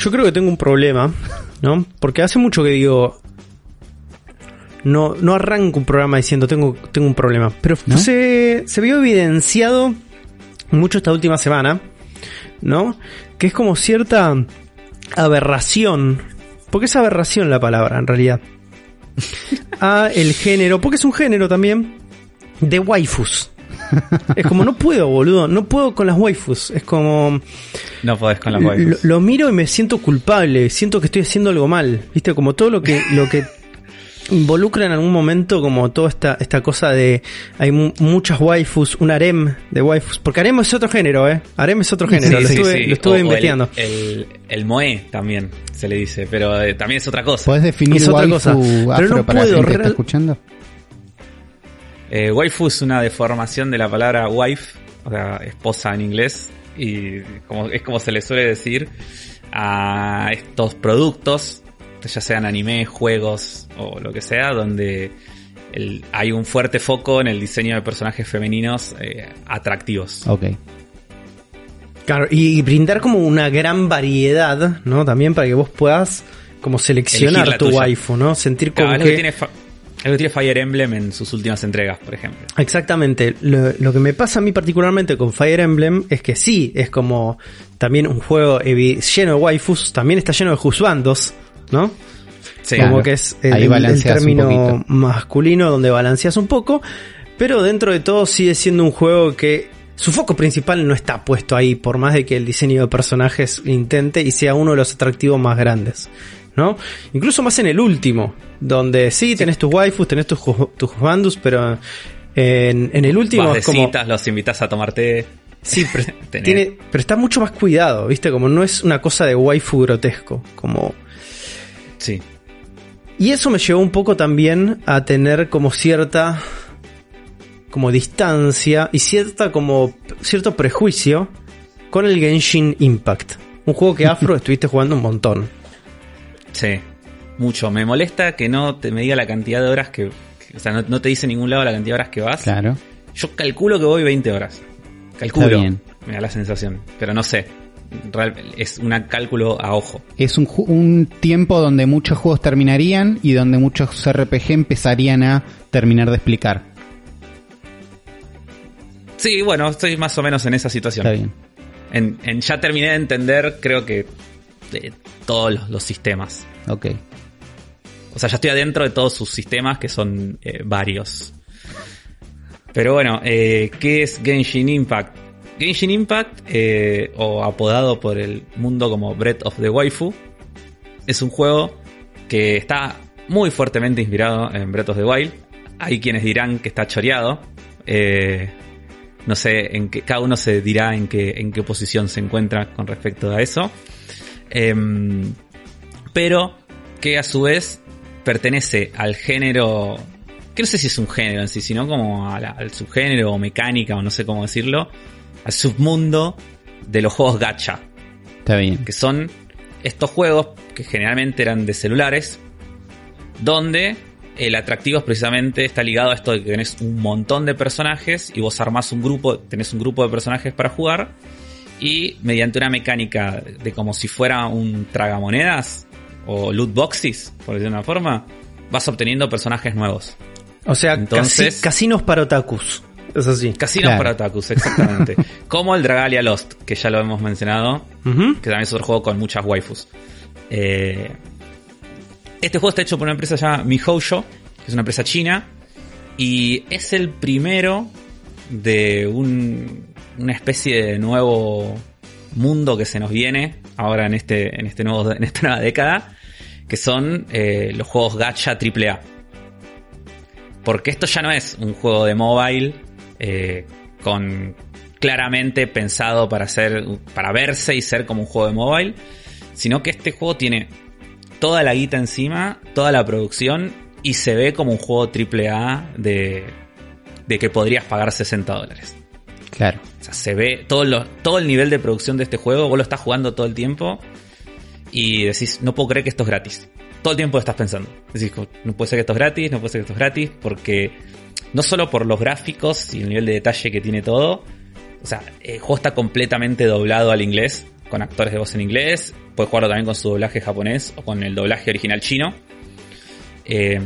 Yo creo que tengo un problema, ¿no? Porque hace mucho que digo. No, no arranco un programa diciendo tengo, tengo un problema. Pero ¿No? se, se vio evidenciado mucho esta última semana, ¿no? Que es como cierta aberración. Porque es aberración la palabra, en realidad. A el género, porque es un género también, de waifus. Es como no puedo, boludo, no puedo con las waifus. Es como No podés con las waifus. lo miro y me siento culpable, siento que estoy haciendo algo mal, ¿viste? Como todo lo que lo que involucra en algún momento como toda esta esta cosa de hay mu- muchas waifus, un harem de waifus, porque harem es otro género, ¿eh? Harem es otro género, Sí, lo sí, estuve, sí. lo estuve O- o el- investigando. El, el, moe también se le dice, pero eh, también es otra cosa. ¿Podés definir Es otra cosa. Pero no para la puedo, gente que está real- escuchando? Eh, waifu es una deformación de la palabra wife, o sea, esposa en inglés, y como, es como se le suele decir a estos productos, ya sean anime, juegos o lo que sea, donde el- hay un fuerte foco en el diseño de personajes femeninos eh, atractivos. Ok. Claro, y brindar como una gran variedad, ¿no? También para que vos puedas como seleccionar tu tuya. waifu, ¿no? Sentir como Claro, es lo que... que tiene fa- es lo que tiene Fire Emblem en sus últimas entregas, por ejemplo. Exactamente. Lo, lo que me pasa a mí particularmente con Fire Emblem es que sí, es como también un juego lleno de waifus, también está lleno de juzbandos, ¿no? Sí, como Claro. que es el, Ahí el término masculino donde balanceas un poco, pero dentro de todo sigue siendo un juego que su foco principal no está puesto ahí, por más de que el diseño de personajes intente y sea uno de los atractivos más grandes. ¿No? Incluso más en el último, donde sí, tenés tus waifus, tenés tus, juzbandos, pero en, en el último Vas de es como... citas, los invitas a tomar té. Sí, pero, tiene, pero está mucho más cuidado, ¿viste? Como no es una cosa de waifu grotesco, como... Sí. Y eso me llevó un poco también a tener como cierta como distancia y cierta como cierto prejuicio con el Genshin Impact. Un juego que Afro estuviste jugando un montón. Sí, mucho. Me molesta que no te me diga la cantidad de horas que. que- o sea, no, no te dice en ningún lado la cantidad de horas que vas. Claro. Yo calculo que voy 20 horas. Calculo. Está bien. Me da la sensación. Pero no sé. Real- es un cálculo a ojo. Es un, un tiempo donde muchos juegos terminarían y donde muchos RPG empezarían a terminar de explicar. Sí, bueno, estoy más o menos en esa situación. Está bien. En, en ya terminé de entender, creo que. De todos los, los sistemas. Ok. O sea, ya estoy adentro de todos sus sistemas, que son eh, varios. Pero bueno, eh, ¿qué es Genshin Impact? Genshin Impact, eh, o apodado por el mundo como Breath of the Waifu, es un juego que está muy fuertemente inspirado en Breath of the Wild. Hay quienes dirán que está choreado. Eh, no sé, en qué, cada uno se dirá en qué, en qué posición se encuentra con respecto a eso. Em, pero que a su vez pertenece al género, que no sé si es un género en sí, sino como la- al subgénero o mecánica o no sé cómo decirlo, al submundo de los juegos gacha, Está bien. que son estos juegos que generalmente eran de celulares, donde el atractivo es precisamente está ligado a esto de que tenés un montón de personajes y vos armás un grupo, tenés un grupo de personajes para jugar y mediante una mecánica de como si fuera un tragamonedas o loot boxes, por decirlo de una forma, vas obteniendo personajes nuevos. O sea, Entonces- casi- casinos para otakus. Es así. Casinos Claro. para otakus, exactamente. como el Dragalia Lost, que ya lo hemos mencionado, que también es otro juego con muchas waifus. Eh, este juego está hecho por una empresa llamada Mihoujo, que es una empresa china, y es el primero de un- una especie de nuevo mundo que se nos viene ahora en este, en este nuevo, en esta nueva década, que son eh, los juegos gacha AAA. Porque esto ya no es un juego de mobile eh, con claramente pensado para ser para verse y ser como un juego de mobile, sino que este juego tiene toda la guita encima, toda la producción y se ve como un juego AAA de de que podrías pagar 60 dólares. Claro. Se ve todo, lo- todo el nivel de producción de este juego, vos lo estás jugando todo el tiempo y decís, no puedo creer que esto es gratis. Todo el tiempo lo estás pensando. Decís, no puede ser que esto es gratis, no puede ser que esto es gratis, porque no solo por los gráficos y el nivel de detalle que tiene todo, o sea, el juego está completamente doblado al inglés con actores de voz en inglés. Puedes jugarlo también con su doblaje japonés o con el doblaje original chino. Eh,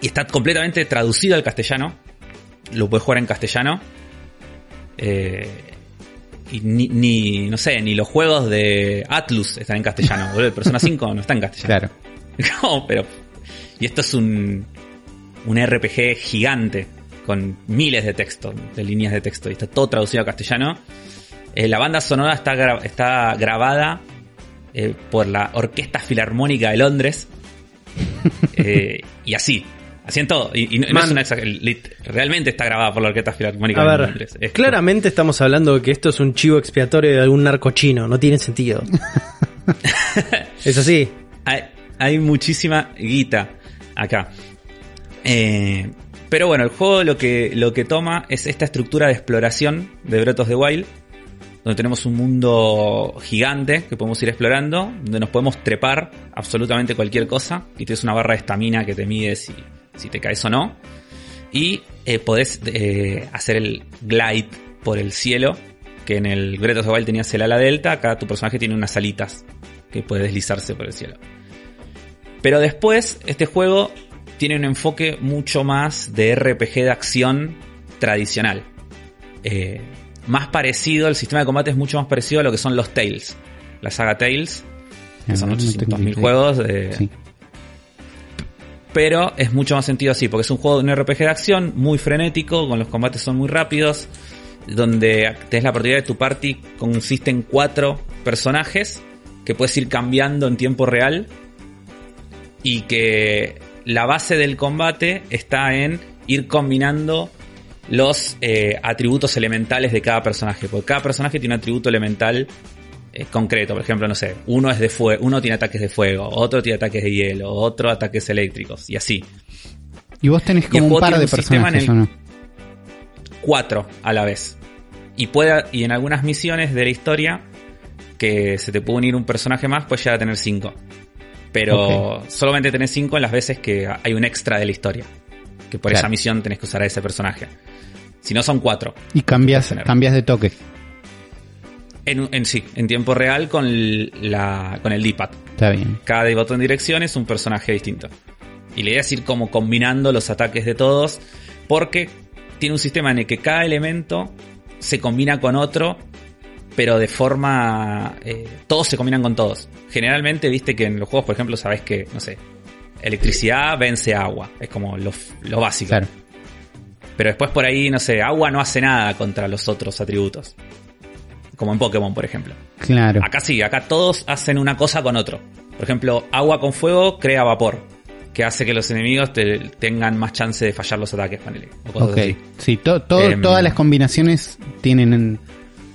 y está completamente traducido al castellano. Lo puedes jugar en castellano. Eh, y ni, ni, no sé, ni los juegos de Atlus están en castellano. boludo. El Persona 5 no está en castellano. Claro. No, pero. Y esto es un. Un RPG gigante. Con miles de texto, de líneas de texto. Y está todo traducido a castellano. Eh, la banda sonora está, gra- está grabada eh, por la Orquesta Filarmónica de Londres. Eh, y así. Así en todo. Y, y no, es una Realmente está grabada por la Orquesta Filarmónica A ver. Es- claramente estamos hablando de que esto es un chivo expiatorio de algún narco chino. No tiene sentido. es así. hay, hay muchísima guita acá. Eh, pero bueno, el juego lo que, lo que toma es esta estructura de exploración de Breath of the Wild, donde tenemos un mundo gigante que podemos ir explorando, donde nos podemos trepar absolutamente cualquier cosa, y tienes una barra de estamina que te mide si, si te caes o no, y eh, podés eh, hacer el glide por el cielo, que en el Breath of the Wild tenías el ala delta, acá tu personaje tiene unas alitas que puede deslizarse por el cielo. Pero después, este juego tiene un enfoque mucho más de RPG de acción tradicional. Eh, más parecido, el sistema de combate es mucho más parecido a lo que son los Tales. La saga Tales, que son Ah, no tengo 800.000 idea. juegos. de- Sí. Pero es mucho más sentido así, porque es un juego de un RPG de acción muy frenético, con los combates son muy rápidos, donde tenés la oportunidad de tu party consiste en cuatro personajes que puedes ir cambiando en tiempo real y que la base del combate está en ir combinando los eh, atributos elementales de cada personaje, porque cada personaje tiene un atributo elemental eh, concreto, por ejemplo, no sé, uno es de fuego, uno tiene ataques de fuego, otro tiene ataques de hielo, otro ataques eléctricos y así. Y vos tenés como un par de un en personajes, el- ¿o no? cuatro a la vez. Y puede, y en algunas misiones de la historia, que se te puede unir un personaje más, puedes llegar a tener cinco. Pero solamente tenés cinco en las veces que hay un extra de la historia. Que por Claro. esa misión tenés que usar a ese personaje. Si no son cuatro. Y cambias, cambias de toque. En, en sí, en tiempo real con el, la, con el D-pad. Está bien. Cada botón de dirección es un personaje distinto. Y la idea es ir como combinando los ataques de todos. Porque tiene un sistema en el que cada elemento se combina con otro. Pero de forma... eh, todos se combinan con todos. Generalmente, viste que en los juegos, por ejemplo, sabes que, no sé, electricidad vence agua. Es como lo, lo básico. Claro. Pero después por ahí, no sé, agua no hace nada contra los otros atributos. Como en Pokémon, por ejemplo. Claro. Acá sí, acá todos hacen una cosa con otro. Por ejemplo, agua con fuego crea vapor, que hace que los enemigos te- tengan más chance de fallar los ataques, cosas Ok. así. Sí, to- todo- Em, todas las combinaciones tienen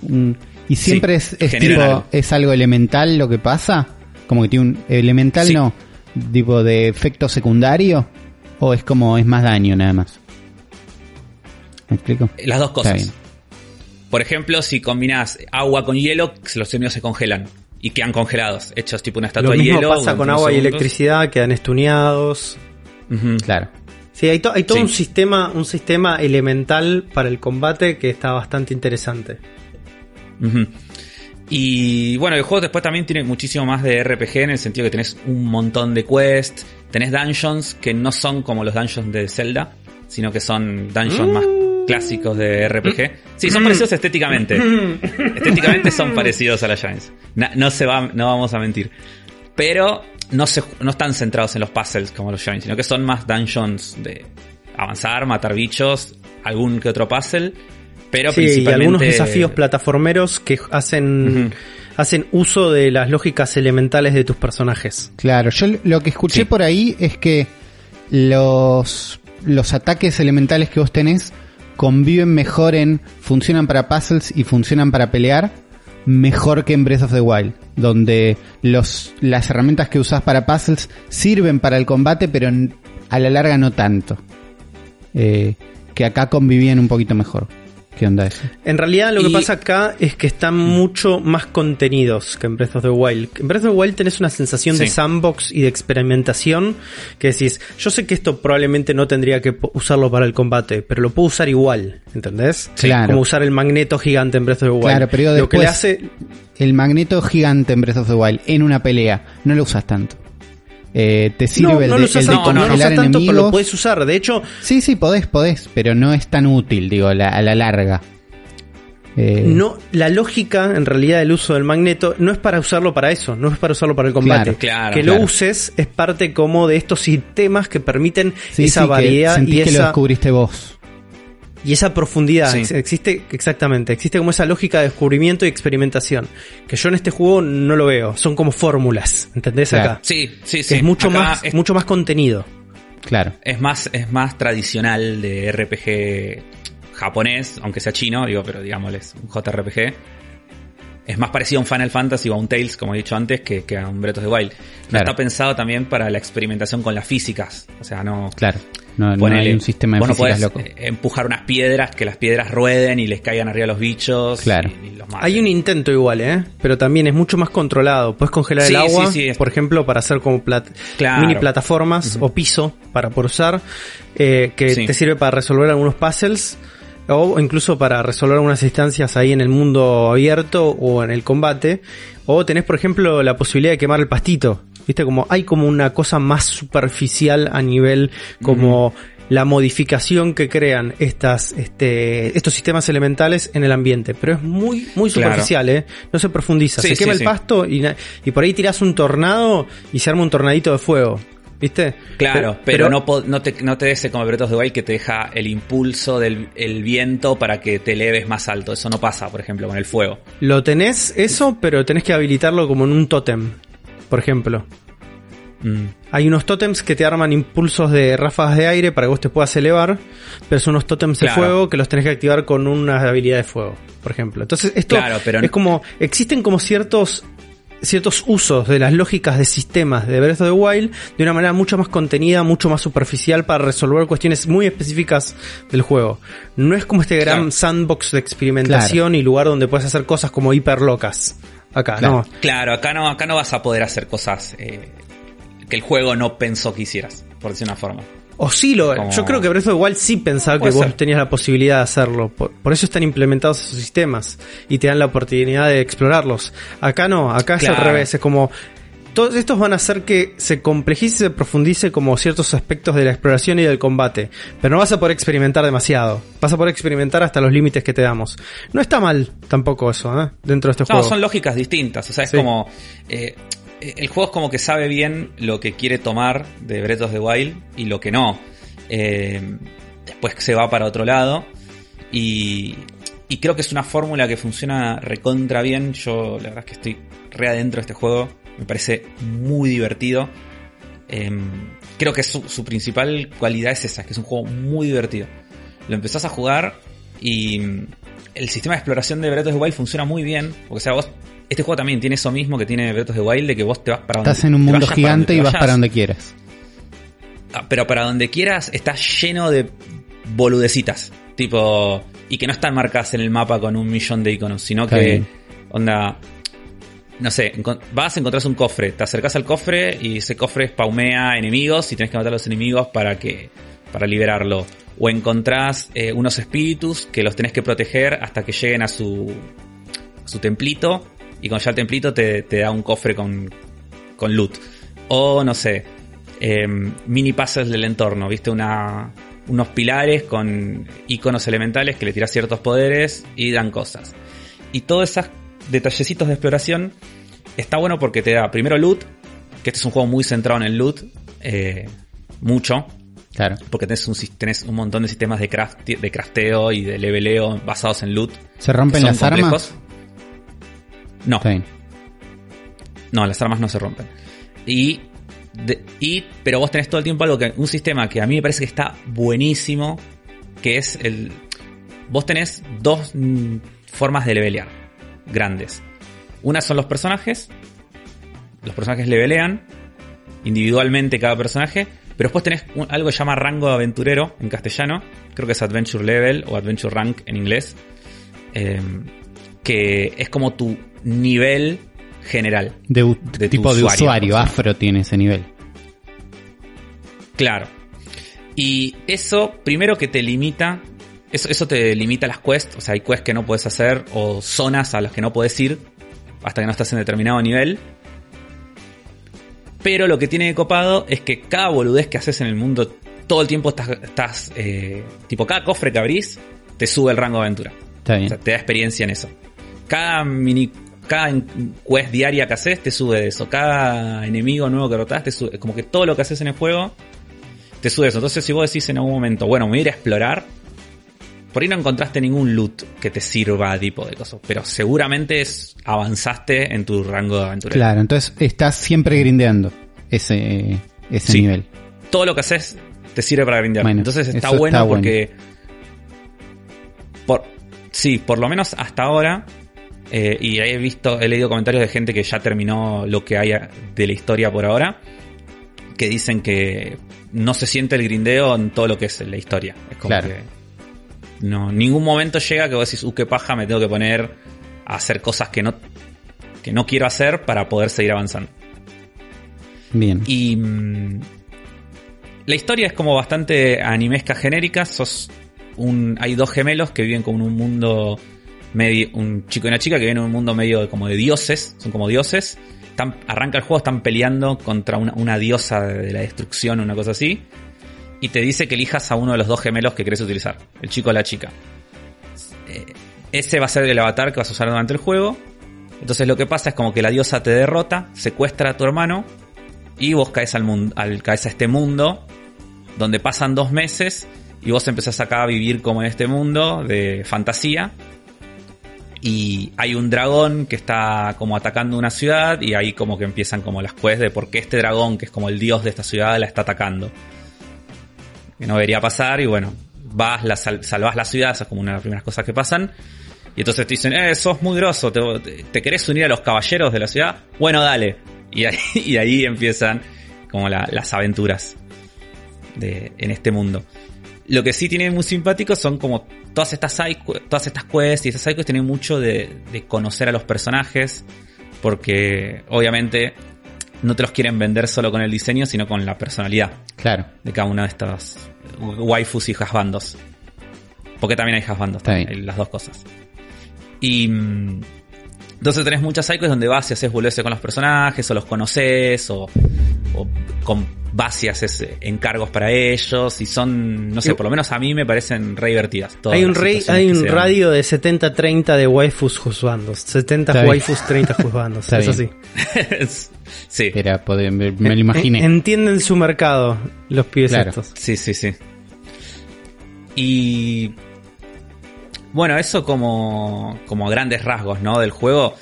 un- y siempre Sí, es, es tipo es algo elemental lo que pasa, como que tiene un elemental Sí. no, tipo de efecto secundario o es como es más daño nada más. ¿Me explico? Las dos cosas. Por ejemplo, si combinas agua con hielo, los enemigos se congelan y quedan congelados, hechos tipo una estatua Lo de mismo hielo. pasa con agua y segundos. electricidad, quedan estuneados. Claro. Sí, hay, to- hay todo Sí. un sistema, un sistema elemental para el combate que está bastante interesante. Y bueno, el juego después también tiene muchísimo más de RPG en el sentido que tenés un montón de quests, tenés dungeons que no son como los dungeons de Zelda, sino que son dungeons más clásicos de RPG. Sí, son parecidos estéticamente. estéticamente son parecidos a las Giants. No se va, no vamos a mentir. Pero no se, no están centrados en los puzzles como los Giants, sino que son más dungeons de avanzar, matar bichos, algún que otro puzzle. Pero Sí, y principalmente algunos desafíos plataformeros que hacen, hacen uso de las lógicas elementales de tus personajes. Claro, yo lo que escuché Sí. por ahí es que los, los ataques elementales que vos tenés conviven mejor en, funcionan para puzzles y funcionan para pelear, mejor que en Breath of the Wild, donde los, las herramientas que usás para puzzles sirven para el combate, pero a la larga no tanto. Eh, que acá convivían un poquito mejor. ¿Qué onda eso? En realidad lo que pasa acá es que están mucho más contenidos que en Breath of the Wild. En Breath of the Wild tenés una sensación de sandbox y de experimentación que decís, yo sé que esto probablemente no tendría que usarlo para el combate, pero lo puedo usar igual, ¿entendés? Claro. Como usar el magneto gigante en Breath of the Wild. Claro, pero lo que le después- hace... el magneto gigante en Breath of the Wild en una pelea, no lo usas tanto. Eh, te sirve no, el no de, lo usas el de no lo congelar usas tanto, pero lo puedes usar. De hecho, Sí, sí, podés, podés, pero no es tan útil, digo, la- a la larga. Eh, no, la lógica en realidad del uso del magneto no es para usarlo para eso, no es para usarlo para el combate. Claro, claro, que claro. lo uses es parte como de estos sistemas que permiten sí, esa sí, que variedad sentís y que lo esa, descubriste vos. Y esa profundidad. Sí. Existe, exactamente, existe como esa lógica de descubrimiento y experimentación. Que yo en este juego no lo veo, son como fórmulas, ¿entendés Claro. acá? Sí, sí, Que sí. es mucho Acá más, Es, mucho más contenido. Claro. es más, es más tradicional de RPG japonés, aunque sea chino, digo, pero digámosles, un JRPG. Es más parecido a un Final Fantasy o a un Tales, como he dicho antes, que, que a un Breath of the Wild. No Claro. Está pensado también para la experimentación con las físicas. O sea, no, Claro. No, no hay un sistema de vos no físicas podés, loco. eh, empujar unas piedras, que las piedras rueden y les caigan arriba a los bichos Claro. y, y los maten. Hay un intento igual, ¿eh? Pero también es mucho más controlado. Puedes congelar Sí, el agua, sí, por ejemplo, para hacer como plat- Claro. mini plataformas o piso para por usar, eh, que Sí. te sirve para resolver algunos puzzles o incluso para resolver algunas instancias ahí en el mundo abierto o en el combate. O tenés, por ejemplo, la posibilidad de quemar el pastito. Viste, como hay como una cosa más superficial a nivel como la modificación que crean estas, este, estos sistemas elementales en el ambiente. Pero es muy, muy Claro. superficial, ¿eh? No se profundiza. Sí, se quema sí, el sí. pasto y, y por ahí tirás un tornado y se arma un tornadito de fuego. ¿Viste? Claro, pero, no, te, no te des como Breath of the Wild que te deja el impulso del el viento para que te eleves más alto. Eso no pasa, por ejemplo, con el fuego. Lo tenés eso, pero tenés que habilitarlo como en un tótem. Por ejemplo. Mm. Hay unos tótems que te arman impulsos de ráfagas de aire para que vos te puedas elevar, pero son unos tótems de fuego que los tenés que activar con una habilidad de fuego, por ejemplo. Entonces, esto Claro, pero es como, existen como ciertos ciertos usos de las lógicas de sistemas de Breath of the Wild de una manera mucho más contenida, mucho más superficial para resolver cuestiones muy específicas del juego. No es como este gran Claro. sandbox de experimentación y lugar donde puedes hacer cosas como hiper locas. Acá, Claro. no. Claro, acá no, acá no vas a poder hacer cosas eh, que el juego no pensó que hicieras, por decir una forma. O sí lo, Como- yo creo que Breath of the Wild sí pensaba que vos ser. tenías la posibilidad de hacerlo. Por, por eso están implementados esos sistemas y te dan la oportunidad de explorarlos. Acá no, acá es al revés, es como todos estos van a hacer que se complejice y se profundice como ciertos aspectos de la exploración y del combate, pero no vas a poder experimentar demasiado. Vas a poder experimentar hasta los límites que te damos. No está mal tampoco eso, ¿eh? dentro de este No, juego. son lógicas distintas. O sea, es Sí. como. eh, el juego es como que sabe bien lo que quiere tomar de Breath of the Wild y lo que no. Eh, después se va para otro lado. Y, y creo que es una fórmula que funciona recontra bien. Yo, la verdad es que estoy re adentro de este juego. Me parece muy divertido. Eh, creo que su, su principal cualidad es esa, que es un juego muy divertido. Lo empezás a jugar y mm, el sistema de exploración de Breath of the Wild funciona muy bien. Porque, o sea, vos, este juego también tiene eso mismo que tiene Breath of the Wild, de que vos te vas para donde Estás en un mundo gigante y vas para donde quieras. Ah, Pero para donde quieras está lleno de boludecitas. Tipo, y que no están marcadas en el mapa con un millón de iconos, sino Está que, bien. onda, no sé, vas, encontrás un cofre, te acercás al cofre y ese cofre spaumea enemigos y tenés que matar a los enemigos para que, para liberarlo. O encontrás eh, unos espíritus que los tenés que proteger hasta que lleguen a su, a su templito y con ya el templito te, te da un cofre con, con loot. O no sé, eh, mini puzzles del entorno, viste una unos pilares con iconos elementales que le tiras ciertos poderes y dan cosas. Y todos esos detallecitos de exploración está bueno porque te da primero loot, que este es un juego muy centrado en el loot, eh, mucho, Claro. porque tenés un, tenés un montón de sistemas de, craft, de crafteo y de leveleo basados en loot. ¿Se rompen las armas? complejos. No, Está bien. no, las armas no se rompen. Y, de- y pero vos tenés todo el tiempo algo que un sistema que a mí me parece que está buenísimo, que es el vos tenés dos mm, formas de levelear grandes. Una son los personajes. Los personajes levelean individualmente cada personaje, pero después tenés un- algo que se llama rango de aventurero en castellano, creo que es Adventure Level o Adventure Rank en inglés, eh, que es como tu nivel general. De, tipo de usuario, afro tiene ese nivel. Claro. Y eso, primero que te limita, eso, eso te limita las quests, o sea, hay quests que no puedes hacer o zonas a las que no puedes ir, hasta que no estás en determinado nivel. Pero lo que tiene de copado es que cada boludez que haces en el mundo, todo el tiempo estás, estás eh, tipo, cada cofre que abrís, te sube el rango de aventura. Está O bien. sea, te da experiencia en eso. Cada mini, cada quest diaria que haces te sube de eso. Cada enemigo nuevo que derrotás te sube. Como que todo lo que haces en el juego te sube eso. Entonces, si vos decís en algún momento, bueno, me voy a ir a explorar, por ahí no encontraste ningún loot que te sirva tipo de cosas. Pero seguramente es, avanzaste en tu rango de aventura. Claro, entonces estás siempre grindeando ese, ese Sí. nivel. todo lo que haces te sirve para grindear. Bueno, Entonces está bueno está bueno. porque. Por, sí, por lo menos hasta ahora. eh, y he visto, he leído comentarios de gente que ya terminó lo que hay de la historia por ahora. Que dicen que no se siente el grindeo en todo lo que es la historia. Es como Claro. que. No, ningún momento llega que vos decís, uh, qué paja, me tengo que poner a hacer cosas que no, que no quiero hacer para poder seguir avanzando. Bien. Y mm, la historia es como bastante animesca genérica. Sos un, hay dos gemelos que viven como en un mundo medio, un chico y una chica que viven en un mundo medio de- como de dioses, son como dioses. Están, arranca el juego, están peleando contra una, una diosa de la destrucción, una cosa así. Y te dice que elijas a uno de los dos gemelos que querés utilizar, el chico o la chica. Eh, ese va a ser el avatar que vas a usar durante el juego. Entonces lo que pasa es como que la diosa te derrota, secuestra a tu hermano y vos caes al mundo, caes a este mundo donde pasan dos meses y vos empezás acá a vivir como en este mundo de fantasía. Y hay un dragón que está como atacando una ciudad y ahí como que empiezan como las quests de por qué este dragón, que es como el dios de esta ciudad, la está atacando. No debería pasar y bueno, vas, la sal- salvás la ciudad, esa es como una de las primeras cosas que pasan. Y entonces te dicen, eh, sos muy grosso, te, te- querés unir a los caballeros de la ciudad? Bueno, dale. Y ahí, y ahí empiezan como la- las aventuras de, en este mundo. Lo que sí tiene muy simpático son como todas estas todas estas quests y esas side quests tienen mucho de conocer a los personajes porque obviamente no te los quieren vender solo con el diseño sino con la personalidad Claro. de cada una de estas waifus y husbandos. Porque también hay bien. hay las dos cosas. Y mm, entonces tenés muchas cycles donde vas y haces boludeces con los personajes, o los conoces, o, o con, vas y haces encargos para ellos, y son, no sé, por lo menos a mí me parecen re divertidas. todas Hay un, rey, hay radio de 70-30 de waifus juzbandos. 70 Está bien. waifus, 30 juzbandos. Está es bien. así. sí, Era, me, me lo imaginé. En- Entienden su mercado los pibes Claro. estos. Sí, sí, sí. Y bueno, eso como, como grandes rasgos, ¿no? Del juego.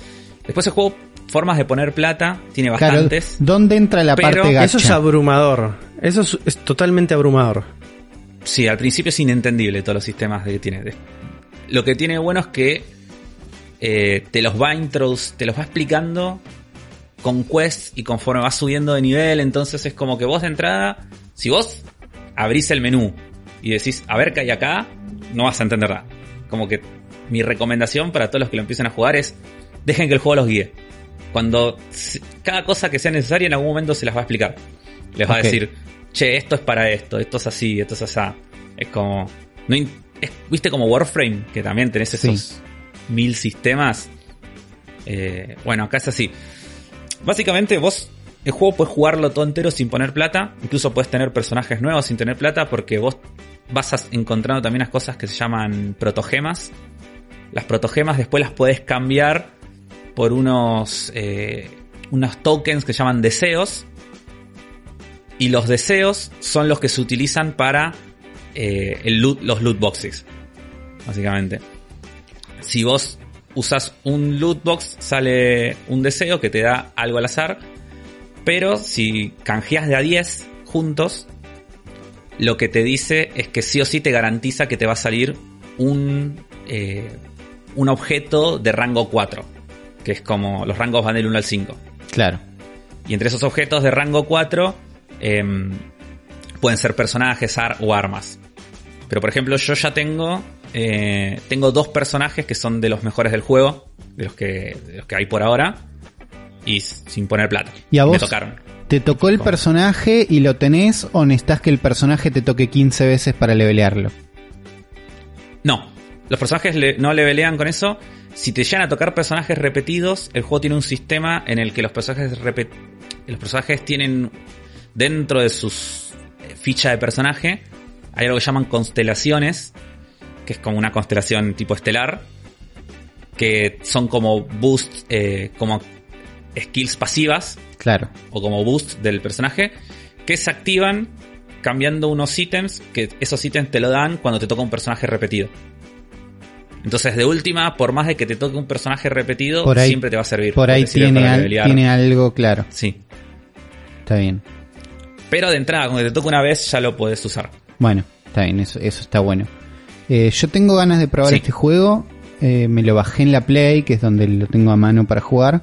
Después el juego, formas de poner plata, tiene Claro, bastantes. ¿Dónde entra la Pero parte gacha? Eso es abrumador. Eso es, es totalmente abrumador. Sí, al principio es inentendible todos los sistemas que tiene. Lo que tiene bueno es que eh, te los va introduc- te los va explicando con quests y conforme vas subiendo de nivel, entonces es como que vos de entrada, si vos abrís el menú y decís, a ver qué hay acá, no vas a entender nada. Como que mi recomendación para todos los que lo empiecen a jugar es, dejen que el juego los guíe. Cuando cada cosa que sea necesaria en algún momento se las va a explicar. Les va a decir, che, esto es para esto, esto es así, esto es así. Es como, no in- es- viste como Warframe, que también tenés esos mil sistemas. Eh, bueno, acá es así. Básicamente vos el juego puedes jugarlo todo entero sin poner plata. Incluso puedes tener personajes nuevos sin tener plata porque vos vas encontrando también unas cosas que se llaman protogemas. Las protogemas después las puedes cambiar por unos, eh, unos tokens que se llaman deseos. Y los deseos son los que se utilizan para eh, el loot- los loot boxes. Básicamente. Si vos usas un loot box, sale un deseo que te da algo al azar. Pero si canjeas de a 10 juntos, lo que te dice es que sí o sí te garantiza que te va a salir un, eh, un objeto de rango 4. Que es como los rangos van del 1 al 5. Claro. Y entre esos objetos de rango 4 em, pueden ser personajes ar- o armas. Pero por ejemplo, yo ya tengo. eh, tengo dos personajes que son de los mejores del juego. De los que, de los que hay por ahora. Y sin poner plata. ¿Y a Me vos? tocaron. ¿Te tocó el personaje y lo tenés o necesitas que el personaje te toque 15 veces para levelearlo? No. Los personajes le- no levelean con eso. si te llegan a tocar personajes repetidos, el juego tiene un sistema en el que los personajes los personajes tienen dentro de sus eh, ficha de personaje hay algo que llaman constelaciones, que es como una constelación tipo estelar, que son como boosts, eh, como skills pasivas Claro. o como boost del personaje que se activan cambiando unos ítems que esos ítems te lo dan cuando te toca un personaje repetido. Entonces, de última, por más de que te toque un personaje repetido, Por ahí- siempre te va a servir. Por ahí tiene, al- algo claro. Sí. Está bien. Pero de entrada, cuando te toca una vez, ya lo puedes usar. Bueno, está bien, eso, eso está bueno. Eh, yo tengo ganas de probar Sí. este juego. eh, me lo bajé en la Play, que es donde lo tengo a mano para jugar.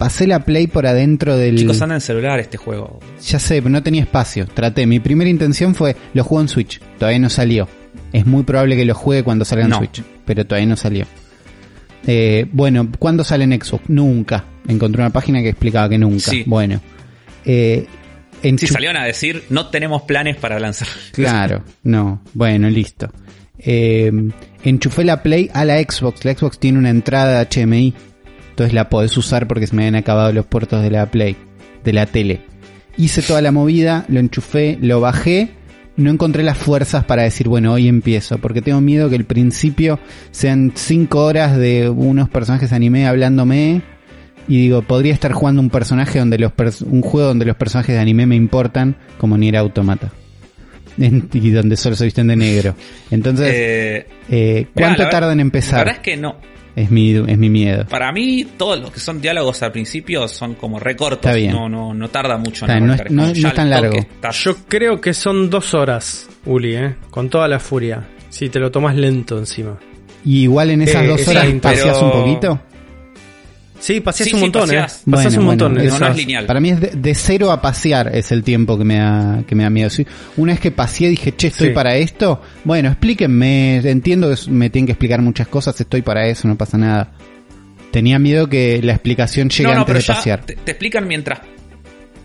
Pasé la Play por adentro del... Chicos, anda en celular este juego. Ya sé, pero no tenía espacio. Traté. Mi primera intención fue, lo juego en Switch. Todavía no salió. Es muy probable que lo juegue cuando salga en No. Switch. Pero todavía no salió. Eh, bueno, ¿cuándo sale en Xbox? Nunca. Encontré una página que explicaba que nunca. Sí. Bueno. Eh, en Sí, salieron a decir, no tenemos planes para lanzar. Claro, no. Bueno, listo. Eh, enchufé la Play a la Xbox. La Xbox tiene una entrada HMI. Entonces la podés usar porque se me habían acabado los puertos de la Play, de la tele. Hice toda la movida, lo enchufé, lo bajé. No encontré las fuerzas para decir, bueno, hoy empiezo. Porque tengo miedo que el principio sean 5 horas de unos personajes anime hablándome. Y digo, podría estar jugando un personaje donde los pers- un juego donde los personajes de anime me importan, como Nier Automata. Y donde solo se visten de negro. Entonces, Eh, eh, ¿cuánto tarda en verdad- La empezar? verdad es que no. Es mi, es mi miedo. Para mí, todos los que son diálogos al principio son como recortos. Está bien. No, no, no tarda mucho Está en bien, no es- no- no tan largo. Yo creo que son dos horas, Uli, ¿eh? Con toda la furia. Si te lo tomas lento encima. Y igual en esas Eh, dos sí, horas pero- paseas un poquito. Sí, paseas Sí, un sí, montón, paseás. ¿eh? Paseas un montón. no, esas- no es lineal. Para mí es de, de cero a pasear es el tiempo que me da, que me da miedo. Sí, Una vez que paseé dije, che, estoy Sí. para esto. Bueno, explíquenme. Entiendo que me tienen que explicar muchas cosas. Estoy para eso, no pasa nada. Tenía miedo que la explicación llegue no, no, antes pero de ya pasear. Te, te explican mientras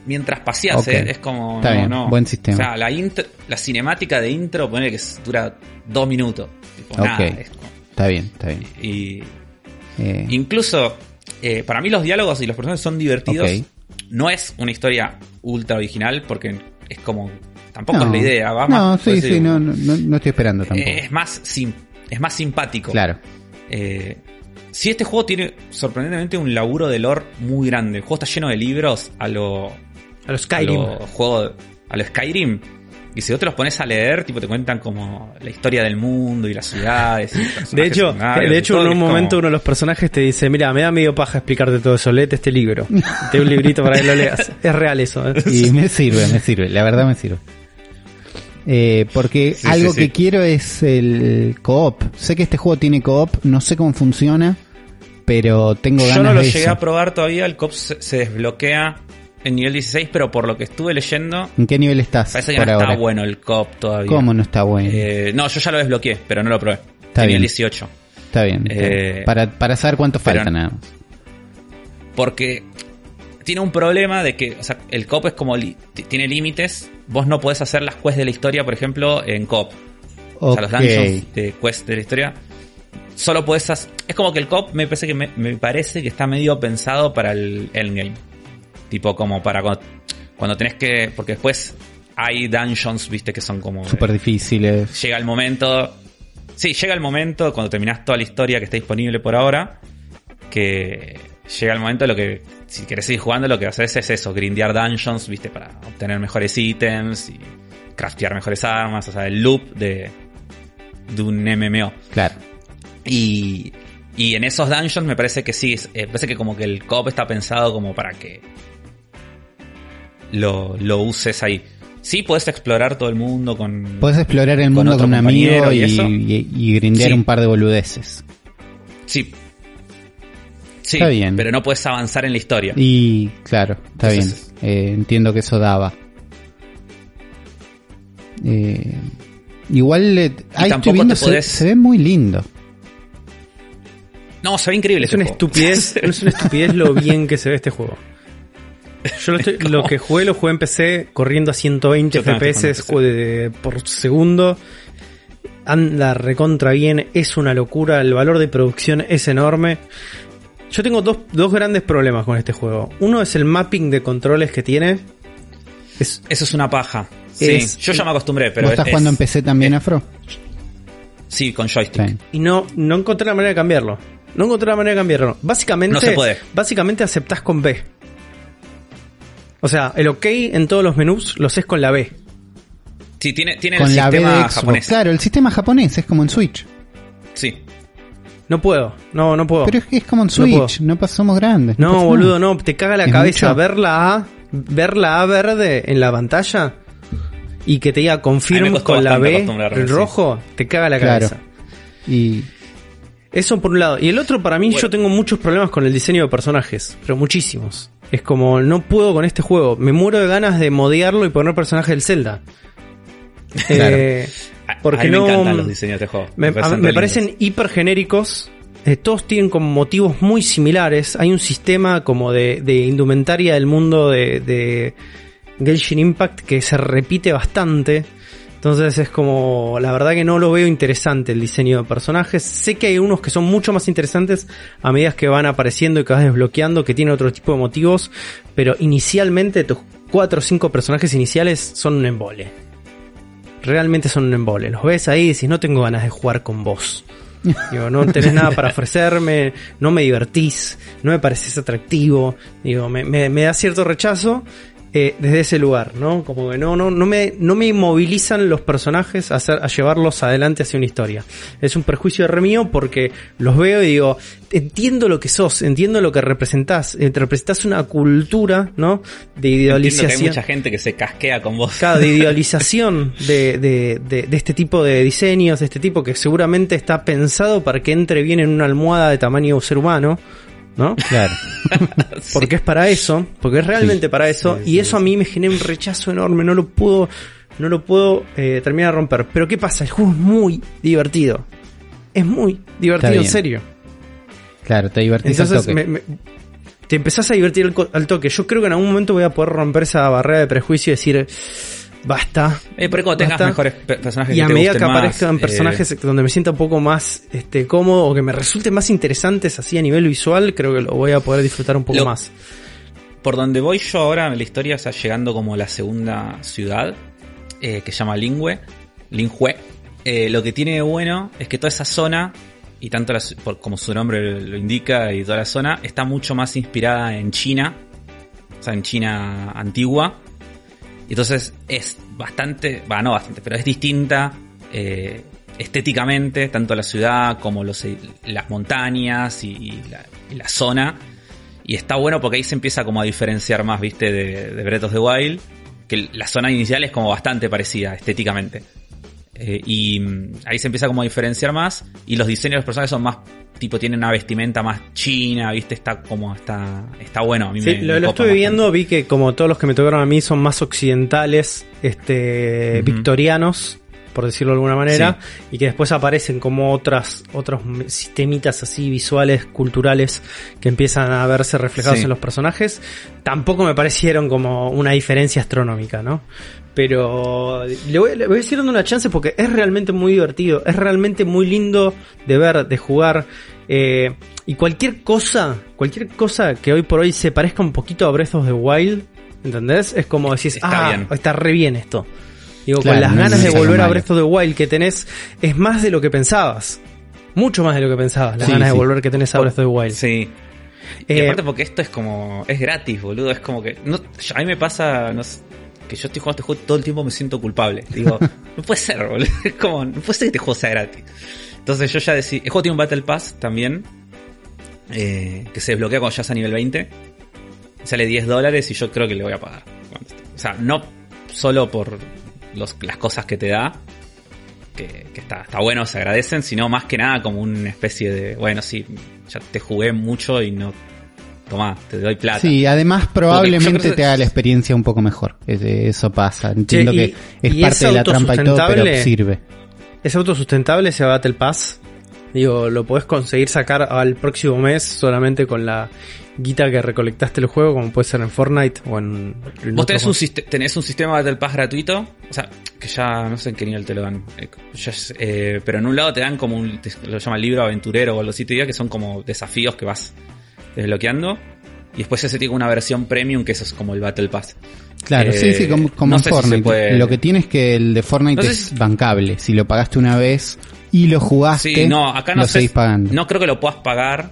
mientras paseas, Ok. ¿eh? Es como. Está no, bien, no. buen sistema. O sea, la, intro- la cinemática de intro, ponele que dura dos minutos. Tipo, Ok. nada, es como- Está bien, está bien. y Eh, incluso, eh, para mí los diálogos y los personajes son divertidos. No es una historia ultra original porque es como. Tampoco no. es la idea. Va no, sí, sí, no, no, no- no estoy esperando tampoco. Es más, sim- es más simpático. claro. Eh, si este juego tiene sorprendentemente un laburo de lore muy grande. El juego está lleno de libros a lo, A los Skyrim. a lo juego a lo Skyrim. Y si vos te los pones a leer, tipo te cuentan como la historia del mundo y las ciudades. y De hecho, de hecho en un como- momento uno de los personajes te dice, mira, me da medio paja explicarte todo eso, léete este libro. Te doy un librito para que lo leas. Es real eso, ¿eh? Y me sirve, me sirve, la verdad me sirve. Eh, porque Sí, algo sí, sí. que quiero es el co-op. Sé que este juego tiene co-op, no sé cómo funciona, pero tengo ganas Yo no lo de llegué eso. a probar todavía. El se, se desbloquea en nivel 16, pero por lo que estuve leyendo, ¿En qué nivel estás parece que no está ahora? bueno el COP todavía. ¿Cómo no está bueno? Eh, no, yo ya lo desbloqueé, pero no lo probé. Está en bien. nivel 18. está bien. está eh, bien. Para, para saber cuánto falta nada más. Porque tiene un problema de que, o sea, el COP es como, li- tiene límites. Vos no podés hacer las quests de la historia, por ejemplo, en COP. O sea, los dungeons de quest de la historia. Solo podés hacer... Es como que el COP me parece que, me, me parece que está medio pensado para el endgame. Tipo como para cuando, cuando tenés que... Porque después hay dungeons, viste, que son como... Súper difíciles. llega el momento. Sí, llega el momento cuando terminás toda la historia que está disponible por ahora. Que llega el momento de lo que, si querés seguir jugando, lo que haces es eso: grindear dungeons, viste, para obtener mejores ítems y craftear mejores armas. O sea, el loop de, de un MMO. Claro. Y, y en esos dungeons me parece que sí, es- eh, parece que como que el cop está pensado como para que lo, lo uses ahí. Sí, puedes explorar todo el mundo con... Puedes explorar el Con mundo con un amigo compañero y, y eso. y- y grindear Sí. un par de boludeces. Sí. Sí, Está bien. pero no puedes avanzar en la historia. Y claro, está Entonces- bien. Eh, entiendo que eso daba. Eh, igual eh, ahí estoy viendo, se, podés- se ve muy lindo. No, se ve increíble Es este una juego. estupidez, no es una estupidez lo bien que se ve este juego. Yo lo, estoy- lo que jugué, lo jugué en PC corriendo a 120 Yo también estoy FPS por segundo. anda recontra bien, es una locura, el valor de producción es enorme. Yo tengo dos, dos grandes problemas con este juego. Uno es el mapping de controles que tiene. Es, Eso es una paja. Sí, Es- yo ya me acostumbré, pero ¿Vos estás es- jugando en PC también, es- Afro? Sí, con joystick. Sí. y no, no encontré la manera de cambiarlo. No encontré la manera de cambiarlo. Básicamente, No se puede. básicamente aceptás con B. O sea, el OK en todos los menús lo haces con la B. Sí, tiene, tiene Con el la B de sistema Xbox. japonés. Claro, el sistema japonés es como en Switch. Sí. No puedo, no, no puedo. Pero es que es como en No. Switch, no, pas- somos grandes. No, boludo, nada. no, te caga la Es cabeza mucho. ver la A, ver la A verde en la pantalla y que te diga confirm con la B sí. rojo, te caga la Claro. cabeza. Y Eso por un lado. Y el otro, para mí, Bueno. yo tengo muchos problemas con el diseño de personajes, pero muchísimos. Es como, no puedo con este juego. Me muero de ganas de modearlo y poner personajes del Zelda. Eh, porque a mí me no. encantan los diseños de este juego. Me, parecen me parecen hiper genéricos. Eh, todos tienen como motivos muy similares. Hay un sistema como de, de indumentaria del mundo de, de Genshin Impact que se repite bastante. Entonces es como, la verdad que no lo veo interesante el diseño de personajes. Sé que hay unos que son mucho más interesantes a medida que van apareciendo y que vas desbloqueando, que tienen otro tipo de motivos. Pero inicialmente tus cuatro o cinco personajes iniciales son un embole. Realmente son un embole. Los ves ahí y decís, no tengo ganas de jugar con vos. Digo, no tenés nada para ofrecerme, no me divertís, no me pareces atractivo. Digo, me, me- me da cierto rechazo eh, desde ese lugar, ¿no? Como que no, no, no me, no me inmovilizan los personajes a, hacer, a llevarlos adelante hacia una historia. Es un prejuicio de re mío porque los veo y digo, entiendo lo que sos, entiendo lo que representás, eh, representás una cultura, ¿no? De Entiendo que hay idealización. mucha gente que se casquea con vos. Claro, de idealización de, de, de, de este tipo de diseños, de este tipo que seguramente está pensado para que entre bien en una almohada de tamaño ser humano, ¿no? claro. Porque es para eso, porque es realmente para eso, y eso a mí me genera un rechazo enorme, no lo puedo, no lo puedo eh, terminar de romper. Pero ¿qué pasa? El juego es muy divertido. Es muy divertido, en serio. Claro, te divertís al Entonces toque. me- me- te empezás a divertir al, al toque. Yo creo que en algún momento voy a poder romper esa barrera de prejuicio y decir, basta. Eh, pero cuando tengas Basta. mejores pe- personajes Y a que te medida que más, aparezcan eh, personajes donde me sienta un poco más este, cómodo o que me resulten más interesantes así a nivel visual, creo que lo voy a poder disfrutar un poco Lo- más. por donde voy yo ahora en la historia, o sea, llegando como la segunda ciudad, eh, que se llama Lingüe, Linhue, eh, lo que tiene de bueno es que toda esa zona, y tanto la como su nombre lo indica, y toda la zona, está mucho más inspirada en China, o sea, en China antigua. Entonces es bastante, va, no bastante, pero es distinta eh, estéticamente, tanto la ciudad como los, las montañas y, y la, y la zona. Y está bueno porque ahí se empieza como a diferenciar más, viste, de, de Breath of the Wild. Que la zona inicial es como bastante parecida estéticamente. Eh, y mm, ahí se empieza como a diferenciar más. Y los diseños de los personajes son más, tipo, tienen una vestimenta más china, viste, está como, está, está bueno. A mí Sí, me, lo, me lo estuve bastante. viendo, vi que como todos los que me tocaron a mí son más occidentales, este, victorianos, por decirlo de alguna manera, y que después aparecen como otras, otros sistemitas así visuales, culturales, que empiezan a verse reflejados Sí. en los personajes, tampoco me parecieron como una diferencia astronómica, ¿no? Pero le voy, le voy a seguir dando una chance porque es realmente muy divertido, es realmente muy lindo de ver, de jugar. eh, y cualquier cosa, cualquier cosa que hoy por hoy se parezca un poquito a Breath of the Wild, ¿entendés? Es como decís, Está ah, bien. está re bien esto. Digo, Claro, con las no ganas de volver a. Breath of the Wild que tenés, es más de lo que pensabas. Mucho más de lo que pensabas, las Sí, ganas de volver que tenés a Breath of the Wild. Sí. Y Eh, aparte porque esto es como, es gratis, boludo, es como que, no, a mí me pasa, no sé, que yo estoy jugando este juego todo el tiempo me siento culpable. Digo, no puede ser, boludo, es como, no puede ser que este juego sea gratis. Entonces yo ya decidí, el juego tiene un Battle Pass también, eh, que se desbloquea cuando ya es a nivel 20. Sale 10 dólares y yo creo que le voy a pagar. O sea, no solo por los- las cosas que te da, que, que está, está bueno, se agradecen, sino más que nada como una especie de, bueno, sí, ya te jugué mucho y no, tomá, te doy plata. Sí, además probablemente que- te haga la experiencia un poco mejor. Es- Eso pasa. Entiendo Che, y- que es parte es de la trampa y todo, pero sirve. ¿Es autosustentable ese Battle Pass? Digo, lo podés conseguir sacar al próximo mes solamente con la guita que recolectaste el juego, como puede ser en Fortnite o en... en Vos tenés un, tenés un sistema Battle Pass gratuito, o sea, que ya no sé en qué nivel te lo dan, eh, ya eh, pero en un lado te dan como un, te- lo llaman libro aventurero o algo así, te diría que son como desafíos que vas desbloqueando. Y después ese tiene una versión premium que eso es como el Battle Pass. Claro, Eh, sí, sí, como, como no en si Fortnite. puede- Lo que tiene es que el de Fortnite No sé es si- bancable. Si lo pagaste una vez y lo jugaste, Sí, no, acá no lo sé. seguís pagando. No creo que lo puedas pagar.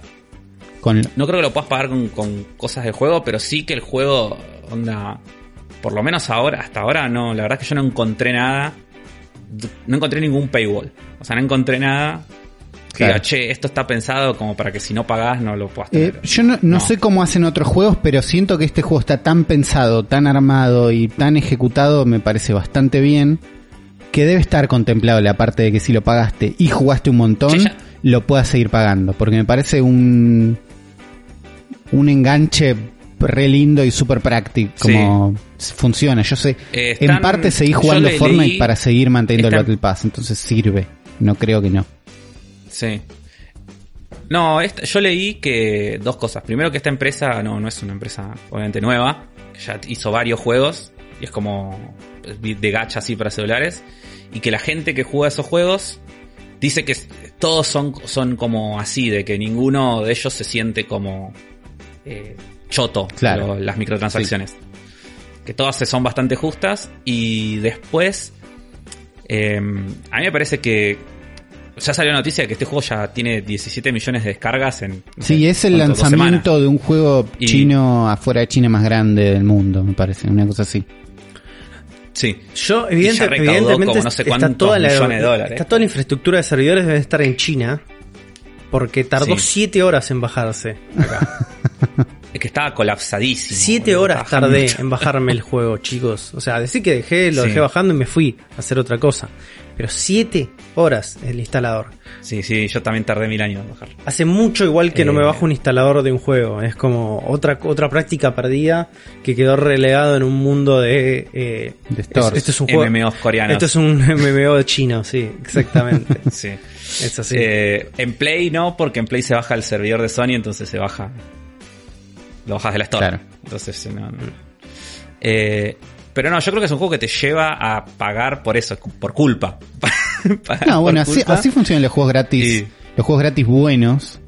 Con, No creo que lo puedas pagar con, con cosas del juego, pero sí que el juego, onda. Por lo menos ahora, hasta ahora no, la verdad es que yo no encontré nada. No encontré ningún paywall. O sea, no encontré nada que Claro. diga, che, esto está pensado como para que si no pagás no lo puedas Eh, tener. yo no, no No. sé cómo hacen otros juegos, pero siento que este juego está tan pensado, tan armado y tan ejecutado, me parece bastante bien, que debe estar contemplado la parte de que si lo pagaste y jugaste un montón, Sí, lo puedas seguir pagando, porque me parece un un enganche re lindo y súper práctico, como funciona. Yo sé, Eh, en parte seguí jugando le Fortnite leí- para seguir manteniendo el Battle Pass, entonces sirve. No creo que no. Sí. No, esta- yo leí que dos cosas. Primero que esta empresa no, no es una empresa obviamente nueva, que ya hizo varios juegos y es como de gacha así para celulares y que la gente que juega esos juegos dice que todos son, son como así, de que ninguno de ellos se siente como eh, choto Claro. lo- las microtransacciones. Que todas son bastante justas y después eh, a mí me parece que ya salió la noticia de que este juego ya tiene 17 millones de descargas en... Sí, es el lanzamiento de un juego Y- chino afuera de China más grande del mundo, me parece, una cosa así. Sí. Yo, evidente- evidentemente, como no sé está, toda la, millones de dólares. está toda la infraestructura de servidores debe estar en China. Porque tardó Sí. 7 horas en bajarse acá. Es que estaba colapsadísimo. 7 boludo, horas tardé mucho. en bajarme el juego, chicos. O sea, decir que dejé, lo Sí. dejé bajando y me fui a hacer otra cosa. Pero 7 horas el instalador. Sí, sí, yo también tardé mil años en bajar. Hace mucho igual que no Eh. me bajo un instalador de un juego. Es como otra, otra práctica perdida que quedó relegado en un mundo de... eh, De es- stores. este es un juego... MMOs coreanos. Esto es un MMO chino, sí, exactamente. Sí. es así. Eh, en Play no, porque en Play se baja el servidor de Sony, entonces se baja. Lo bajas de la Store. Claro. Entonces, no, no. Eh, pero no, yo creo que es un juego que te lleva a pagar por eso, por culpa. No, bueno, así, culpa. así funcionan los juegos gratis. Los juegos gratis buenos.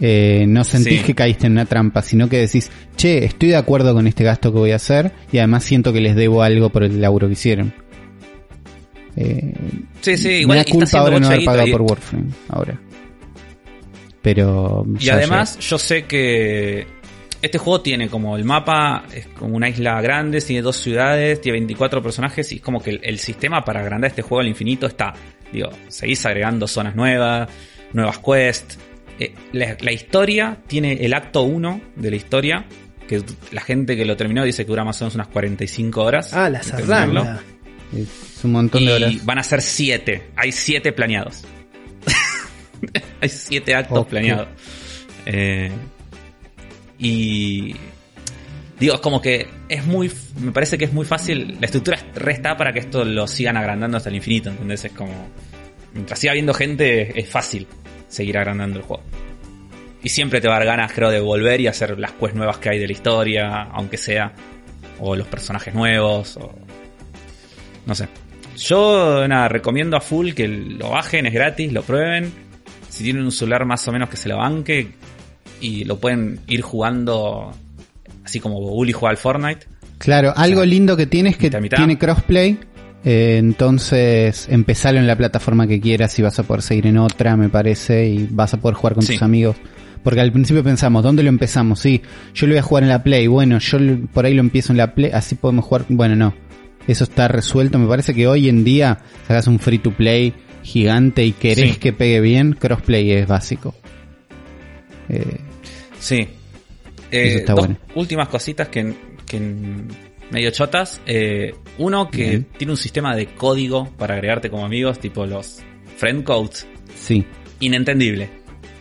Eh, no sentís Sí. que caíste en una trampa, sino que decís, che, estoy de acuerdo con este gasto que voy a hacer y además siento que les debo algo por el laburo que hicieron. Eh, Sí, sí, me igual da y está culpa ahora no haber pagado y- por Warframe, ahora. Pero... Y además, yo sé que este juego tiene como el mapa, es como una isla grande, tiene dos ciudades, tiene 24 personajes y es como que el, el sistema para agrandar este juego al infinito está, digo, seguís agregando zonas nuevas, nuevas quests. Eh, la, la historia tiene el acto 1 de la historia, que la gente que lo terminó dice que dura más o menos unas 45 horas. ah, la zarranga. Es un montón de horas. Y van a ser 7, hay 7 planeados. hay 7 actos planeados. Eh, y digo, es como que es muy, me parece que es muy fácil, la estructura resta para que esto lo sigan agrandando hasta el infinito, ¿entendés? Es como, mientras siga habiendo gente, es fácil seguir agrandando el juego. Y siempre te va a dar ganas, creo, de volver y hacer las quests nuevas que hay de la historia, aunque sea, o los personajes nuevos, o no sé. Yo, nada, recomiendo a full que lo bajen, es gratis, lo prueben. Si tienen un celular más o menos que se lo banque y lo pueden ir jugando así como Bully juega al Fortnite. Claro, algo sea, lindo que tiene es que mitad, mitad. tiene crossplay. eh, entonces, empezalo en la plataforma que quieras y vas a poder seguir en otra, me parece, y vas a poder jugar con Sí. tus amigos. Porque al principio pensamos, ¿dónde lo empezamos? Sí, yo lo voy a jugar en la Play. Bueno, yo por ahí lo empiezo en la Play, así podemos jugar. Bueno, no. Eso está resuelto. Me parece que hoy en día sacas un free to play gigante y querés Sí. que pegue bien, crossplay es básico. Eh, Sí. Eh, Eso está dos bueno. últimas cositas que, que medio chotas. Eh, uno que Bien. tiene un sistema de código para agregarte como amigos, tipo los friend codes. sí. Inentendible.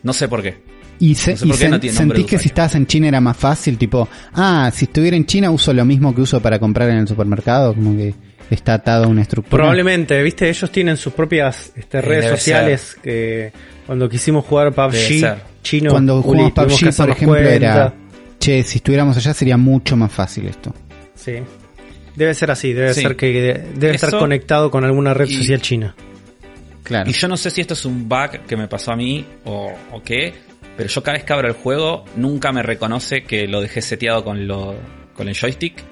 No sé por qué. Y, se, No sé y sen- no sentís que si estabas en China era más fácil, tipo, ah, si estuviera en China uso lo mismo que uso para comprar en el supermercado, como que está atado a una estructura. Probablemente, viste, ellos tienen sus propias este, redes debe sociales que cuando quisimos jugar PUBG chino, Cuando jugamos PUBG, por ejemplo, era. Che, si estuviéramos allá sería mucho más fácil esto. Sí. Debe ser así, debe Sí. ser que debe estar conectado con alguna red y- social china. Claro. Y yo no sé si esto es un bug que me pasó a mí o, o qué, pero yo cada vez que abro el juego nunca me reconoce que lo dejé seteado con, lo, con el joystick.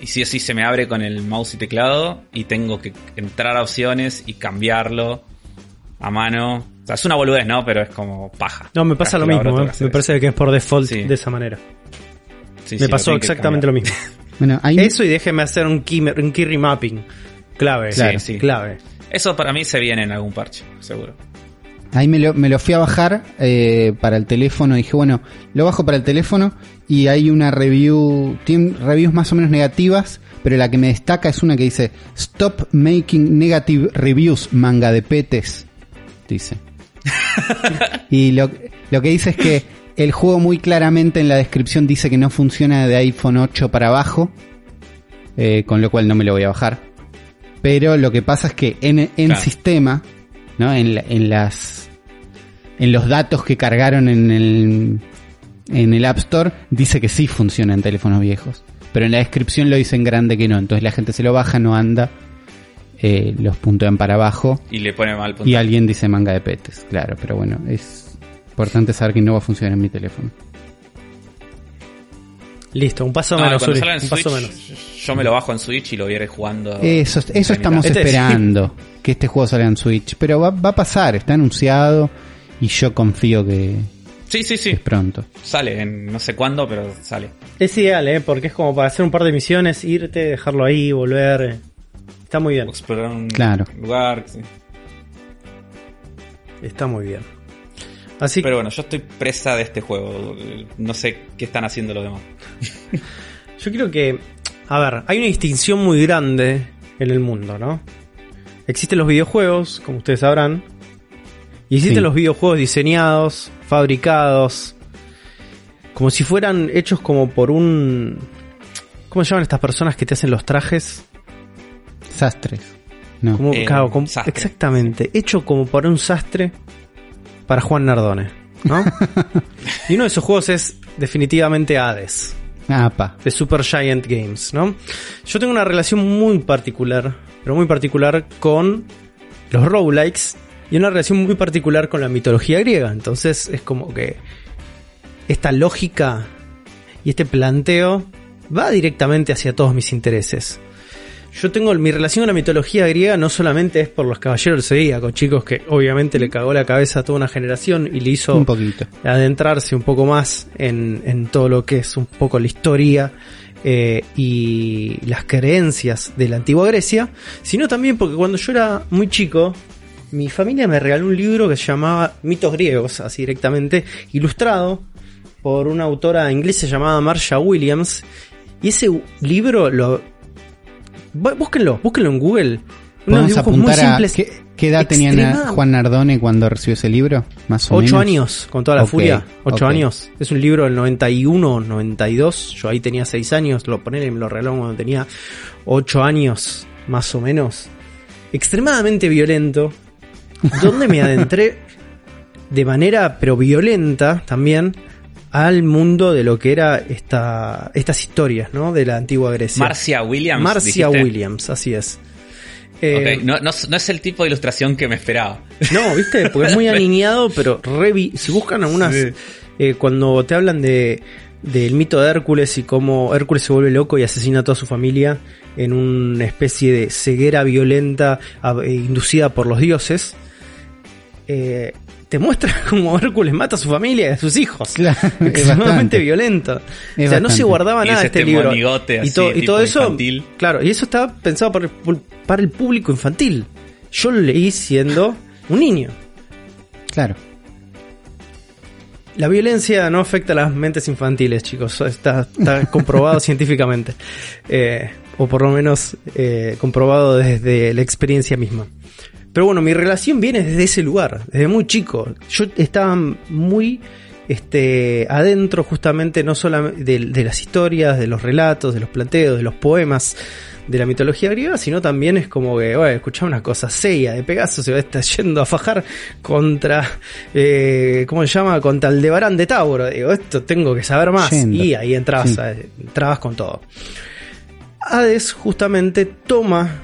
Y sí o sí se me abre con el mouse y teclado y tengo que entrar a opciones y cambiarlo a mano. O sea, es una boludez, ¿no? Pero es como paja. No, me pasa lo mismo, ¿eh? me parece que es por default Sí. de esa manera. Sí, me sí, pasó exactamente lo mismo. Bueno, hay Eso y déjeme hacer un key, un key remapping. Clave, Claro, sí. clave. Eso para mí se viene en algún parche, seguro. Ahí me lo, me lo fui a bajar eh, para el teléfono. Dije, bueno, lo bajo para el teléfono y hay una review, tiene reviews más o menos negativas, pero la que me destaca es una que dice, Stop making negative reviews, manga de petes. Dice. y lo, lo que dice es que el juego muy claramente en la descripción dice que no funciona de iPhone 8 para abajo, eh, con lo cual no me lo voy a bajar. Pero lo que pasa es que en, en Claro. sistema, ¿no? En, en las en los datos que cargaron en el en el App Store dice que sí funciona en teléfonos viejos, pero en la descripción lo dice en grande que no, entonces la gente se lo baja, no anda, eh, los puntúan para abajo. Y le pone mal y alguien dice manga de petes, claro, pero bueno, es importante saber que no va a funcionar en mi teléfono. Listo, un paso No, menos, Uri, salga en un paso menos. yo me lo bajo en Switch y lo iré jugando. Eso, eso estamos Este- esperando, que este juego salga en Switch, pero va, va a pasar, está anunciado y yo confío que Sí, sí, sí. es pronto. Sale en no sé cuándo, pero sale. Es ideal, ¿eh? Porque es como para hacer un par de misiones, irte, dejarlo ahí, volver. Está muy bien, Explorar un Claro. lugar. sí. está muy bien. Así Pero bueno, yo estoy presa de este juego. No sé qué están haciendo los demás. Yo creo que, a ver, hay una distinción muy grande en el mundo, ¿no? Existen los videojuegos, como ustedes sabrán, y existen Sí. los videojuegos diseñados, fabricados, como si fueran hechos como por un... ¿Cómo se llaman estas personas que te hacen los trajes? Sastres. No. Como, Eh, claro, como- sastre. exactamente, hecho como por un sastre para Juan Nardone, ¿no? y uno de esos juegos es definitivamente Hades. Ah, pa. de Super Giant Games, ¿no? Yo tengo una relación muy particular, pero muy particular con los roguelikes y una relación muy particular con la mitología griega. Entonces es como que esta lógica y este planteo va directamente hacia todos mis intereses. Yo tengo mi relación con la mitología griega no solamente es por los caballeros del Zodíaco, chicos, que obviamente le cagó la cabeza a toda una generación y le hizo Un poquito. adentrarse un poco más en, en todo lo que es un poco la historia eh, y las creencias de la antigua Grecia, sino también porque cuando yo era muy chico, mi familia me regaló un libro que se llamaba Mitos griegos, así directamente, ilustrado por una autora inglesa llamada Marcia Williams, y ese libro lo... bú- Búsquenlo, búsquenlo en Google. Unos dibujos muy a simples, ¿qué, qué edad tenía na- extremad- Juan Nardone cuando recibió ese libro, más o Ocho menos. años, con toda la furia. Ocho años. Es un libro del 91, 92. Yo ahí tenía seis años. Lo ponen y me lo regalaron cuando tenía ocho años, más o menos. Extremadamente violento. Donde me adentré de manera, pero violenta también, al mundo de lo que era esta, estas historias, ¿no? De la antigua Grecia. Marcia Williams. Marcia dijiste. Williams, así es. Eh, No, no, no es el tipo de ilustración que me esperaba. No, ¿viste? Porque es muy aniñado, pero re si buscan algunas Sí. eh, cuando te hablan de del mito de Hércules y cómo Hércules se vuelve loco y asesina a toda su familia en una especie de ceguera violenta eh, inducida por los dioses, eh, te muestra cómo Hércules mata a su familia y a sus hijos. Claro, es Extremadamente bastante. violento. o sea, no se guardaba Y nada es de este, este libro. y, to- y todo eso, infantil. claro, y eso estaba pensado para el, pu- para el público infantil. Yo lo leí siendo un niño. Claro. La violencia no afecta a las mentes infantiles, chicos. Está, está comprobado científicamente. Eh, o por lo menos eh, comprobado desde la experiencia misma. Pero bueno, mi relación viene desde ese lugar, desde muy chico. Yo estaba muy este, adentro justamente no solamente de, de las historias, de los relatos, de los planteos, de los poemas de la mitología griega, sino también es como que, bueno, escuchá una cosa, Seiya de Pegaso se va a estar yendo a fajar contra, eh, ¿cómo se llama? Contra Aldebarán de Tauro. Digo, esto tengo que saber más. Yendo. Y ahí entrabas, Sí. entrabas con todo. Hades justamente toma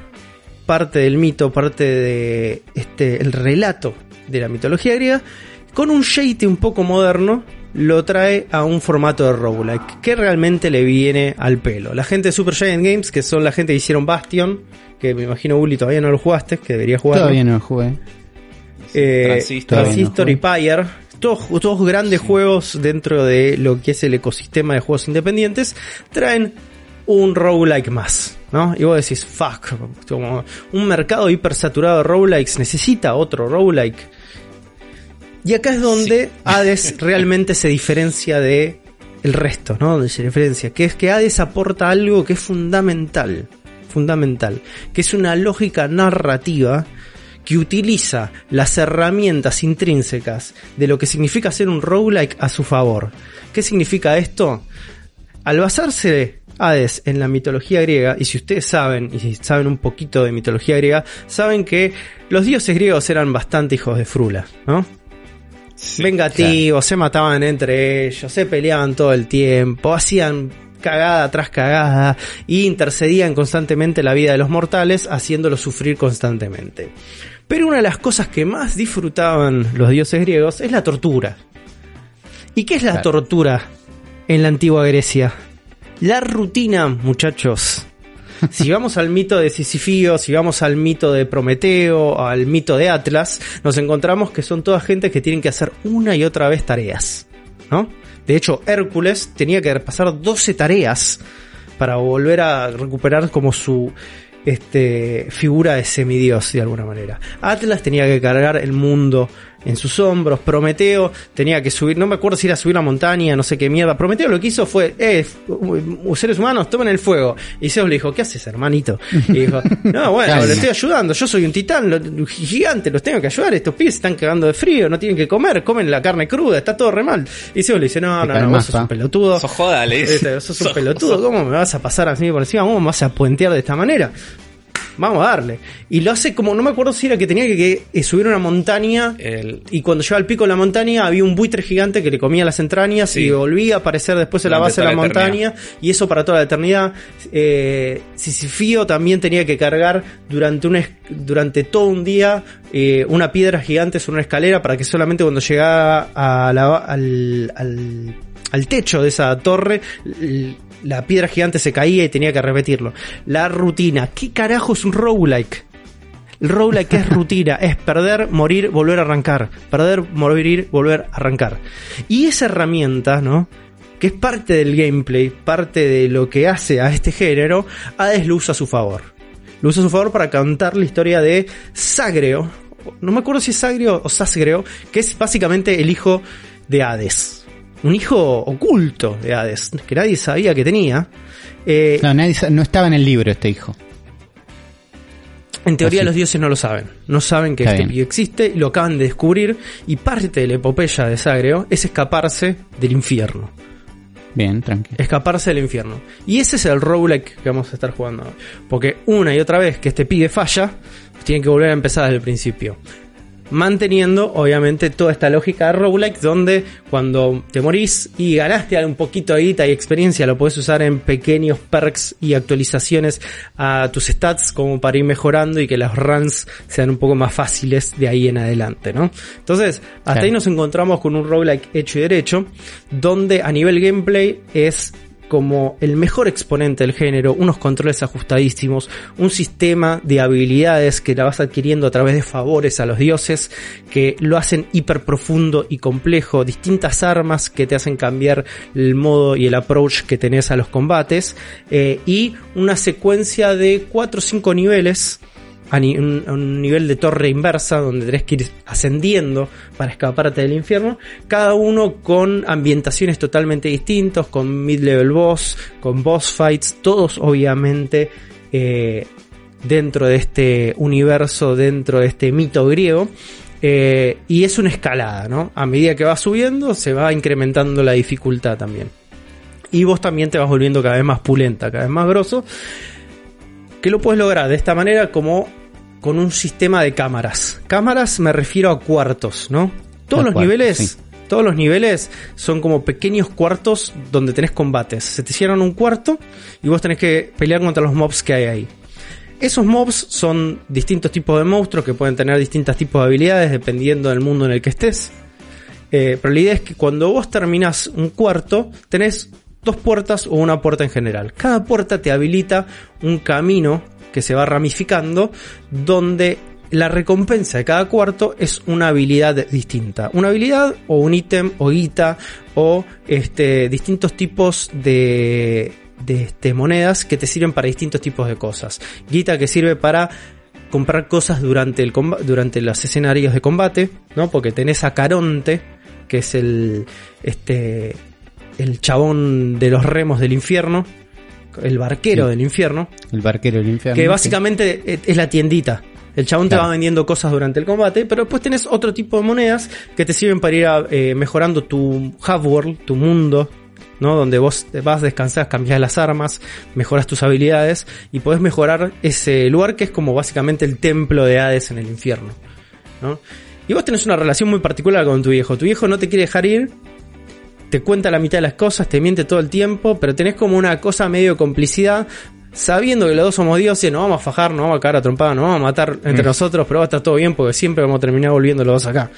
parte del mito, parte de este el relato de la mitología griega, con un shade un poco moderno, lo trae a un formato de roguelike, que realmente le viene al pelo. La gente de Super Giant Games, que son la gente que hicieron Bastion, que me imagino Uli todavía no lo jugaste, que debería jugarlo. Todavía no lo jugué. Eh, Transistor. Transistor y Pyre. Todos, todos grandes juegos dentro de lo que es el ecosistema de juegos independientes traen un roguelike más. ¿No? Y vos decís, fuck, como un mercado hipersaturado de roguelikes necesita otro roguelike. Y acá es donde Hades realmente se diferencia de el resto, ¿no? Donde se diferencia, que es que Hades aporta algo que es fundamental, fundamental, que es una lógica narrativa que utiliza las herramientas intrínsecas de lo que significa ser un roguelike a su favor. ¿Qué significa esto? Al basarse Hades en la mitología griega, y si ustedes saben, y si saben un poquito de mitología griega, saben que los dioses griegos eran bastante hijos de frula, ¿no? Vengativos, se mataban entre ellos, se peleaban todo el tiempo, hacían cagada tras cagada y intercedían constantemente la vida de los mortales, haciéndolos sufrir constantemente. Pero una de las cosas que más disfrutaban los dioses griegos es la tortura. ¿Y qué es la Claro. tortura en la antigua Grecia? La rutina, muchachos. Si vamos al mito de Sisifío, si vamos al mito de Prometeo, al mito de Atlas, nos encontramos que son toda gente que tienen que hacer una y otra vez tareas, ¿no? De hecho, Hércules tenía que pasar 12 tareas para volver a recuperar como su este, figura de semidios de alguna manera. Atlas tenía que cargar el mundo en sus hombros. Prometeo tenía que subir, no me acuerdo si era subir la montaña, no sé qué mierda. Prometeo lo que hizo fue, eh, seres humanos, tomen el fuego. Y Zeus le dijo, ¿qué haces, hermanito? Y dijo, no, bueno, le estoy ayudando, yo soy un titán lo- gigante, los tengo que ayudar, estos pibes se están cagando de frío, no tienen que comer, comen la carne cruda, está todo re mal. Y Zeus le dice, no, no, no, calmás, vos sos un pelotudo. Sos joda, le dice. Este, sos un Sos- pelotudo, sos- ¿cómo me vas a pasar así por encima? ¿Cómo me vas a puentear de esta manera? Vamos a darle. Y lo hace como, no me acuerdo si era que tenía que, que, eh, subir una montaña El- y cuando llegaba al pico de la montaña había un buitre gigante que le comía las entrañas Sí. y volvía a aparecer después en la base de la montaña y eso para toda la eternidad. Eh, Sisifío también tenía que cargar durante, un es- durante todo un día eh, una piedra gigante sobre una escalera para que solamente cuando llegaba a la- al, al, al techo de esa torre la piedra gigante se caía y tenía que repetirlo. La rutina. ¿Qué carajo es un roguelike? El roguelike es rutina, es perder, morir, volver a arrancar. Perder, morir, volver a arrancar. Y esa herramienta, ¿no? Que es parte del gameplay, parte de lo que hace a este género, Hades lo usa a su favor. Lo usa a su favor para contar la historia de Sagreo. No me acuerdo si es Sagreo o Sasgreo, que es básicamente el hijo de Hades. Un hijo oculto de Hades, que nadie sabía que tenía. Eh, No, nadie no estaba en el libro este hijo. En teoría Así. los dioses no lo saben. No saben que Está este bien. pibe existe y lo acaban de descubrir. Y parte de la epopeya de Sagreo es escaparse del infierno. Bien, tranquilo. Escaparse del infierno. Y ese es el roguelike que vamos a estar jugando. Porque una y otra vez que este pibe falla, tiene que volver a empezar desde el principio. Manteniendo, obviamente, toda esta lógica de roguelike, donde cuando te morís y ganaste un poquito de guita y experiencia, lo puedes usar en pequeños perks y actualizaciones a tus stats, como para ir mejorando y que las runs sean un poco más fáciles de ahí en adelante, ¿no? Entonces, hasta Claro. ahí nos encontramos con un roguelike hecho y derecho, donde a nivel gameplay es como el mejor exponente del género, unos controles ajustadísimos, un sistema de habilidades que la vas adquiriendo a través de favores a los dioses, que lo hacen hiper profundo y complejo, distintas armas que te hacen cambiar el modo y el approach que tenés a los combates, eh, y una secuencia de 4 o 5 niveles a, un, nivel de torre inversa donde tenés que ir ascendiendo para escaparte del infierno, cada uno con ambientaciones totalmente distintos, con mid-level boss, con boss fights, todos obviamente eh, dentro de este universo, dentro de este mito griego. Eh, y es una escalada, ¿no? A medida que va subiendo, se va incrementando la dificultad también. Y vos también te vas volviendo cada vez más pulenta, cada vez más grosso. Que lo puedes lograr de esta manera como con un sistema de cámaras. Cámaras me refiero a cuartos, ¿no? Todos los niveles, sí. todos los niveles son como pequeños cuartos donde tenés combates. Se te cierran un cuarto y vos tenés que pelear contra los mobs que hay ahí. Esos mobs son distintos tipos de monstruos que pueden tener distintos tipos de habilidades dependiendo del mundo en el que estés. Eh, pero la idea es que cuando vos terminás un cuarto, tenés dos puertas o una puerta en general. Cada puerta te habilita un camino que se va ramificando donde la recompensa de cada cuarto es una habilidad distinta. Una habilidad o un ítem o guita o este, distintos tipos de, de este, monedas que te sirven para distintos tipos de cosas. Guita que sirve para comprar cosas durante, el durante los escenarios de combate, ¿no? Porque tenés a Caronte, que es el, este, el chabón de los remos del infierno, el barquero Sí. del infierno, El barquero del infierno. que básicamente es- es la tiendita. El chabón te va vendiendo cosas durante el combate, pero después tenés otro tipo de monedas que te sirven para ir a, eh, mejorando tu half-world, tu mundo, ¿no? Donde vos te vas, descansás, cambias las armas, mejoras tus habilidades y podés mejorar ese lugar que es como básicamente el templo de Hades en el infierno, ¿no? Y vos tenés una relación muy particular con tu viejo. Tu viejo no te quiere dejar ir, te cuenta la mitad de las cosas, te miente todo el tiempo, pero tenés como una cosa medio complicidad, sabiendo que los dos somos dioses, nos vamos a fajar, nos vamos a cagar a trompada, nos vamos a matar entre Mm. nosotros, pero va a estar todo bien porque siempre vamos a terminar volviendo los dos acá.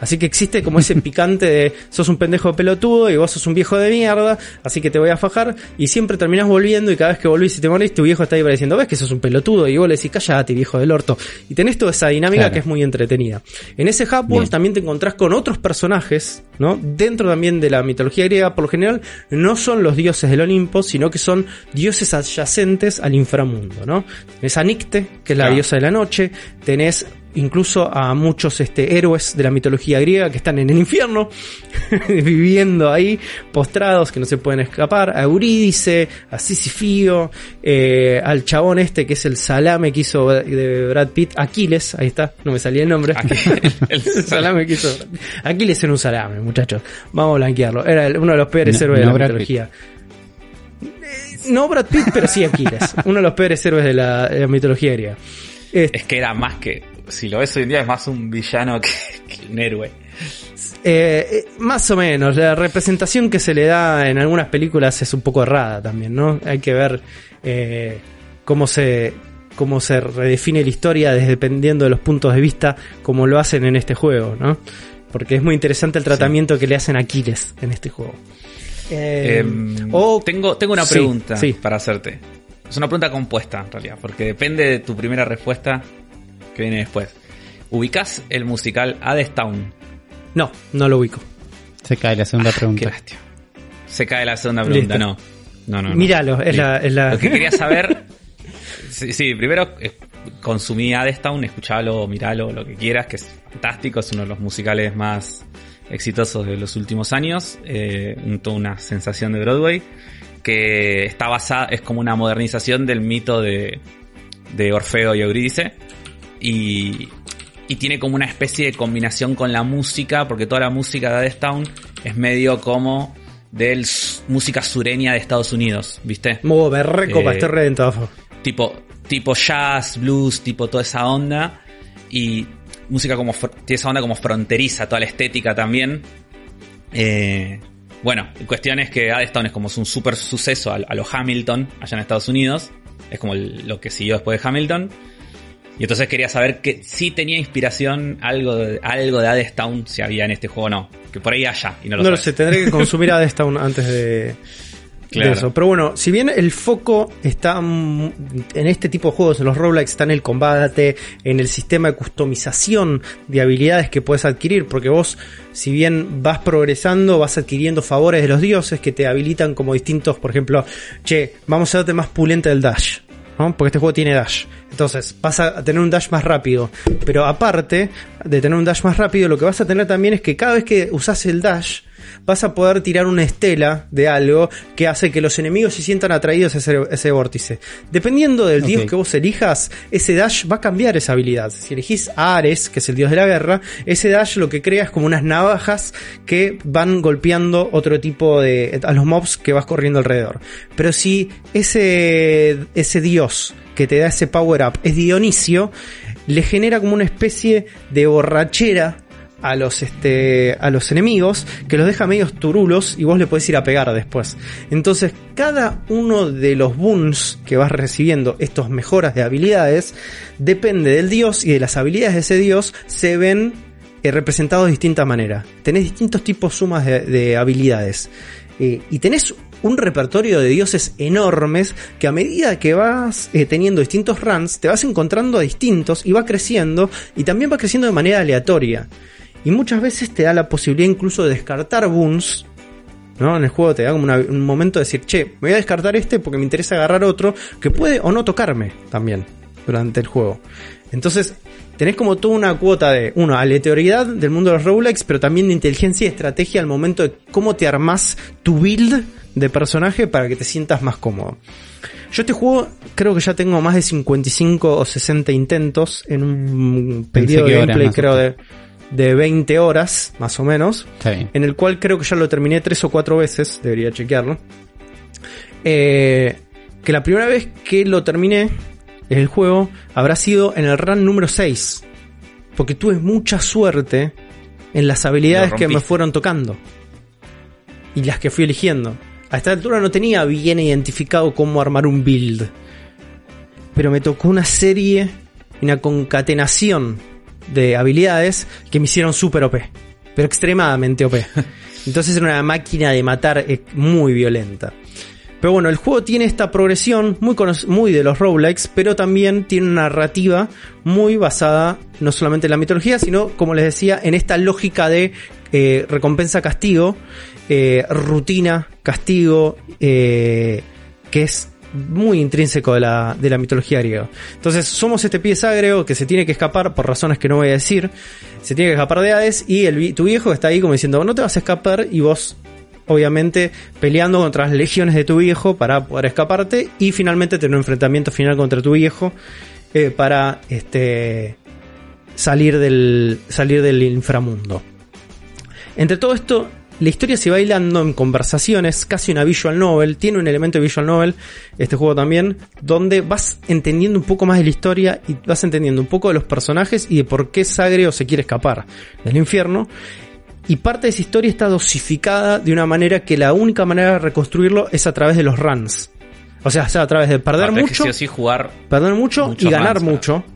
Así que existe como ese picante de sos un pendejo pelotudo y vos sos un viejo de mierda, así que te voy a fajar y siempre terminás volviendo y cada vez que volvís y te morís, tu viejo está ahí diciendo, ves que sos un pelotudo y vos le decís, cállate viejo del orto. Y tenés toda esa dinámica Claro. que es muy entretenida. En ese Hub World Bien. también te encontrás con otros personajes, ¿no? Dentro también de la mitología griega, por lo general, no son los dioses del Olimpo, sino que son dioses adyacentes al inframundo, ¿no? Tenés a Nicte, que es la Claro. diosa de la noche, tenés incluso a muchos este, héroes de la mitología griega que están en el infierno, viviendo ahí, postrados, que no se pueden escapar, a Eurídice, a Sisifío, eh, al chabón este que es el salame que hizo de Brad Pitt, Aquiles, ahí está, no me salía el nombre. El salame que hizo. Aquiles era un salame, muchachos. Vamos a blanquearlo. Era uno de los peores No- héroes de la Brad mitología. No Brad Pitt, pero sí Aquiles. Uno de los peores héroes de la, de la mitología griega. Este, Es que era más que. Si lo ves hoy en día, es más un villano que, que un héroe. Eh, eh, más o menos, la representación que se le da en algunas películas es un poco errada también, ¿no? Hay que ver eh, cómo se cómo se redefine la historia desde- dependiendo de los puntos de vista, como lo hacen en este juego, ¿no? Porque es muy interesante el tratamiento que le hacen a Aquiles en este juego. Eh, Em, o tengo, tengo una pregunta sí. para hacerte. Es una pregunta compuesta, en realidad, porque depende de tu primera respuesta que viene después. ¿Ubicás el musical Hades Town? no, no lo ubico. Se cae la segunda Qué pregunta. Se cae la segunda pregunta, Listo. no. No, no, no. Míralo, es la, es la- Lo que quería saber. sí, sí, primero eh, consumí Hades Town, escuchalo, miralo, lo que quieras, que es fantástico, es uno de los musicales más exitosos de los últimos años, eh, toda una sensación de Broadway, que está basada, es como una modernización del mito de, de Orfeo y Eurídice, y, y tiene como una especie de combinación con la música, porque toda la música de Town es medio como de música sureña de Estados Unidos, ¿viste? Me recopa, Eh, estoy reventado. tipo, tipo jazz, blues, tipo toda esa onda. Y música como, tiene esa onda como fronteriza, toda la estética también. Eh, bueno, la cuestión es que Addison es como un super suceso a, a lo Hamilton allá en Estados Unidos. Es como el- lo que siguió después de Hamilton. Y entonces quería saber que si tenía inspiración algo de, algo de si había en este juego o no. Que por ahí haya, y no lo, No lo sé, tendré que consumir a Town antes de, Claro. Pero bueno, si bien el foco está en este tipo de juegos, en los roguelikes, está en el combate, en el sistema de customización de habilidades que puedes adquirir, porque vos, si bien vas progresando, vas adquiriendo favores de los dioses que te habilitan como distintos, por ejemplo, che, vamos a darte más pulente del dash. ¿no? Porque este juego tiene dash. Entonces vas a tener un dash más rápido. Pero aparte de tener un dash más rápido, lo que vas a tener también es que cada vez que usas el dash, vas a poder tirar una estela de algo que hace que los enemigos se sientan atraídos a ese, ese vórtice. Dependiendo del dios que vos elijas, ese dash va a cambiar esa habilidad. Si elegís a Ares, que es el dios de la guerra, ese dash lo que crea es como unas navajas que van golpeando otro tipo de... a los mobs que vas corriendo alrededor. Pero si ese, ese dios que te da ese power up es Dionisio, le genera como una especie de borrachera a los este a los enemigos que los deja medios turulos y vos le podés ir a pegar después. Entonces, cada uno de los boons que vas recibiendo, estos mejoras de habilidades, depende del dios y de las habilidades de ese dios se ven eh, representados de distinta manera. Tenés distintos tipos sumas de, de habilidades. Eh, y tenés un repertorio de dioses enormes que a medida que vas eh, teniendo distintos runs, te vas encontrando a distintos y va creciendo y también va creciendo de manera aleatoria. Y muchas veces te da la posibilidad incluso de descartar boons. ¿no? En el juego te da como una- un momento de decir, che, me voy a descartar este porque me interesa agarrar otro que puede o no tocarme también durante el juego. Entonces, tenés como toda una cuota de, uno, aleatoriedad del mundo de los roguelikes, pero también de inteligencia y estrategia al momento de cómo te armás tu build de personaje para que te sientas más cómodo. Yo este juego creo que ya tengo más de 55 o 60 intentos en un periodo de gameplay creo de, de 20 horas, más o menos en el cual creo que ya lo terminé tres o cuatro veces, debería chequearlo. Eh, que la primera vez que lo terminé, el juego, habrá sido en el run número 6. Porque tuve mucha suerte en las habilidades que me fueron tocando. Y las que fui eligiendo. A esta altura no tenía bien identificado cómo armar un build. Pero me tocó una serie, una concatenación de habilidades que me hicieron super OP. Pero extremadamente OP. Entonces era una máquina de matar eh, muy violenta. Pero bueno, el juego tiene esta progresión muy, muy de los roguelikes, pero también tiene una narrativa muy basada no solamente en la mitología, sino, como les decía, en esta lógica de eh, recompensa-castigo, eh, rutina-castigo, eh, que es muy intrínseco de la, de la mitología griega. Entonces, somos este pie sagreo que se tiene que escapar por razones que no voy a decir. Se tiene que escapar de Hades y el, tu viejo está ahí como diciendo, no te vas a escapar y vos obviamente peleando contra las legiones de tu viejo para poder escaparte y finalmente tener un enfrentamiento final contra tu viejo eh, para este salir del salir del inframundo. Entre todo esto, la historia se va hilando en conversaciones, casi una visual novel, tiene un elemento de visual novel, este juego también, donde vas entendiendo un poco más de la historia y vas entendiendo un poco de los personajes y de por qué Sagreo se quiere escapar del infierno. Y parte de esa historia está dosificada de una manera que la única manera de reconstruirlo es a través de los runs. O sea, sea a través de perder Ah, mucho, sí o sí jugar. perder mucho y ganar mucho para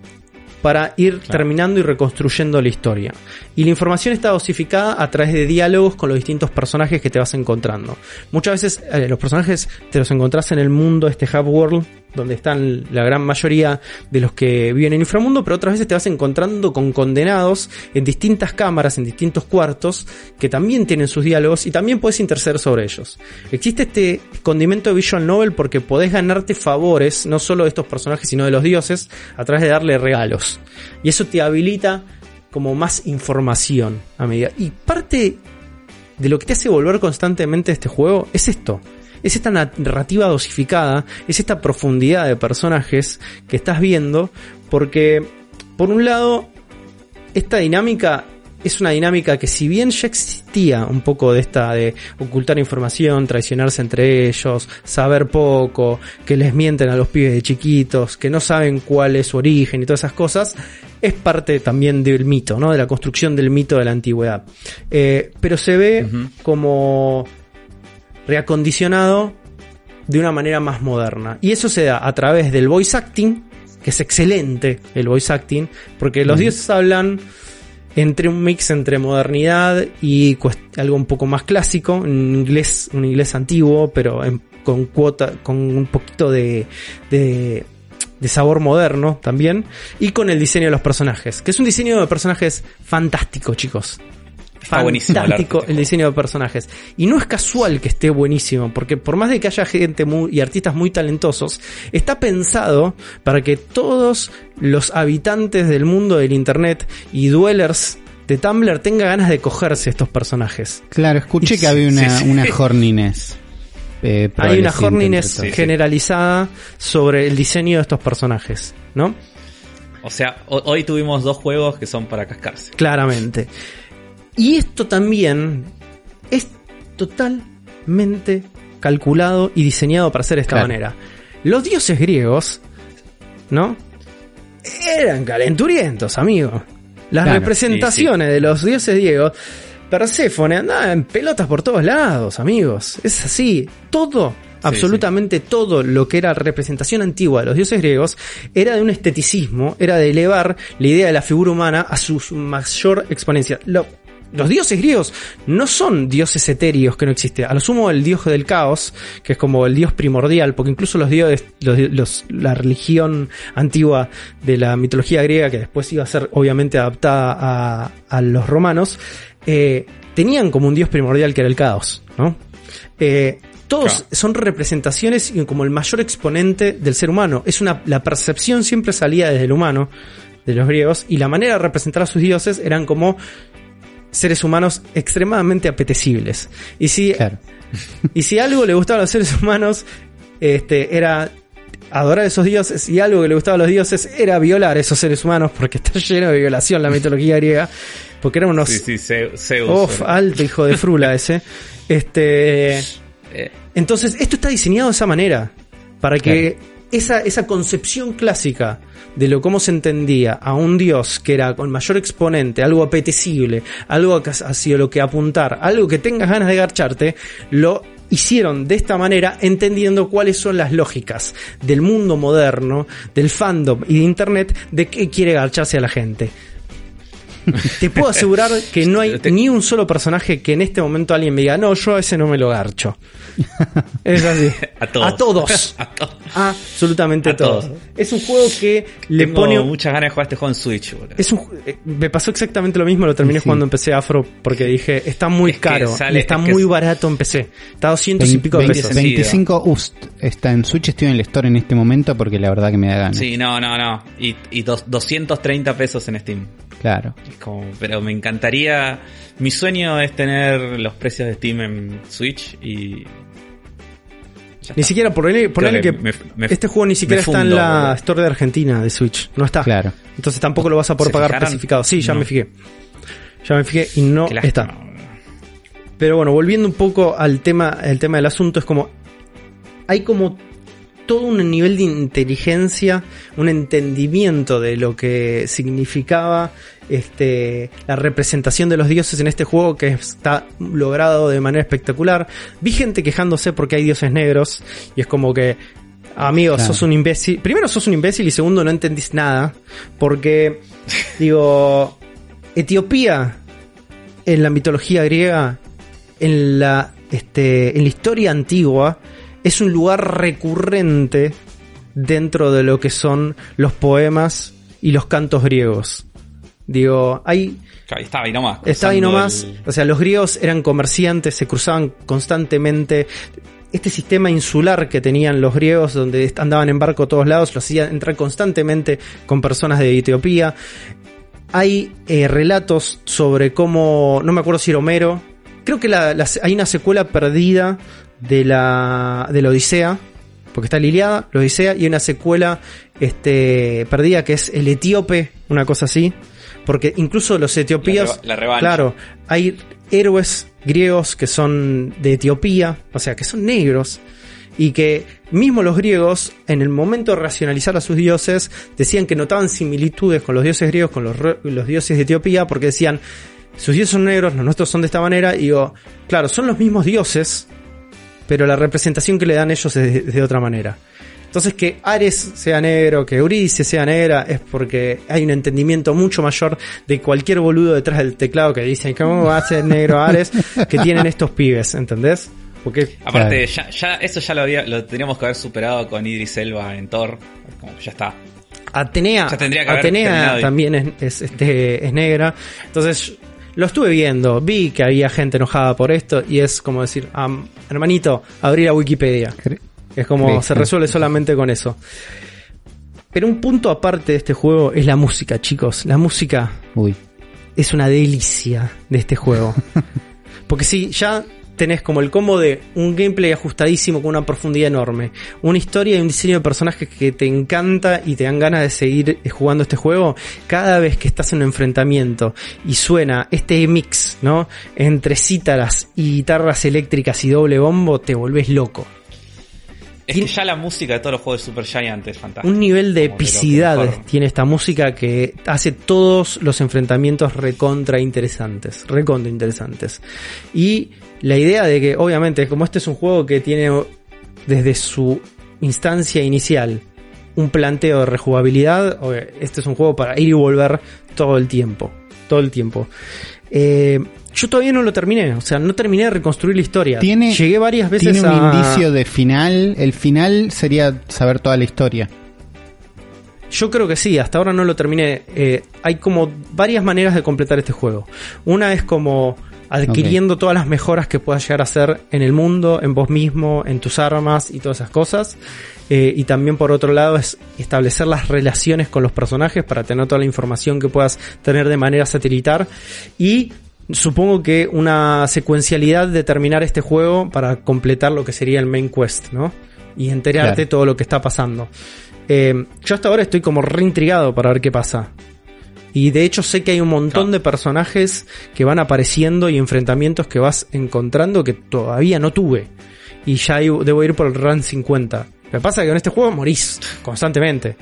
ir Claro. terminando y reconstruyendo la historia. Y la información está dosificada a través de diálogos con los distintos personajes que te vas encontrando. Muchas veces eh, los personajes te los encontrás en el mundo, este Hub World, donde están la gran mayoría de los que viven en inframundo, pero otras veces te vas encontrando con condenados en distintas cámaras, en distintos cuartos, que también tienen sus diálogos y también puedes interceder sobre ellos. Existe este condimento de visual novel porque podés ganarte favores, no solo de estos personajes, sino de los dioses, a través de darle regalos. Y eso te habilita como más información a medida. Y parte de lo que te hace volver constantemente este juego es esto. Es esta narrativa dosificada, es esta profundidad de personajes que estás viendo, porque por un lado, esta dinámica es una dinámica que si bien ya existía un poco de esta de ocultar información, traicionarse entre ellos, saber poco, que les mienten a los pibes de chiquitos, que no saben cuál es su origen y todas esas cosas, es parte también del mito, ¿no? De la construcción del mito de la antigüedad. Eh, pero se ve como reacondicionado de una manera más moderna. Y eso se da a través del voice acting, que es excelente el voice acting, porque los dioses hablan entre un mix entre modernidad y algo un poco más clásico, un inglés, un inglés antiguo, pero en- con cuota, con un poquito de, de, de sabor moderno también, y con el diseño de los personajes, que es un diseño de personajes fantástico, chicos. Está buenísimo el Fantástico diseño de personajes. Y no es casual que esté buenísimo, porque por más de que haya gente muy, y artistas muy talentosos, está pensado para que todos los habitantes del mundo del internet y dwellers de Tumblr tenga ganas de cogerse estos personajes. Claro, escuché que había una, Sí, sí. una horniness. eh, Hay una horniness generalizada sobre el diseño de estos personajes, ¿no? O sea, ho- hoy tuvimos dos juegos que son para cascarse. Claramente. Y esto también es totalmente calculado y diseñado para ser de esta Claro. manera. Los dioses griegos, ¿no? Eran calenturientos, amigo. Las Claro, representaciones de los dioses griegos, Perséfone andaba en pelotas por todos lados, amigos. Es así. Todo, absolutamente todo lo que era representación antigua de los dioses griegos era de un esteticismo, era de elevar la idea de la figura humana a su mayor exponencia. Lo- los dioses griegos no son dioses etéreos que no existen. A lo sumo el dios del caos, que es como el dios primordial, porque incluso los dioses, los- los- la religión antigua de la mitología griega, que después iba a ser obviamente adaptada a, a los romanos, eh, tenían como un dios primordial que era el caos, ¿no? Eh, todos Claro. son representaciones y como el mayor exponente del ser humano. Es una, la percepción siempre salía desde el humano, de los griegos, y la manera de representar a sus dioses eran como seres humanos extremadamente apetecibles. Y si, Claro. y si algo le gustaba a los seres humanos, este, era adorar a esos dioses, y algo que le gustaba a los dioses era violar a esos seres humanos, porque está lleno de violación la mitología griega, porque eran unos... Sí, sí, Ze- Zeus. Uf, alto hijo de frula ese. Este... Eh, Entonces, esto está diseñado de esa manera. Para que esa, esa concepción clásica de lo cómo se entendía a un dios que era con mayor exponente, algo apetecible, algo que- hacia lo que apuntar, algo que tengas ganas de garcharte, lo hicieron de esta manera entendiendo cuáles son las lógicas del mundo moderno, del fandom y de internet de qué quiere garcharse a la gente. Te puedo asegurar que no hay Te- ni un solo personaje que en este momento alguien me diga, no, yo a ese no me lo garcho. Es así. A todos. A todos. A todos. Absolutamente A todos. todos. Es un juego que le Tengo pone. muchas ganas de jugar este juego en Switch, boludo. Es un, eh, me pasó exactamente lo mismo, lo terminé Sí. jugando en PC Afro porque dije, está muy Es caro sale- y está es muy es- barato en PC. Está a 200 y Vein- pico de pesos. sentido. 25 UST está en Switch, estoy en el store en este momento porque la verdad que me da ganas. Sí, no, no, no. Y, y dos- 230 pesos en Steam. Claro. Es como, pero me encantaría. Mi sueño es tener los precios de Steam en Switch y. Ni siquiera, ponele, ponele que, que me- me- este juego ni siquiera está en la. Store de Argentina de Switch. No está. Claro. Entonces tampoco lo vas a poder ¿Se pagar fijaron? especificado. Sí, ya No. me fijé. Ya me fijé y no está. Pero bueno, volviendo un poco al tema, el tema del asunto, es como. Hay como todo un nivel de inteligencia, un entendimiento de lo que significaba este, la representación de los dioses en este juego que está logrado de manera espectacular. Vi gente quejándose porque hay dioses negros y es como que, amigo, Claro. sos un imbécil. Primero sos un imbécil y segundo no entendís nada porque, digo, Etiopía en la mitología griega, en la, este, en la historia antigua, es un lugar recurrente dentro de lo que son los poemas y los cantos griegos. Digo, hay, Estaba ahí nomás. estaba ahí nomás, el- o sea, los griegos eran comerciantes, se cruzaban constantemente. Este sistema insular que tenían los griegos, donde andaban en barco a todos lados, los hacían entrar constantemente con personas de Etiopía. Hay eh, relatos sobre cómo, no me acuerdo si era Homero, creo que la- la- hay una secuela perdida de la, de la Odisea, porque está la Iliada, la Odisea, y una secuela este, perdida que es el Etíope, una cosa así, porque incluso los La la revancha. claro, hay héroes griegos que son de Etiopía, o sea, que son negros, y que mismo los griegos, en el momento de racionalizar a sus dioses, decían que notaban similitudes con los dioses griegos, con los, los dioses de Etiopía, porque decían, sus dioses son negros, los nuestros son de esta manera, y digo, claro, son los mismos dioses, pero la representación que le dan ellos es de, de otra manera. Entonces que Ares sea negro, que Euridice sea negra, es porque hay un entendimiento mucho mayor de cualquier boludo detrás del teclado que dicen, ¿cómo va a ser negro Ares? que tienen estos pibes, ¿entendés? Porque Aparte, ya, ya, eso ya lo, había, lo tendríamos que haber superado con Idris Elba en Thor. Como que ya está. Atenea, Ya tendría que haber Atenea también es, es, este, es negra. Entonces, lo estuve viendo, vi que había gente enojada por esto y es como decir, "Am, hermanito, abrí la Wikipedia. Es como se resuelve solamente con eso. Pero un punto aparte de este juego es la música, chicos. La música Uy. es una delicia de este juego. Porque si ya tenés como el combo de un gameplay ajustadísimo con una profundidad enorme, una historia y un diseño de personajes que te encanta y te dan ganas de seguir eh, jugando este juego, cada vez que estás en un enfrentamiento y suena este mix, ¿no? Entre cítaras y guitarras eléctricas y doble bombo, te volvés loco. Es que ya la música de todos los juegos de Super Giant es fantástica. Un nivel de epicidad tiene esta música que hace todos los enfrentamientos recontra interesantes, recontra interesantes. Y la idea de que, obviamente, como este es un juego que tiene desde su instancia inicial un planteo de rejugabilidad, este es un juego para ir y volver todo el tiempo, todo el tiempo. Eh, yo todavía no lo terminé, o sea, no terminé de reconstruir la historia. Tiene, Llegué varias veces tiene un a... indicio de final. El final sería saber toda la historia. Yo creo que sí, hasta ahora no lo terminé. Eh, hay como varias maneras de completar este juego. Una es como adquiriendo todas las mejoras que puedas llegar a hacer en el mundo, en vos mismo, en tus armas y todas esas cosas. Eh, y también por otro lado es establecer las relaciones con los personajes para tener toda la información que puedas tener de manera satelital. Y supongo que una secuencialidad de terminar este juego para completar lo que sería el main quest, ¿no? Y enterarte Claro. todo lo que está pasando. Eh, yo hasta ahora estoy como reintrigado para ver qué pasa. Y de hecho sé que hay un montón Claro. de personajes que van apareciendo y enfrentamientos que vas encontrando que todavía no tuve. Y ya debo ir por el run 50. Me pasa que con este juego morís constantemente.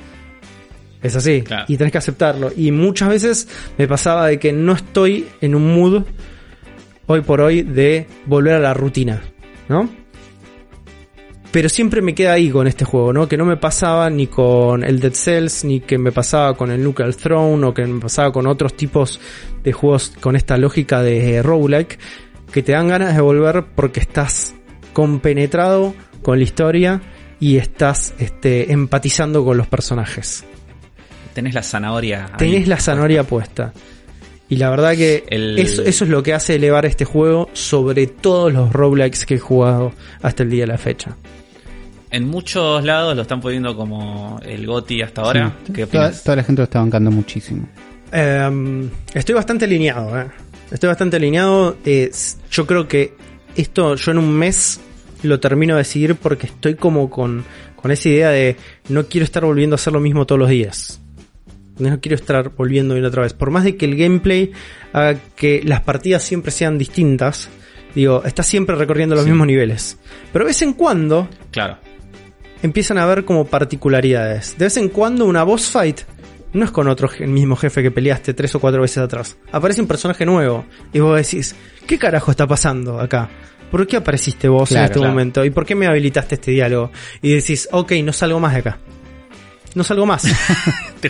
Es así. Claro. Y tenés que aceptarlo. Y muchas veces me pasaba de que no estoy en un mood hoy por hoy de volver a la rutina. ¿No? Pero siempre me queda ahí con este juego, ¿no? Que no me pasaba ni con el Dead Cells, ni que me pasaba con el Nuclear Throne, o que me pasaba con otros tipos de juegos con esta lógica de roguelike, que te dan ganas de volver porque estás compenetrado con la historia y estás este, empatizando con los personajes. Tenés la zanahoria. ahí. Tenés la zanahoria puesta. Y la verdad que El- eso, eso es lo que hace elevar este juego sobre todos los roguelikes que he jugado hasta el día de la fecha. En muchos lados lo están poniendo como el GOTI hasta ahora. Sí. ¿Qué toda, toda la gente lo está bancando muchísimo. Eh, estoy bastante alineado, eh. Estoy bastante alineado. eh, yo creo que esto yo en un mes lo termino de decidir porque estoy como con, con esa idea de no quiero estar volviendo a hacer lo mismo todos los días. No quiero estar volviendo una otra vez. Por más de que el gameplay haga que las partidas siempre sean distintas, digo, estás siempre recorriendo los Sí. mismos niveles. Pero de vez en cuando Claro. empiezan a haber como particularidades. De vez en cuando una boss fight no es con otro el mismo jefe que peleaste tres o cuatro veces atrás. Aparece un personaje nuevo y vos decís, ¿qué carajo está pasando acá? ¿Por qué apareciste vos en este claro. momento? ¿Y por qué me habilitaste este diálogo? Y decís, ok, no salgo más de acá. No salgo más.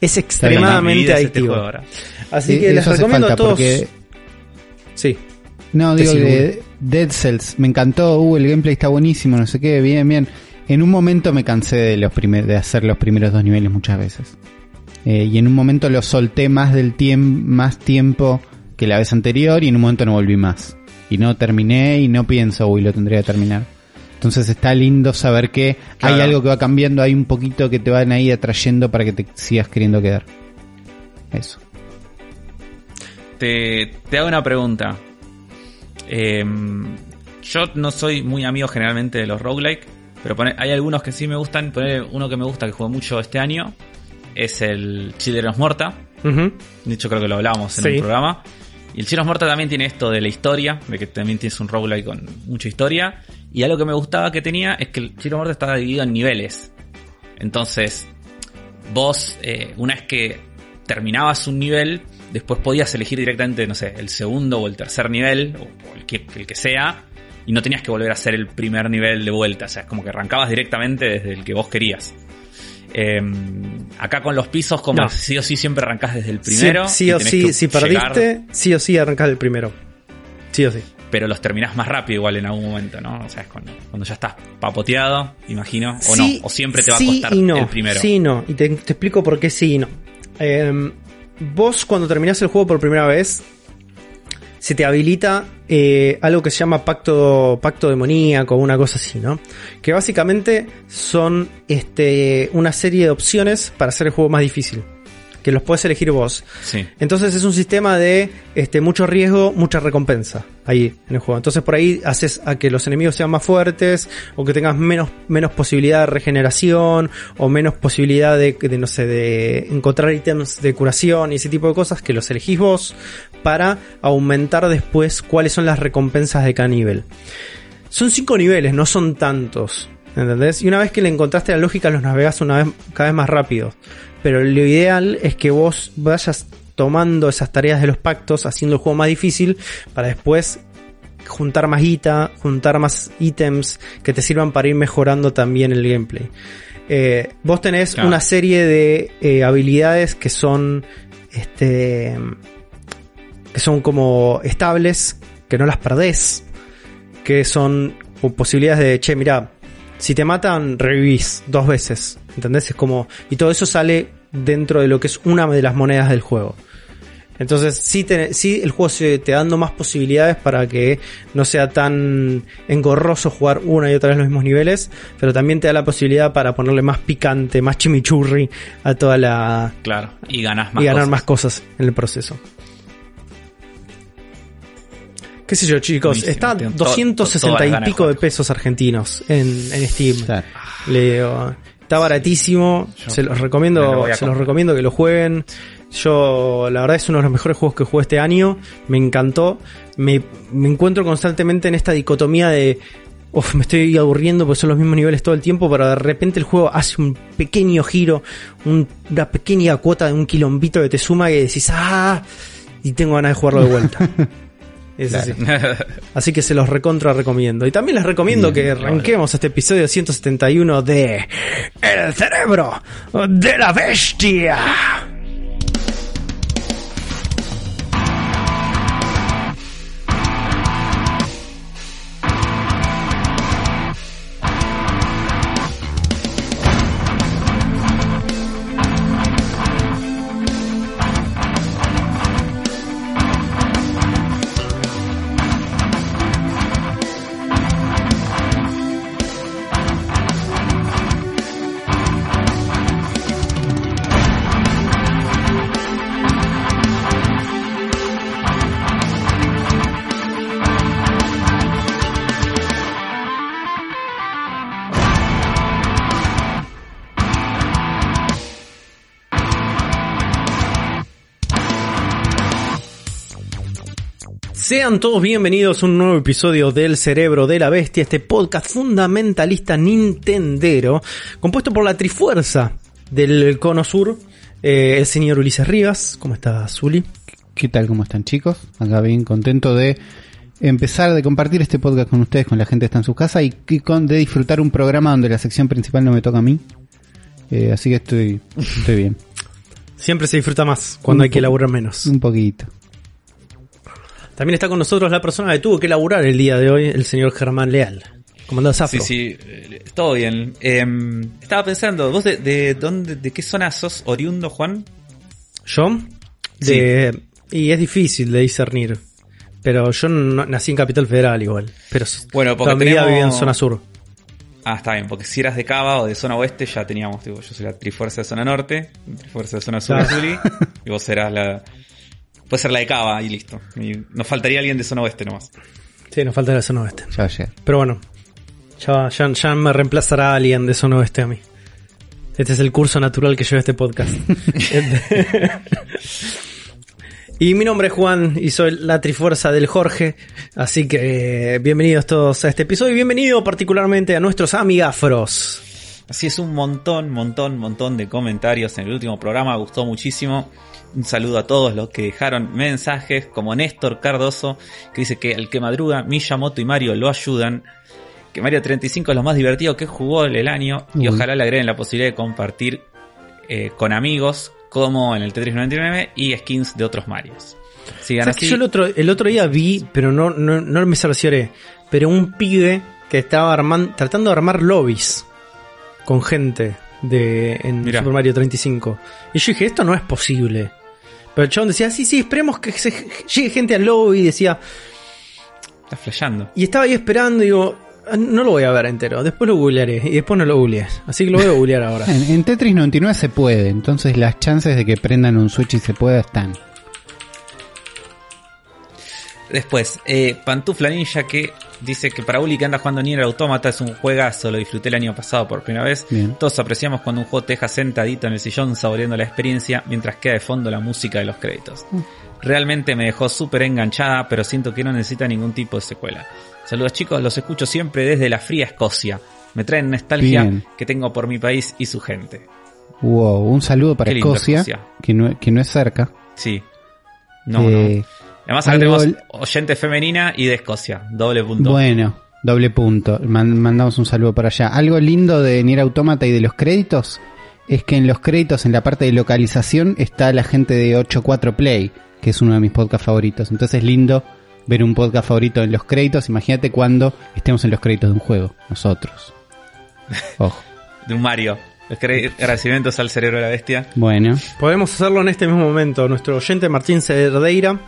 Es extremadamente este adictivo. ahora. Así Eh, que les eso hace recomiendo a todos. porque- Sí. No, digo que Dead Cells, me encantó, uh, el gameplay está buenísimo, no sé qué, bien, bien. En un momento me cansé de los primer- de hacer los primeros dos niveles muchas veces. Eh, y en un momento lo solté más del tiempo, más tiempo que la vez anterior y en un momento no volví más. Y no terminé y no pienso, uy, lo tendría que terminar. Entonces está lindo saber que hay algo que va cambiando, hay un poquito que te van ahí atrayendo para que te sigas queriendo quedar. Eso. Te, te hago una pregunta. Em, yo no soy muy amigo generalmente de los roguelike, pero pone- hay algunos que sí me gustan. Poner uno que me gusta que jugué mucho este año es el Children of Morta. Ujú. De hecho, creo que lo hablábamos en Sí. un programa. Y el Children of Morta también tiene esto de la historia, de que también tienes un roguelike con mucha historia. Y algo que me gustaba que tenía es que el of Morta estaba dividido en niveles. Entonces, vos, eh, una vez que terminabas un nivel, después podías elegir directamente, no sé, el segundo o el tercer nivel, o, o el, que, el que sea, y no tenías que volver a hacer el primer nivel de vuelta. O sea, es como que arrancabas directamente desde el que vos querías. Eh, acá con los pisos, como No. sí o sí siempre arrancás desde el primero. sí, sí o sí, si llegar, perdiste, sí o sí arrancás del primero. Sí o sí. Pero los terminás más rápido igual en algún momento, ¿no? O sea, es cuando, cuando ya estás papoteado, imagino. O Sí, no, o siempre te va a costar y no, el primero. Sí no. Y te, te explico por qué sí y no. Eh, vos cuando terminás el juego por primera vez, se te habilita eh, algo que se llama pacto, pacto demoníaco una cosa así, ¿no? Que básicamente son este, una serie de opciones para hacer el juego más difícil. Que los puedes elegir vos. Sí. Entonces es un sistema de este, mucho riesgo, mucha recompensa ahí en el juego. Entonces por ahí haces a que los enemigos sean más fuertes o que tengas menos, menos posibilidad de regeneración o menos posibilidad de, de, no sé, de encontrar ítems de curación y ese tipo de cosas que los elegís vos para aumentar después cuáles son las recompensas de cada nivel. Son cinco niveles, no son tantos. ¿Entendés? Y una vez que le encontraste la lógica, los navegás una vez, cada vez más rápido. Pero lo ideal es que vos vayas tomando esas tareas de los pactos, haciendo el juego más difícil, para después juntar más guita, juntar más ítems que te sirvan para ir mejorando también el gameplay. Eh, vos tenés Claro. una serie de eh, habilidades que son este que son como estables, que no las perdés, que son po- posibilidades de, che, mira, si te matan, revivís dos veces, ¿entendés? Es como, y todo eso sale dentro de lo que es una de las monedas del juego. Entonces, sí, te- sí el juego se te dando más posibilidades para que no sea tan engorroso jugar una y otra vez los mismos niveles, pero también te da la posibilidad para ponerle más picante, más chimichurri a toda la, Claro. Y ganás más y ganar cosas. más cosas en el proceso. ¿Qué sé yo, chicos? Buenísimo, Está to- 260 todas las y ganas de pico de pesos argentinos en, en Steam. Claro. Le digo, está baratísimo. Yo se los lo recomiendo, se los recomiendo que lo jueguen. Yo, la verdad, es uno de los mejores juegos que jugué este año. Me encantó. Me, me encuentro constantemente en esta dicotomía de. Uf, me estoy aburriendo porque son los mismos niveles todo el tiempo, pero de repente el juego hace un pequeño giro, un- una pequeña cuota de un quilombito que te suma y decís, ah, y tengo ganas de jugarlo de vuelta. Es así. Así que se los recontra recomiendo. Y también les recomiendo que arranquemos este episodio 171 de El cerebro de la bestia. Sean todos bienvenidos a un nuevo episodio del Cerebro de la Bestia, este podcast fundamentalista nintendero, compuesto por la trifuerza del Cono Sur, eh, el señor Ulises Rivas. ¿Cómo estás, Zuli? ¿Qué tal? ¿Cómo están chicos? Acá bien contento de empezar de compartir este podcast con ustedes, con la gente que está en su casa y, y con, de disfrutar un programa donde la sección principal no me toca a mí. Eh, así que estoy, estoy bien. Siempre se disfruta más cuando Un hay que laburar menos. Un poquito. También está con nosotros la persona que tuvo que laburar el día de hoy, el señor Germán Leal. ¿Cómo andás, Afro? Sí, sí, todo bien. Eh, estaba pensando, ¿vos de, de dónde, de qué zona sos oriundo, Juan? ¿Yo? De, Y es difícil de discernir. Pero yo no- nací en Capital Federal igual. Pero Bueno, porque toda mi vida tenemos- viví en zona sur. Ah, está bien, porque si eras de Cava o de zona oeste ya teníamos, tipo, yo soy la trifuerza de zona norte, trifuerza de zona sur Claro. Y vos serás la... Puede ser la de Cava y listo. Y nos faltaría alguien de zona oeste nomás. Sí, nos falta la zona oeste. Ya ayer. Pero bueno, ya, ya, ya me reemplazará alguien de zona oeste a mí. Este es el curso natural que lleva este podcast. y mi nombre es Juan y soy la trifuerza del Jorge. Así que eh, bienvenidos todos a este episodio y bienvenido particularmente a nuestros amigafros. Así es, un montón, montón, montón de comentarios en el último programa, gustó muchísimo. Un saludo a todos los que dejaron mensajes, como Néstor Cardoso, que dice que el que madruga, Miyamoto y Mario lo ayudan. Que Mario 35 es lo más divertido que jugó el año. Y ojalá le agreguen la posibilidad de compartir eh, con amigos, como en el Tetris 99 y skins de otros Marios. Sigan ¿Sabes que así. yo el otro, el otro día vi, pero no, no, no me cercioré, pero un pibe que estaba armando, tratando de armar lobbies con gente de en Mirá. Super Mario 35. Y yo dije, esto no es posible. Pero el chabón decía, sí, sí, esperemos que se- llegue gente al lobby, decía, Está flasheando. y estaba ahí esperando y digo, No lo voy a ver entero, después lo googlearé y después no lo googlees. Así que lo voy a googlear ahora. En, en Tetris 99 se puede, entonces las chances de que prendan un Switch y se pueda están. Después, eh, Pantufla Ninja que dice que para Uli que anda jugando Nier Automata es un juegazo, lo disfruté el año pasado por primera vez. Bien. Todos apreciamos cuando un juego te deja sentadito en el sillón saboreando la experiencia mientras queda de fondo la música de los créditos. Realmente me dejó súper enganchada, pero siento que no necesita ningún tipo de secuela. Saludos chicos, los escucho siempre desde la fría Escocia. Me traen nostalgia Bien. que tengo por mi país y su gente. Wow, un saludo para Escocia, Escocia. Que, no, que no es cerca. Sí. No, Eh, no. Además acá oyente femenina y de Escocia. Doble punto. Bueno, doble punto. Man- mandamos un saludo para allá. Algo lindo de Nier Automata y de los créditos es que en los créditos, en la parte de localización, está la gente de 84 Play, que es uno de mis podcasts favoritos. Entonces es lindo ver un podcast favorito en los créditos. Imagínate cuando estemos en los créditos de un juego, nosotros. Ojo. De un Mario. Agradecimientos al cerebro de la bestia. Bueno, Podemos hacerlo en este mismo momento. Nuestro oyente Martín Cerdeira,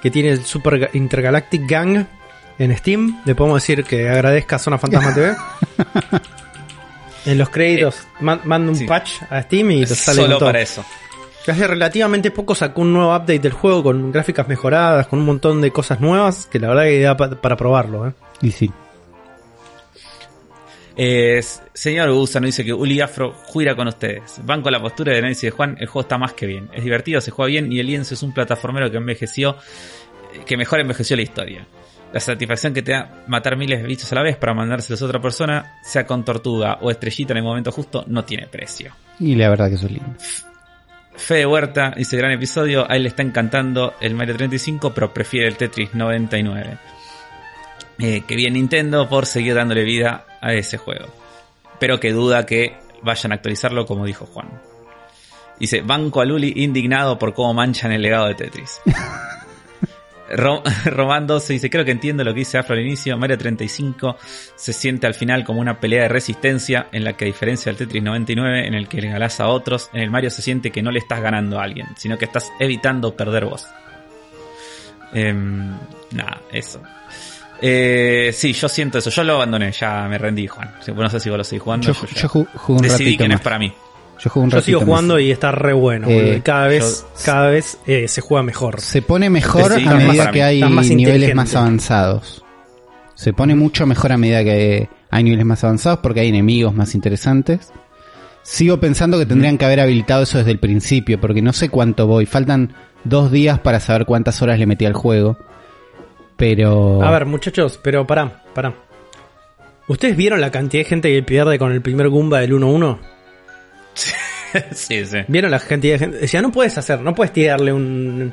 que tiene el Super Ga- Intergalactic Gang en Steam, le podemos decir que agradezca a Zona Fantasma TV. en los créditos, man- manda un sí. patch a Steam y te sale Solo para eso. Que Hace relativamente poco sacó un nuevo update del juego con gráficas mejoradas, con un montón de cosas nuevas, que la verdad que da pa- para probarlo. ¿eh? y sí. Eh, señor Gusano dice que Uli Afro juira con ustedes. Van con la postura de análisis de Juan. El juego está más que bien. Es divertido, se juega bien y el lienzo es un plataformero que envejeció, que mejor envejeció la historia. La satisfacción que te da matar miles de bichos a la vez para mandárselos a otra persona, sea con tortuga o estrellita en el momento justo, no tiene precio. Y la verdad que eso es lindo. Fede Huerta dice gran episodio, a él le está encantando el Mario 35, pero prefiere el Tetris 99. Eh, que bien Nintendo por seguir dándole vida a ese juego. Pero que duda que vayan a actualizarlo como dijo Juan. Dice, Banco a Luli indignado por cómo manchan el legado de Tetris. Ro- Román 12 dice, creo que entiendo lo que dice Afro al inicio. Mario 35 se siente al final como una pelea de resistencia en la que a diferencia del Tetris 99 en el que le ganás a otros, en el Mario se siente que no le estás ganando a alguien, sino que estás evitando perder vos. Em, nada, eso. Eh, sí, yo siento eso. Yo lo abandoné, ya me rendí, Juan. No sé si vos lo seguís jugando. Yo, yo yo jugué un decidí ratito que no es para mí. Yo jugué un Yo sigo más. jugando y está re bueno. Eh, cada vez, yo- cada vez eh, se juega mejor. Se pone mejor a medida que hay más niveles más avanzados. Se pone mucho mejor a medida que hay niveles más avanzados porque hay enemigos más interesantes. Sigo pensando que tendrían que haber habilitado eso desde el principio porque no sé cuánto voy. Faltan dos días para saber cuántas horas le metí al juego. Pero... A ver, muchachos, pero pará, pará. ¿Ustedes vieron la cantidad de gente que pierde con el primer Goomba del 1-1? sí, sí. ¿Vieron la cantidad de gente? Decía, no puedes hacer, no puedes tirarle un,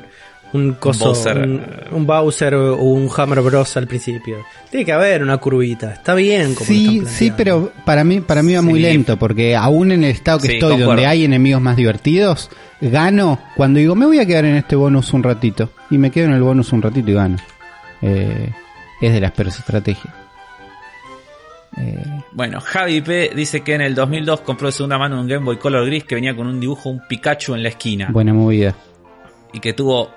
un coso, Bowser. un, un Bowser o un Hammer Bros al principio. Tiene que haber una curvita. Está bien como Sí, sí, pero para mí, para mí va muy Sí. lento, porque aún en el estado que Sí, estoy, concuerdo. donde hay enemigos más divertidos, gano cuando digo, me voy a quedar en este bonus un ratito. Y me quedo en el bonus un ratito y gano. Eh, es de las peores estrategias. Eh, Bueno, Javi P dice que en el 2002 compró de segunda mano un Game Boy Color gris que venía con un dibujo, un Pikachu en la esquina. buena movida. Y que tuvo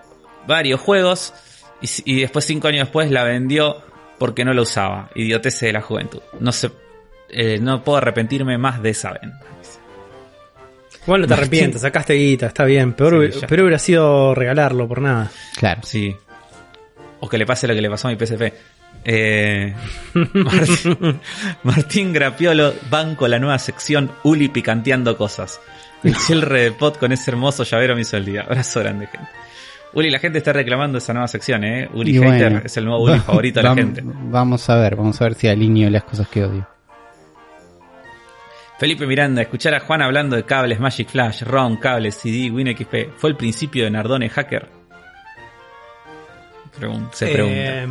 varios juegos. Y, después, cinco años después, la vendió porque no la usaba. Idiotece de la juventud. No sé. eh, no puedo arrepentirme más de esa venta. Bueno, te arrepientes, sacaste guita, está bien. Peor, Sí, hubiera sido regalarlo por nada. Claro. Sí. O que le pase lo que le pasó a mi PSP. Eh, Martín, Martín Grapiolo, banco la nueva sección Uli picanteando cosas. El cierre de pot con ese hermoso llavero me hizo el día. Abrazo grande, gente. Uli, la gente está reclamando esa nueva sección, ¿eh? Uli Y Hater bueno, es el nuevo Uli favorito de la gente. Vamos a ver, vamos a ver si alineo las cosas que odio. Felipe Miranda, escuchar a Juan hablando de cables Magic Flash, ROM, cables, CD, WinXP, ¿fue el principio de Nardone Hacker? Pregun- se pregunta. Eh,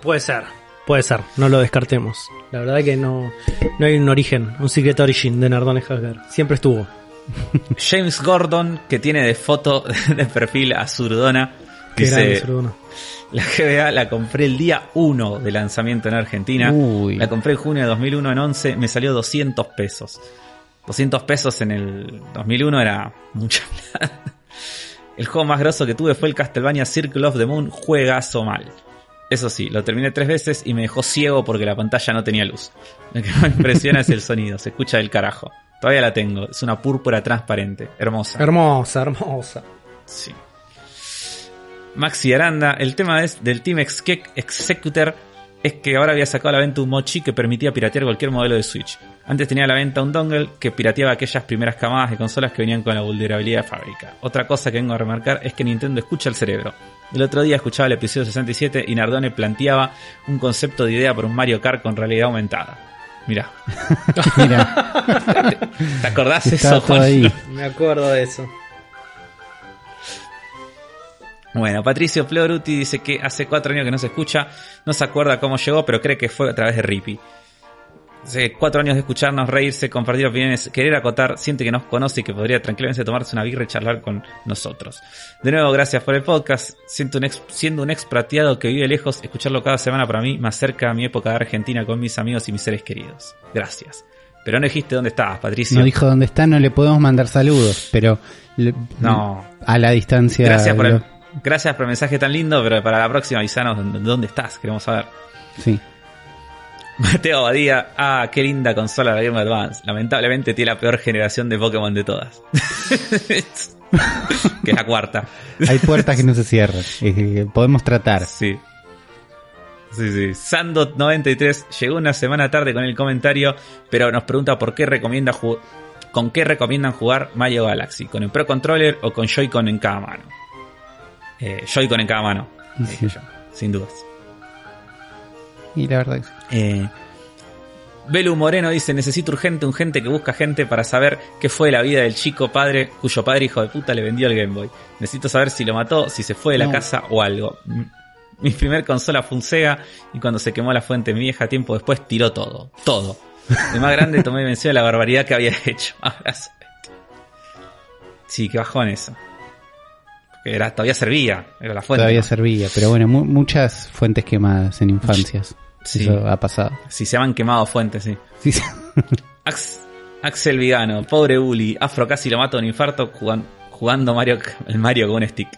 puede ser, puede ser, no lo descartemos. La verdad que no, no hay un origen, un secret origin de Nardone Hacker. Siempre estuvo. James Gordon, que tiene de foto de perfil a Zurdona, Qué grande, dice, Zurduna. la GBA la compré el día 1 de lanzamiento en Argentina. Uy. La compré en junio de 2001 en 11, me salió 200 pesos. 200 pesos en el 2001 era mucha plata. El juego más grosso que tuve fue el Castlevania Circle of the Moon, juegazo mal. Eso sí, lo terminé tres veces y me dejó ciego porque la pantalla no tenía luz. Lo que me impresiona es el sonido, se escucha del carajo. Todavía la tengo, es una púrpura transparente, hermosa. Hermosa, hermosa. Sí. Maxi Aranda, el tema es del Team Exec- Executor es que ahora había sacado a la venta un mochi que permitía piratear cualquier modelo de Switch. Antes tenía a la venta un dongle que pirateaba aquellas primeras camadas de consolas que venían con la vulnerabilidad de fábrica. Otra cosa que vengo a remarcar es que Nintendo escucha el cerebro. El otro día escuchaba el episodio 67 y Nardone planteaba un concepto de idea para un Mario Kart con realidad aumentada. Mirá, Mira, ¿te acordás está eso, todo Juan? ahí. Me acuerdo de eso. Bueno, Patricio Floruti dice que hace cuatro años que no se escucha, no se acuerda cómo llegó, pero cree que fue a través de Rippy. Cuatro años de escucharnos, reírse, compartir opiniones, querer acotar, siente que nos conoce y que podría tranquilamente tomarse una birra y charlar con nosotros. De nuevo, gracias por el podcast. Siento un ex- siendo un expatriado que vive lejos, escucharlo cada semana para mí más cerca a mi época de Argentina con mis amigos y mis seres queridos. Gracias. Pero no dijiste dónde estabas, Patricio. No dijo dónde está, no le podemos mandar saludos, pero le- No. a la distancia. Gracias por, el, lo- gracias por el mensaje tan lindo, pero para la próxima avisanos dónde estás, queremos saber. Sí. Mateo Abadía, ah, qué linda consola la Game Advance. Lamentablemente tiene la peor generación de Pokémon de todas. que es la cuarta. Hay puertas que no se cierran. Podemos tratar. Sí. Sí, sí. Sandot93 llegó una semana tarde con el comentario, pero nos pregunta por qué recomienda con qué recomiendan jugar Mario Galaxy, con el Pro Controller o con Joy-Con en cada mano. Eh, Joy-Con en cada mano, sí. sin dudas. Y la verdad que sí. Eh, Belu Moreno dice, necesito urgente un gente que busca gente para saber qué fue la vida del chico padre cuyo padre hijo de puta le vendió el Game Boy. Necesito saber si lo mató, si se fue de la No. casa o algo. M- Mi primer consola fue un Sega y cuando se quemó la fuente mi vieja tiempo después tiró todo. Todo. De más grande tomé mención de la barbaridad que había hecho. Abrazo. Sí, que bajón eso. Era, todavía servía. Era la fuente. Todavía ¿no? servía, pero bueno, mu- muchas fuentes quemadas en infancias. Sí. Eso ha pasado. Si se han quemado fuentes, sí. Sí, sí. Ax- Axel Vigano, pobre Uli, Afro casi lo mata de un infarto jugan- jugando Mario, el Mario con un stick.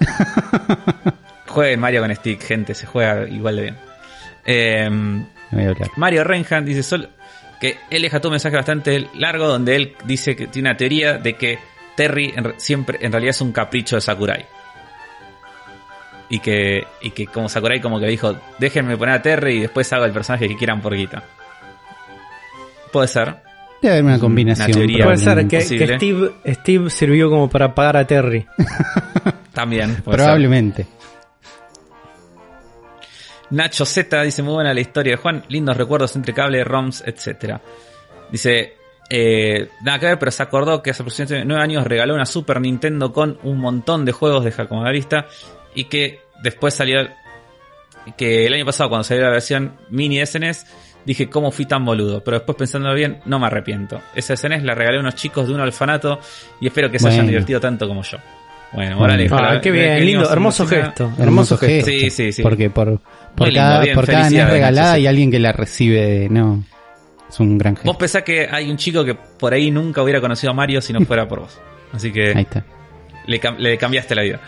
Jueguen Mario con stick, gente, se juega igual de bien. Eh, hablar. Mario Reinhardt dice solo que él deja tu mensaje bastante largo donde él dice que tiene una teoría de que Terry en, siempre en realidad es un capricho de Sakurai. Y que, y que como Sakurai como que dijo, déjenme poner a Terry y después hago el personaje que quieran por guita. Puede ser. Debe haber una combinación. Una teoría. Puede ser que, que Steve, Steve sirvió como para pagar a Terry. También. puede ser. Probablemente. Nacho Z dice muy buena la historia de Juan, lindos recuerdos entre cable, ROMs, etcétera. Dice, eh, nada que ver, pero se acordó que hace aproximadamente nueve años regaló una Super Nintendo con un montón de juegos de lista y que después salió, que el año pasado cuando salió la versión mini SNES, dije cómo fui tan boludo, pero después pensándolo bien, no me arrepiento. Esa SNES la regalé a unos chicos de un orfanato y espero que se hayan Bueno. divertido tanto como yo. Bueno, Bueno. moraleja, Ah, qué bien, lindo, hermoso gesto. Hermoso Hermoso gesto. gesto. Sí, sí, sí. Porque por, por lindo, cada, bien, por cada NES felicidades, regalada sí. alguien que la recibe. No. Es un gran Vos pensás que hay un chico que por ahí nunca hubiera conocido a Mario si no fuera por vos. Así Ahí que está. le, le cambiaste la vida.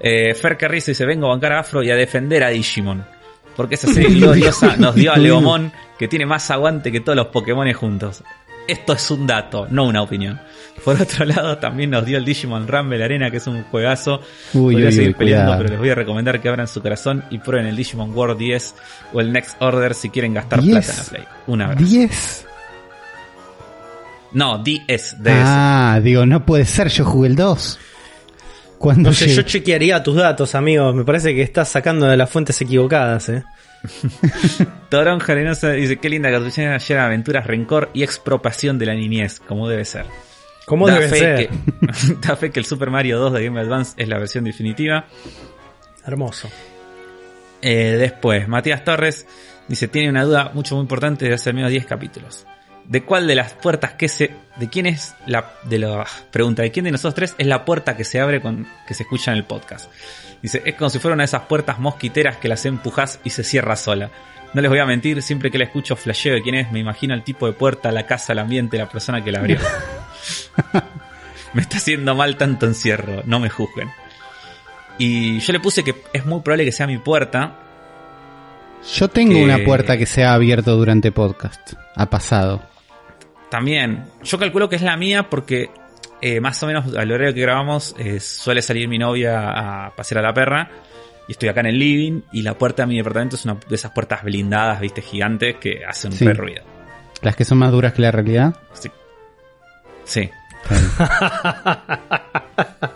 Eh, Fer Carrizo dice, vengo a bancar a Afro y a defender a Digimon. Porque esa serie gloriosa nos dio a Leomon que tiene más aguante que todos los Pokémon juntos. Esto es un dato, no una opinión. Por otro lado, también nos dio el Digimon Rumble Arena, que es un juegazo. Uy, Podría uy, seguir uy, peleando, cuidado. pero les voy a recomendar que abran su corazón y prueben el Digimon World 10 o el Next Order si quieren gastar 10. plata en la Play. Un abrazo. 10. No, DS, DS. Ah, digo, no puede ser. Yo jugué el 2. Cuando No sé, llegué- yo chequearía tus datos, amigos. Me parece que estás sacando de las fuentes equivocadas, eh. Torón Jarenosa dice, qué linda cartuchera ayer aventuras, rencor y expropiación de la niñez, como debe ser. ¿Cómo da debe fe ser? Que, da fe que el Super Mario 2 de Game Advance es la versión definitiva. Hermoso. Eh, después, Matías Torres dice, tiene una duda mucho muy importante de hace al menos 10 capítulos. ¿De cuál de las puertas que se... ¿De quién es la... De la pregunta, ¿de quién de nosotros tres es la puerta que se abre con... que se escucha en el podcast? Dice, es como si fuera una de esas puertas mosquiteras que las empujas y se cierra sola. No les voy a mentir, siempre que la escucho flasheo de quién es, me imagino el tipo de puerta, la casa, el ambiente, la persona que la abrió. me está haciendo mal tanto encierro, no me juzguen. Y yo le puse que es muy probable que sea mi puerta, Yo tengo Que- una puerta que se ha abierto durante podcast. Ha pasado. También, yo calculo que es la mía porque eh, más o menos al horario que grabamos eh, suele salir mi novia a pasear a la perra y estoy acá en el living y la puerta de mi departamento es una de esas puertas blindadas, viste, gigantes que hacen un Sí. re ruido. Las que son más duras que la realidad. Sí. Sí.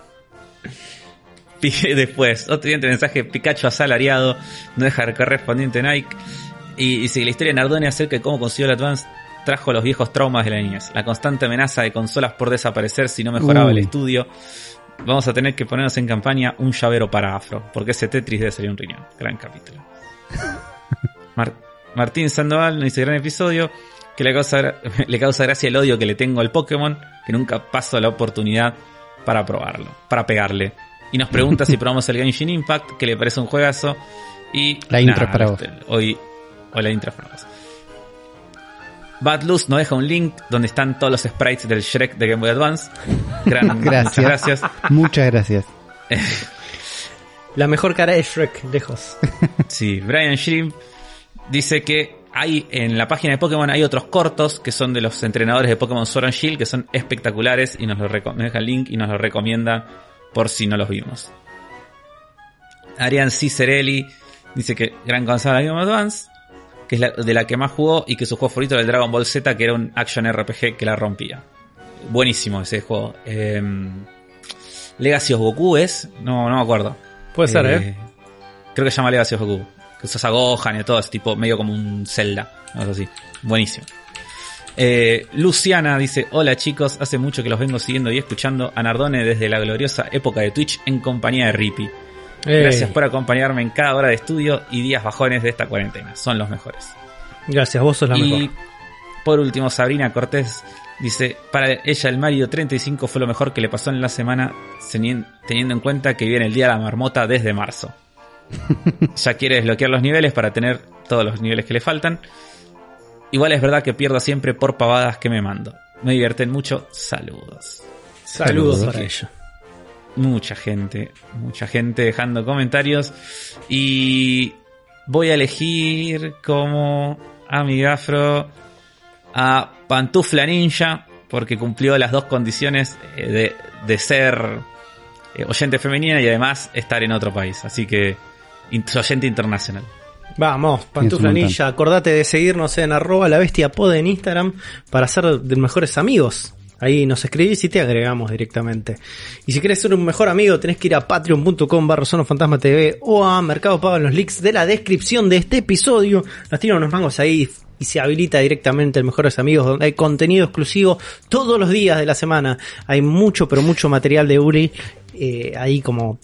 Después, otro siguiente mensaje, Pikachu asalariado, no deja de correspondiente Nike. Y dice que la historia de Nardone acerca de cómo consiguió el Advance trajo los viejos traumas de la niñez. La constante amenaza de consolas por desaparecer si no mejoraba el estudio. Vamos a tener que ponernos en campaña un llavero para Afro, porque ese Tetris debe ser un riñón. Gran capítulo. Mar- Martín Sandoval nos dice gran episodio que le causa, le causa gracia el odio que le tengo al Pokémon, que nunca paso la oportunidad para probarlo, para pegarle. Y nos pregunta si probamos el Genshin Impact, que le parece un juegazo. Y La intro es para vos. este, Hoy, hoy la intro para vos. Bad Luz nos deja un link donde están todos los sprites del Shrek de Game Boy Advance. Gran, Gracias. Muchas gracias. Muchas gracias. La mejor cara de Shrek, lejos. Sí, Brian Shrimp dice que hay en la página de Pokémon hay otros cortos que son de los entrenadores de Pokémon Sword and Shield que son espectaculares y nos lo reco- nos deja el link y nos lo recomienda por si no los vimos. Arian Cicerelli dice que gran consola de Game Boy Advance, que es la, de la que más jugó y que su juego favorito era el Dragon Ball Z, que era un action RPG que la rompía. Buenísimo ese juego. Em, Legacy of Goku es, no, no me acuerdo. Puede ser, ¿eh? Creo que se llama Legacy of Goku. Que usas a Gohan y todo, es tipo medio como un Zelda. Algo así. Buenísimo. Eh, Luciana dice, hola chicos, hace mucho que los vengo siguiendo y escuchando a Nardone desde la gloriosa época de Twitch en compañía de Rippy. Gracias por acompañarme en cada hora de estudio y días bajones de esta cuarentena. Son los mejores. Gracias, vos sos la y mejor. por último, Sabrina Cortés dice, para ella el Mario 35 fue lo mejor que le pasó en la semana, tenien- teniendo en cuenta que viene el día de la marmota desde marzo. ya quiere desbloquear los niveles para tener todos los niveles que le faltan. Igual es verdad que pierdo siempre por pavadas que me mando. Me divierten mucho. Saludos. Saludos Saludos. para ella. Mucha gente, mucha gente dejando comentarios. Y voy a elegir como amigafro a Pantufla Ninja, porque cumplió las dos condiciones eh, de, de ser eh, oyente femenina y además estar en otro país. Así que oyente internacional. Vamos, Pantufla montón. Ninja, acordate de seguirnos en arroba la bestia pod en Instagram para ser de mejores amigos. Ahí nos escribís y te agregamos directamente. Y si quieres ser un mejor amigo, tenés que ir a patreon.com barra Fantasma TV o a Mercado Pago en los links de la descripción de este episodio. Nos tiran unos mangos ahí y se habilita directamente el Mejores Amigos, donde hay contenido exclusivo todos los días de la semana. Hay mucho, pero mucho material de Uri eh, ahí como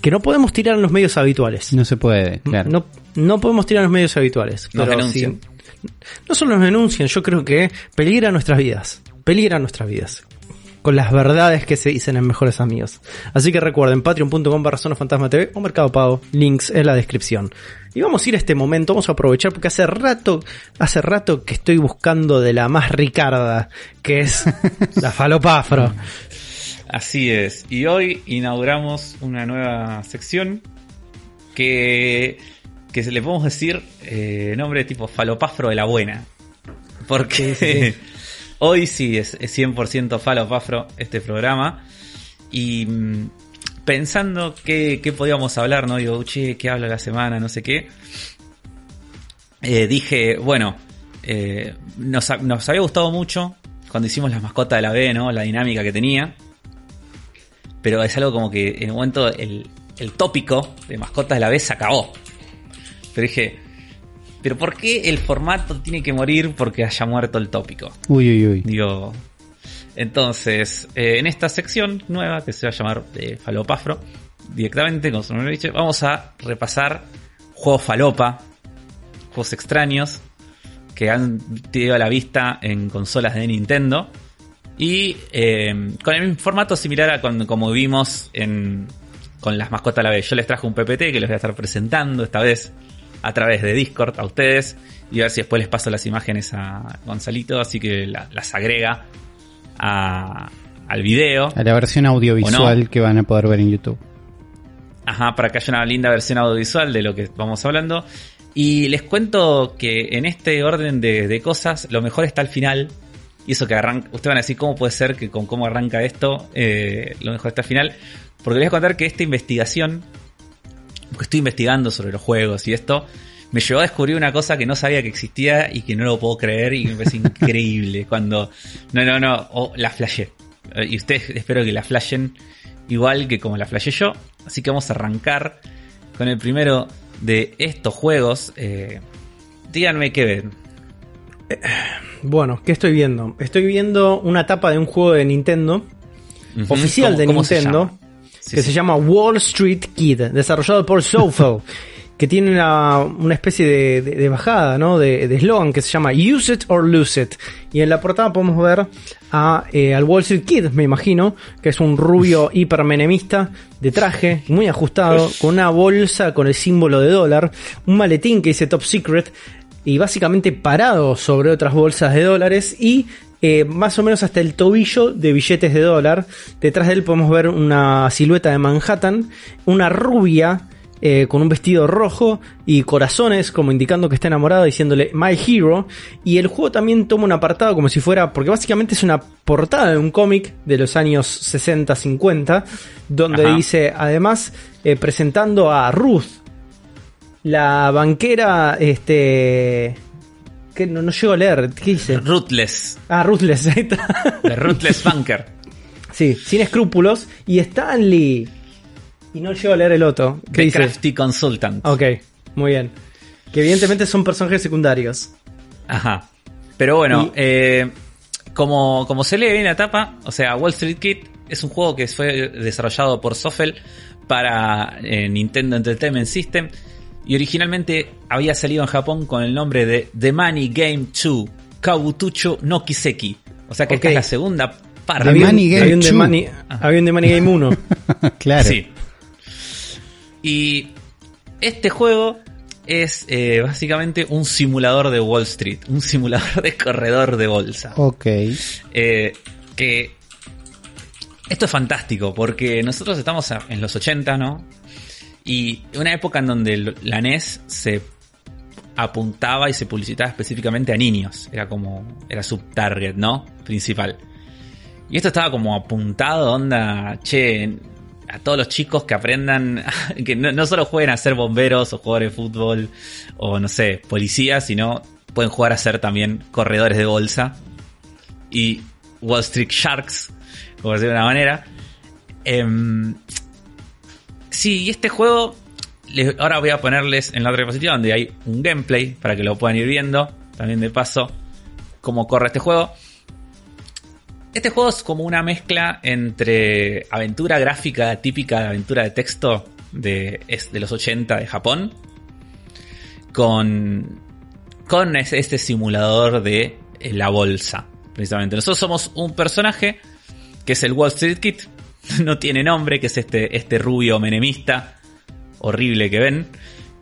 que no podemos tirar en los medios habituales. No se puede, claro. No, no podemos tirar los medios habituales. Nos pero sí- no solo nos denuncian, yo creo que peligra nuestras vidas. Peligra nuestras vidas. Con las verdades que se dicen en Mejores Amigos. Así que recuerden, patreon.com barra Fantasma TV o Mercado Pago, links en la descripción. Y vamos a ir a este momento, vamos a aprovechar porque hace rato, hace rato que estoy buscando de la más ricarda, que es la falopafro. Así es. Y hoy inauguramos una nueva sección que, que se le podemos decir eh, nombre tipo Falopafro de la Buena. Porque Sí, sí, sí. hoy sí es, es 100% Falopafro este programa. Y mm, pensando qué, qué podíamos hablar, ¿no? Digo, che, ¿qué hablo la semana? No sé qué. Eh, dije, bueno, eh, nos, nos había gustado mucho cuando hicimos las mascotas de la B, ¿no? La dinámica que tenía. Pero es algo como que en un momento el, el tópico de mascotas de la B se acabó. Pero dije, ¿pero por qué el formato tiene que morir porque haya muerto el tópico? Uy, uy, uy. Digo, entonces, eh, en esta sección nueva que se va a llamar de Falopafro, directamente con su nombre dicho, vamos a repasar juegos falopa, juegos extraños que han tenido a la vista en consolas de Nintendo y eh, con el mismo formato similar a con- como vimos en, con las mascotas a la vez. Yo les traje un PPT que les voy a estar presentando esta vez a través de Discord a ustedes y a ver si después les paso las imágenes a Gonzalito, así que la- las agrega a- al video. A la versión audiovisual que van a poder ver en YouTube. Ajá, para que haya una linda versión audiovisual de lo que vamos hablando. Y les cuento que en este orden de, de cosas, lo mejor está al final. Y eso que arranca. Ustedes van a decir, ¿cómo puede ser que con cómo arranca esto, eh, lo mejor está al final? Porque les voy a contar que esta investigación, que estoy investigando sobre los juegos y esto, me llevó a descubrir una cosa que no sabía que existía y que no lo puedo creer y me parece increíble. Cuando. No, no, no, o la flashé. Eh, Y ustedes espero que la flashen igual que como la flashé yo. Así que vamos a arrancar con el primero de estos juegos. Eh, díganme qué ven. Bueno, ¿qué estoy viendo? Estoy viendo una tapa de un juego de Nintendo, oficial ¿Cómo- de cómo se Nintendo, llama? Sí, que sí. se llama Wall Street Kid, desarrollado por Sofel, que tiene una, una especie de, de- de bajada, ¿no? De de eslogan que se llama Use It or Lose It. Y en la portada podemos ver a, eh, al Wall Street Kid, me imagino, que es un rubio hipermenemista de traje, muy ajustado, con una bolsa con el símbolo de dólar, un maletín que dice Top Secret, y básicamente parado sobre otras bolsas de dólares y eh, más o menos hasta el tobillo de billetes de dólar. Detrás de él podemos ver una silueta de Manhattan, una rubia eh, con un vestido rojo y corazones como indicando que está enamorada diciéndole My Hero. Y el juego también toma un apartado como si fuera, porque básicamente es una portada de un cómic de los años 60-50, donde Ajá. dice además eh, presentando a Ruth, la banquera, este. Que no, no llego a leer. ¿Qué dice? Ruthless. Ah, Ruthless, ahí está. The Ruthless Banker. Sí, sin escrúpulos. Y Stanley. Y no llego a leer el otro. ¿Qué The dice? Crafty Consultant. Ok, muy bien. Que evidentemente son personajes secundarios. Ajá. Pero bueno, Y- eh, como, como se lee bien en la tapa, o sea, Wall Street Kid es un juego que fue desarrollado por Sofel para eh, Nintendo Entertainment System y originalmente había salido en Japón con el nombre de The Money Game 2 Kabutucho no Kiseki. O sea que esta es la segunda parte. The Había un- Money Game había un The 2. Money- había un The Money Game 1. claro. Sí. Y este juego es eh, básicamente un simulador de Wall Street, un simulador de corredor de bolsa. Ok. Eh, que esto es fantástico porque nosotros estamos en los 80, ¿no? Y una época en donde la NES se apuntaba y se publicitaba específicamente a niños. Era como, era su target, ¿no? Principal. Y esto estaba como apuntado, onda, che, a todos los chicos que aprendan, que no, solo jueguen a ser bomberos o jugadores de fútbol o no sé, policías, sino pueden jugar a ser también corredores de bolsa y Wall Street Sharks, como decir de una manera. Em, sí, y este juego, ahora voy a ponerles en la otra diapositiva donde hay un gameplay para que lo puedan ir viendo, también de paso, cómo corre este juego. Este juego es como una mezcla entre aventura gráfica típica de aventura de texto de, de los 80 de Japón con, con es- este simulador de eh, la bolsa. Precisamente. Nosotros somos un personaje que es el Wall Street Kid. No tiene nombre, que es este, este rubio menemista horrible que ven.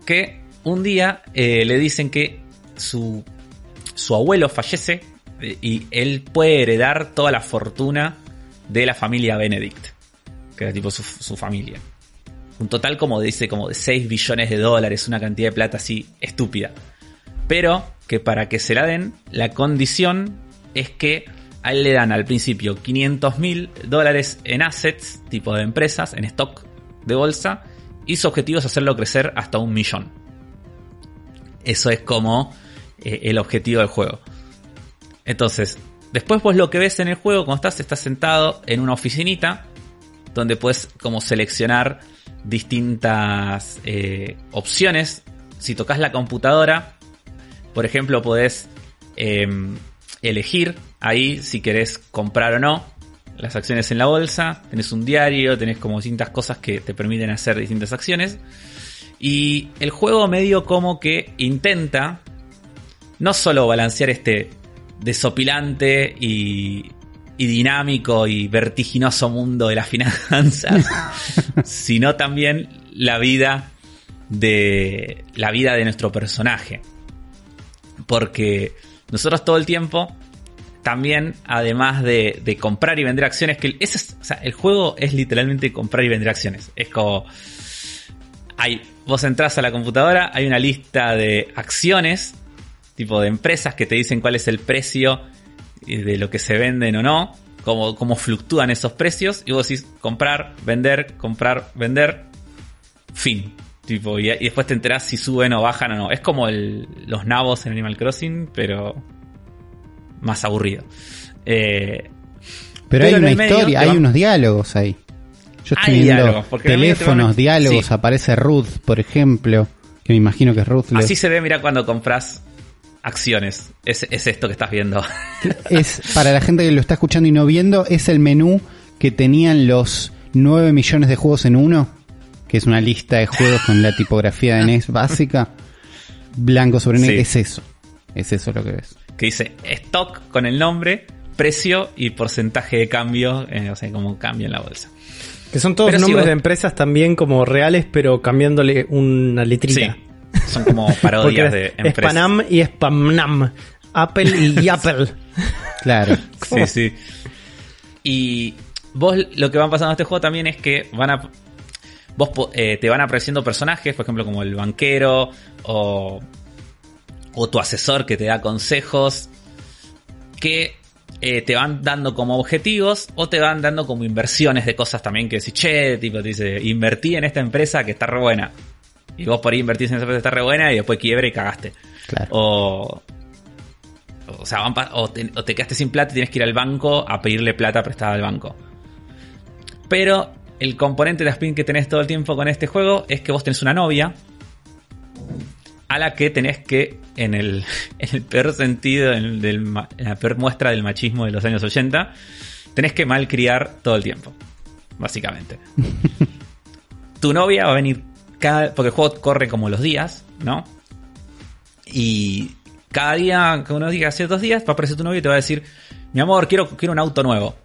Que un día eh, le dicen que su, su abuelo fallece eh, y él puede heredar toda la fortuna de la familia Benedict. Que era tipo su, su familia. Un total como dice, como de 6 billones de dólares, una cantidad de plata así estúpida. Pero que para que se la den, la condición es que a él le dan al principio 500 mil dólares en assets, tipo de empresas, en stock de bolsa, y su objetivo es hacerlo crecer hasta un millón. Eso es como eh, el objetivo del juego. Entonces, después vos lo que ves en el juego, cuando estás, estás sentado en una oficinita, donde puedes como seleccionar distintas eh, opciones. Si tocas la computadora, por ejemplo, podés eh, elegir ahí si querés comprar o no las acciones en la bolsa. Tenés un diario, tenés como distintas cosas que te permiten hacer distintas acciones. Y el juego medio como que intenta no solo balancear este desopilante y, y dinámico y vertiginoso mundo de las finanzas, sino también la vida de la vida de nuestro personaje. Porque nosotros todo el tiempo también, además de, comprar y vender acciones, que ese es- o sea, el juego es literalmente comprar y vender acciones. Es como. hay, vos entras a la computadora, hay una lista de acciones, tipo de empresas que te dicen cuál es el precio eh, de lo que se venden o no, cómo, cómo fluctúan esos precios, y vos decís comprar, vender, comprar, vender, fin. Tipo, y, y después te enterás si suben o bajan o no. Es como el- los nabos en Animal Crossing, pero más aburrido. Eh, Pero, Pero hay una historia, hay va- unos diálogos ahí. Yo estoy Hay viendo diálogos, te teléfonos, diálogos, sí. aparece Ruth, por ejemplo, que me imagino que es Ruth. así se ve, mira, cuando compras acciones. Es, es esto que estás viendo. es para la gente que lo está escuchando y no viendo, es el menú que tenían los 9 millones de juegos en uno, que es una lista de juegos con la tipografía de NES básica, blanco sobre negro, Sí. es eso. Es eso lo que ves. que dice stock con el nombre, precio y porcentaje de cambio, eh, o sea, como cambio en la bolsa. Que son todos Pero si nombres vos- de empresas también como reales, pero cambiándole una letrita. Sí, son como parodias de es empresas. Panam y Spamnam. Apple y Apple. Claro. Sí, sí. Y vos lo que van pasando en este juego también es que van a. Vos eh, te van apareciendo personajes, por ejemplo, como el banquero o. O tu asesor que te da consejos. Que eh, te van dando como objetivos o te van dando como inversiones de cosas también que decís, che, tipo, te dice, invertí en esta empresa que está re buena. Y vos por ahí invertís en esa empresa que está re buena y después quiebra y cagaste. Claro. O. O sea, van pa- o, te, o te quedaste sin plata y tienes que ir al banco a pedirle plata prestada al banco. Pero el componente de spin que tenés todo el tiempo con este juego es que vos tenés una novia a la que tenés que, en el, en el peor sentido, en, el del ma- en la peor muestra del machismo de los años 80, tenés que malcriar todo el tiempo. Básicamente. tu novia va a venir cada. Porque el juego corre como los días, ¿no? Y cada día, que unos días, ciertos días, va a aparecer tu novio y te va a decir: Mi amor, quiero, quiero un auto nuevo.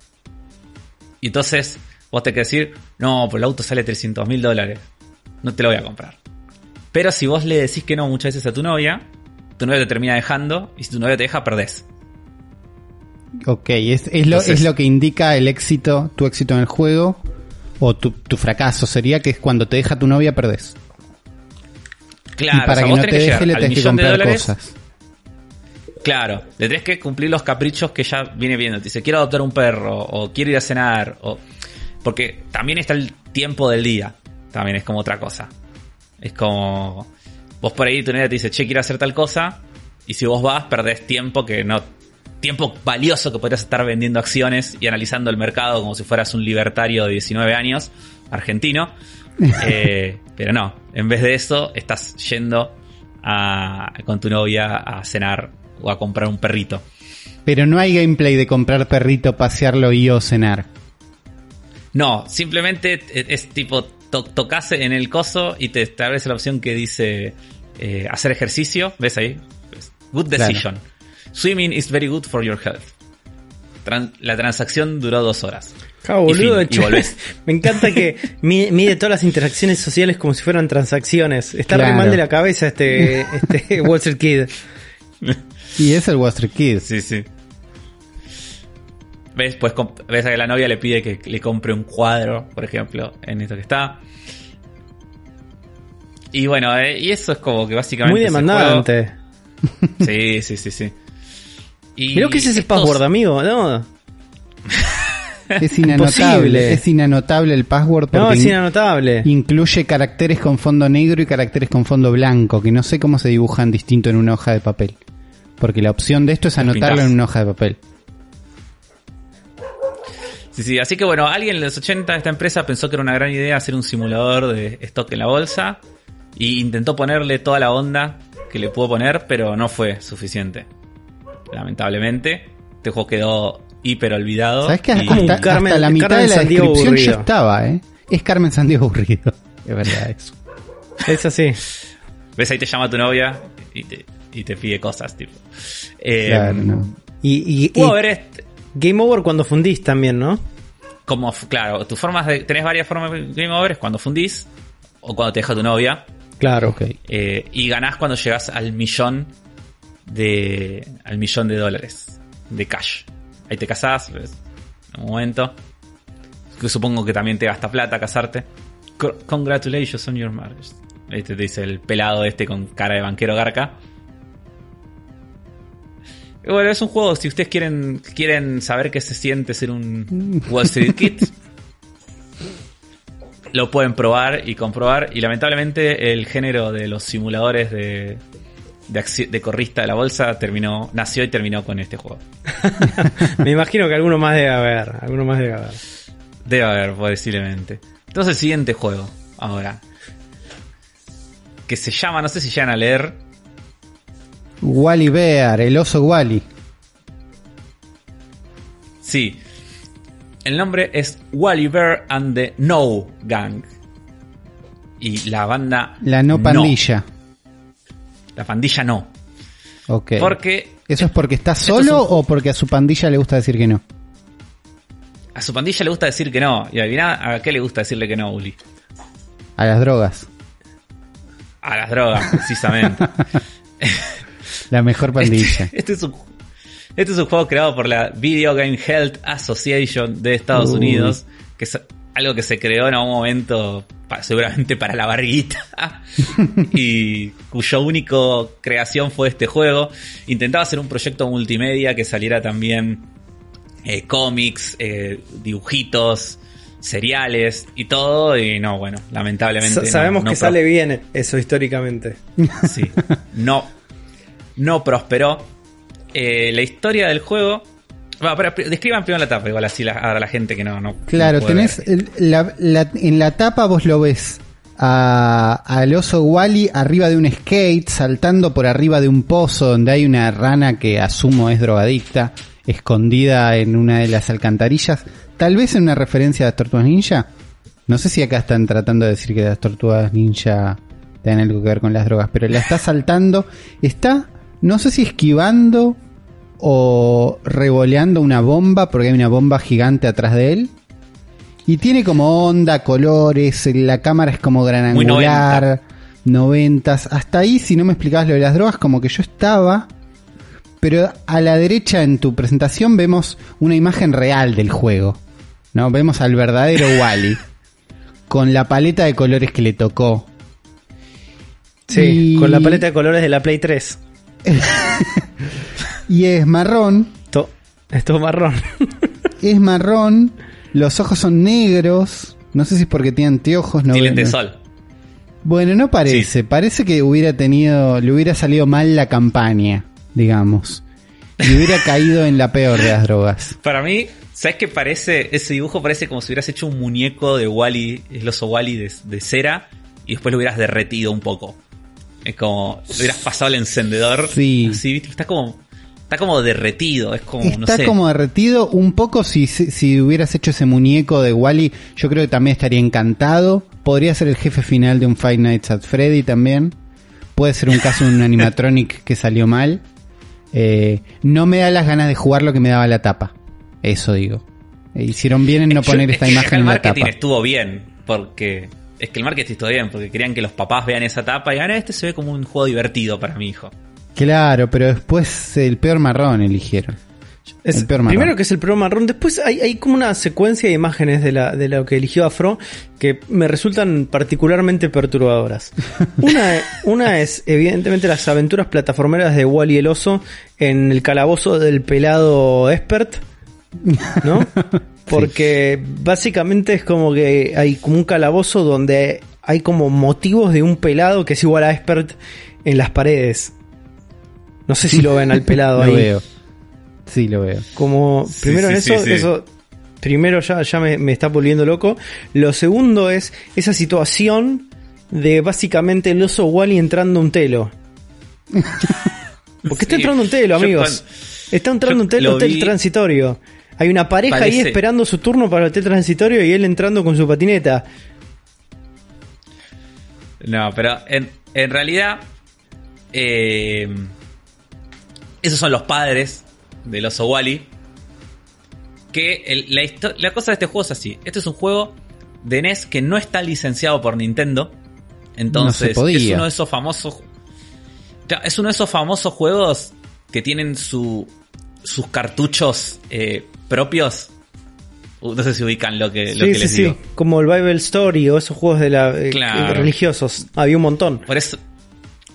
Y entonces vos te que decir: No, pues el auto sale 300 mil dólares. No te lo voy a comprar. Pero si vos le decís que no muchas veces a tu novia, tu novia te termina dejando. Y si tu novia te deja, perdés. Ok, es, es, lo, Entonces- es lo que indica el éxito, tu éxito en el juego, o tu, tu fracaso sería que es cuando te deja tu novia perdés. Claro, y para o sea, que vos no tenés te que deje le tenés que comprar dólares. cosas. Claro, le tenés que cumplir los caprichos que ya viene viendo. Te dice, quiero adoptar un perro, o quiero ir a cenar, o... Porque también está el tiempo del día. También es como otra cosa. Es como... Vos por ahí tu novia te dice, che, quiero hacer tal cosa. Y si vos vas, perdés tiempo que no... Tiempo valioso que podrías estar vendiendo acciones y analizando el mercado como si fueras un libertario de 19 años, argentino. Eh, pero no, en vez de eso, estás yendo a, con tu novia a cenar o a comprar un perrito. Pero no hay gameplay de comprar perrito, pasearlo y o cenar. No, simplemente es, es tipo, to- tocas en el coso y te establece la opción que dice eh, hacer ejercicio. ¿Ves ahí? Good Claro. decision. Swimming is very good for your health. Tran- la transacción duró dos horas. Y fin, boludo, y volvés. Me encanta que mi- mide todas las interacciones sociales como si fueran transacciones. Está re Claro. mal de la cabeza este, este Wall Street Kid. Y es el Wall Street Kid. Sí, sí. ¿Ves? Pues ves a que la novia le pide que le compre un cuadro, por ejemplo, en esto que está. Y bueno, eh, y eso es como que básicamente. Muy demandante. Sí, sí, sí, sí. Y Mirá que es ese estos- password, amigo, ¿no? Es inanotable. Es inanotable el password porque No, es in- inanotable. incluye caracteres con fondo negro y caracteres con fondo blanco, que no sé cómo se dibujan distinto en una hoja de papel. Porque la opción de esto es anotarlo en una hoja de papel. Sí, sí, así que bueno, alguien en los 80 de esta empresa pensó que era una gran idea hacer un simulador de stock en la bolsa y intentó ponerle toda la onda que le pudo poner, pero no fue suficiente. Lamentablemente, este juego quedó hiper olvidado. ¿Sabes que y- hasta, hasta Carmen- la mitad Carmen de la Sandiego descripción ya estaba, ¿eh? Es Carmen Sandiego aburrido. Es verdad eso. Es así. ves ahí te llama tu novia y te, y te pide cosas, tipo. Eh, Claro, no. Y, y- Pudo y haber este- Game Over cuando fundís también, ¿no? como, claro, tus formas de, tenés varias formas de game over, es cuando fundís o cuando te deja tu novia. Claro. Ok. Eh, y ganás cuando llegas al millón de al millón de dólares de cash. Ahí te casás, ¿ves? un momento. Que supongo que también te gasta plata casarte. Congratulations on your marriage. Este te dice el pelado este con cara de banquero garca. Bueno, es un juego, si ustedes quieren, quieren saber qué se siente ser un Wall Street Kid, lo pueden probar y comprobar. Y lamentablemente el género de los simuladores de, de corrista de la bolsa terminó, nació y terminó con este juego. Me imagino que alguno más debe haber. Alguno más debe haber. Debe haber, posiblemente. Entonces el siguiente juego, ahora. Que se llama, no sé si llegan a leer. Wally Bear, el oso Wally. Sí. El nombre es Wally Bear and the No Gang. Y la banda. La no pandilla. La pandilla no. Ok. Porque ¿Eso es porque está es solo un- o porque a su pandilla le gusta decir que no? a su pandilla le gusta decir que no. Y adivina a qué le gusta decirle que no, Uli. A las drogas. A las drogas, precisamente. La mejor pandilla. Este, este es un, este es un juego creado por la Video Game Health Association de Estados. Unidos, que es algo que se creó en algún momento seguramente para la barriguita y cuyo único creación fue este juego. Intentaba hacer un proyecto multimedia que saliera también eh, cómics, eh, dibujitos, seriales y todo y no, bueno, lamentablemente Sa- no- sabemos no que sale bien eso históricamente. Sí. No, no prosperó. Eh, la historia del juego. Bueno, pero describan primero la tapa, igual así la, ahora la gente que no. no Claro, no tenés la- en la tapa vos lo ves a- al oso Wally arriba de un skate, saltando por arriba de un pozo donde hay una rana que asumo es drogadicta, escondida en una de las alcantarillas, tal vez en una referencia a las tortugas ninja. No sé si acá están tratando de decir que las tortugas ninja tienen algo que ver con las drogas, pero la está saltando, está, no sé si esquivando o revoleando una bomba, porque hay una bomba gigante atrás de él. Y tiene como onda, colores, la cámara es como gran Muy angular, noventas. Hasta ahí, si no me explicabas lo de las drogas, como que yo estaba. Pero a la derecha en tu presentación vemos una imagen real del juego. ¿No? Vemos al verdadero Wally. Con la paleta de colores que le tocó. Sí, Y- con la paleta de colores de la Play 3. Y es marrón. To- es todo marrón. Es marrón. Los ojos son negros. No sé si es porque tiene anteojos. No Tiene veo- lente de sol. Bueno, no parece. Parece que hubiera tenido, le hubiera salido mal la campaña, digamos. Y hubiera caído en la peor de las drogas. Para mí, ¿sabes qué parece? Ese dibujo parece como si hubieras hecho un muñeco de Wally, el oso Wally de, de cera, y después lo hubieras derretido un poco. Es como, le hubieras pasado el encendedor. Sí. Así, ¿viste? Está como, está como derretido. Es como, no Está sé. como derretido un poco si, si, hubieras hecho ese muñeco de Wally, yo creo que también estaría encantado. Podría ser el jefe final de un Five Nights at Freddy también. Puede ser un caso de un animatronic que salió mal. Eh, no me da las ganas de jugar lo que me daba la tapa. Eso digo. Eh, hicieron bien en no Yo- poner es esta imagen el en la marketing tapa. estuvo bien, porque es que el marketing estuvo bien, porque querían que los papás vean esa tapa y digan, "Ah, este se ve como un juego divertido para mi hijo. Claro, pero después el peor marrón eligieron. Es- El peor marrón. primero que es el peor marrón, después hay, hay como una secuencia de imágenes de, la, de lo que eligió Afro que me resultan particularmente perturbadoras. Una, una es evidentemente las aventuras plataformeras de Wally el oso en el calabozo del pelado expert, ¿no? Porque básicamente es como que hay como un calabozo donde hay como motivos de un pelado que es igual a expert en las paredes. No sé si lo ven al pelado Lo ahí. veo. Sí, lo veo. Como primero sí, en sí, eso, sí. eso primero ya, ya me, me está volviendo loco. Lo segundo es esa situación de básicamente el oso Wally entrando a un telo. Porque está entrando un telo, amigos. Está entrando yo un telo, lo hotel vi- transitorio. Hay una pareja ahí esperando su turno para el transitorio y él entrando con su patineta. No, pero en, en realidad, eh, esos son los padres del oso Wally. Que el- la, la cosa de este juego es así. Este es un juego de NES que no está licenciado por Nintendo. Entonces, No es uno de esos famosos. Es uno de esos famosos juegos que tienen su, sus cartuchos eh, propios. No sé si ubican lo que, lo Sí, que sí, les sí. digo. Como el Bible Story o esos juegos de la, eh, Claro. religiosos. Había un montón. Por eso,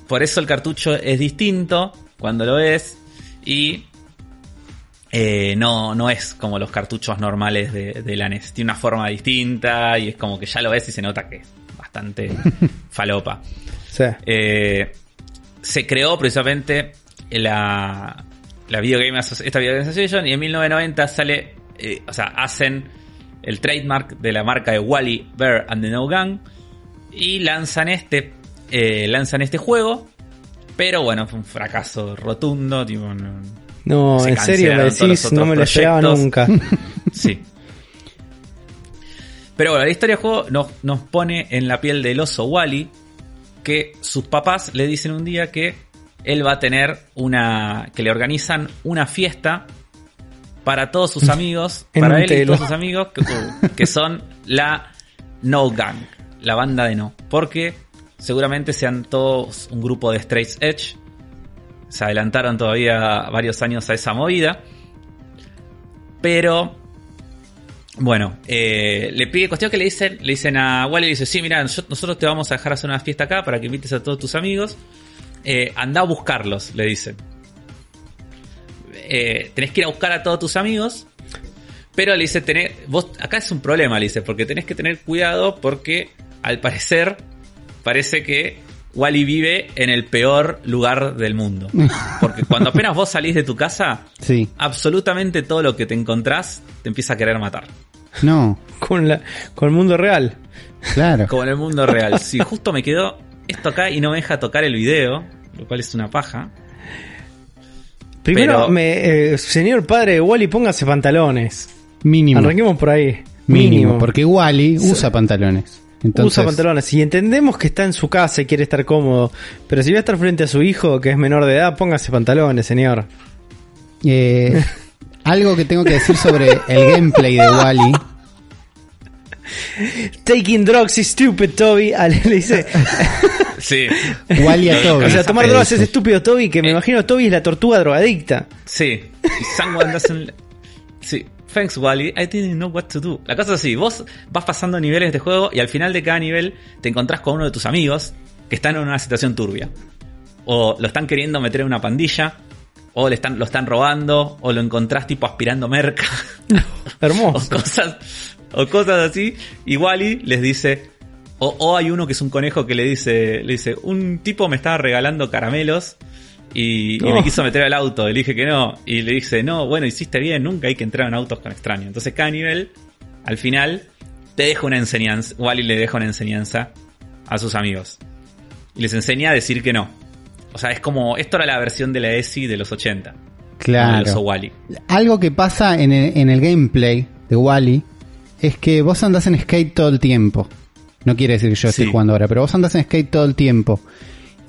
por eso el cartucho es distinto cuando lo ves y eh, no, no es como los cartuchos normales de, de la NES. Tiene una forma distinta y es como que ya lo ves y se nota que es bastante falopa. Sí. Eh, se creó precisamente la, la Video Game esta Video Game Association y en 1990 sale, eh, o sea, hacen el trademark de la marca de Wally, Bear and the No Gun y lanzan este, eh, lanzan este juego, pero bueno, fue un fracaso rotundo, tipo, no- No, en serio me decís, no me lo proyectos. nunca. Sí. Pero bueno, la historia del juego nos, nos pone en la piel del oso Wally que sus papás le dicen un día que él va a tener una. que le organizan una fiesta para todos sus amigos, para él y todos sus amigos, que, que son la No Gang, la banda de No. Porque seguramente sean todos un grupo de Straight Edge. Se adelantaron todavía varios años a esa movida. Pero bueno, eh, le pide cuestión que le dicen, le dicen a Wally, le dice, sí, mira, nosotros te vamos a dejar hacer una fiesta acá para que invites a todos tus amigos. Eh, anda a buscarlos, le dicen. Eh, tenés que ir a buscar a todos tus amigos. Pero le dice, tener, vos, acá es un problema, le dice, porque tenés que tener cuidado porque al parecer parece que Wally vive en el peor lugar del mundo. Porque cuando apenas vos salís de tu casa, Sí. absolutamente todo lo que te encontrás te empieza a querer matar. No, Con, la, con el mundo real. claro. Como en el mundo real. Si justo me quedó esto acá y no me deja tocar el video, lo cual es una paja. Primero, Pero- me, eh, señor padre de Wally, póngase pantalones. Mínimo. Arranquemos por ahí. Mínimo. Mínimo. Porque Wally usa pantalones. Entonces, Usa pantalones. Y entendemos que está en su casa y quiere estar cómodo. Pero si va a estar frente a su hijo, que es menor de edad, póngase pantalones, señor. eh, algo que tengo que decir sobre el gameplay de Wally. Taking drugs is stupid, Toby. Le dice. Sí. Wally a todo. o sea, tomar drogas es estúpido, Toby. Que me imagino Toby es la tortuga drogadicta. Sí. Y Someone doesn't... Sí. Thanks, Wally. I didn't know what to do. La cosa es así. Vos vas pasando niveles de juego y al final de cada nivel te encontrás con uno de tus amigos que están en una situación turbia. O lo están queriendo meter en una pandilla. O le están, lo están robando. O lo encontrás tipo aspirando merca. o Hermoso. cosas, o cosas así. Y Wally les dice, o, o hay uno que es un conejo que le dice, le dice, un tipo me estaba regalando caramelos y, me quiso meter al auto. Y le dije que no. Y le dice, no, bueno, hiciste bien, nunca hay que entrar en autos con extraños. Entonces cada nivel, al final, te deja una enseñanza. Wally le deja una enseñanza a sus amigos. Y les enseña a decir que no. O sea, es como, esto era la versión de la ESI de los 80. no del oso Claro. Wally. Algo que pasa en el, en el gameplay de Wally es que vos andás en skate todo el tiempo. No quiere decir que yo esté jugando ahora, pero vos andás en skate todo el tiempo.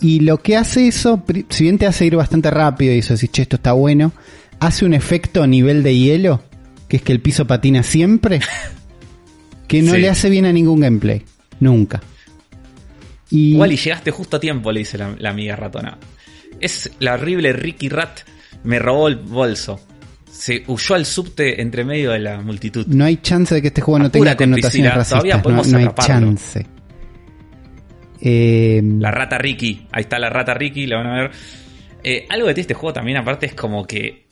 Y lo que hace eso, si bien te hace ir bastante rápido y eso decís, che, esto está bueno, hace un efecto a nivel de hielo, que es que el piso patina siempre, que no Sí. le hace bien a ningún gameplay. Nunca. Y Wally, llegaste justo a tiempo, le dice la, la amiga ratona. Es la horrible Ricky Rat. Me robó el bolso. Se huyó al subte entre medio de la multitud. no hay chance de que este juego no tenga connotaciones Priscila, todavía racistas. No, podemos no hay chance. Eh, La rata Ricky. Ahí está la rata Ricky, la van a ver. Eh, algo que tiene este juego también, aparte, es como que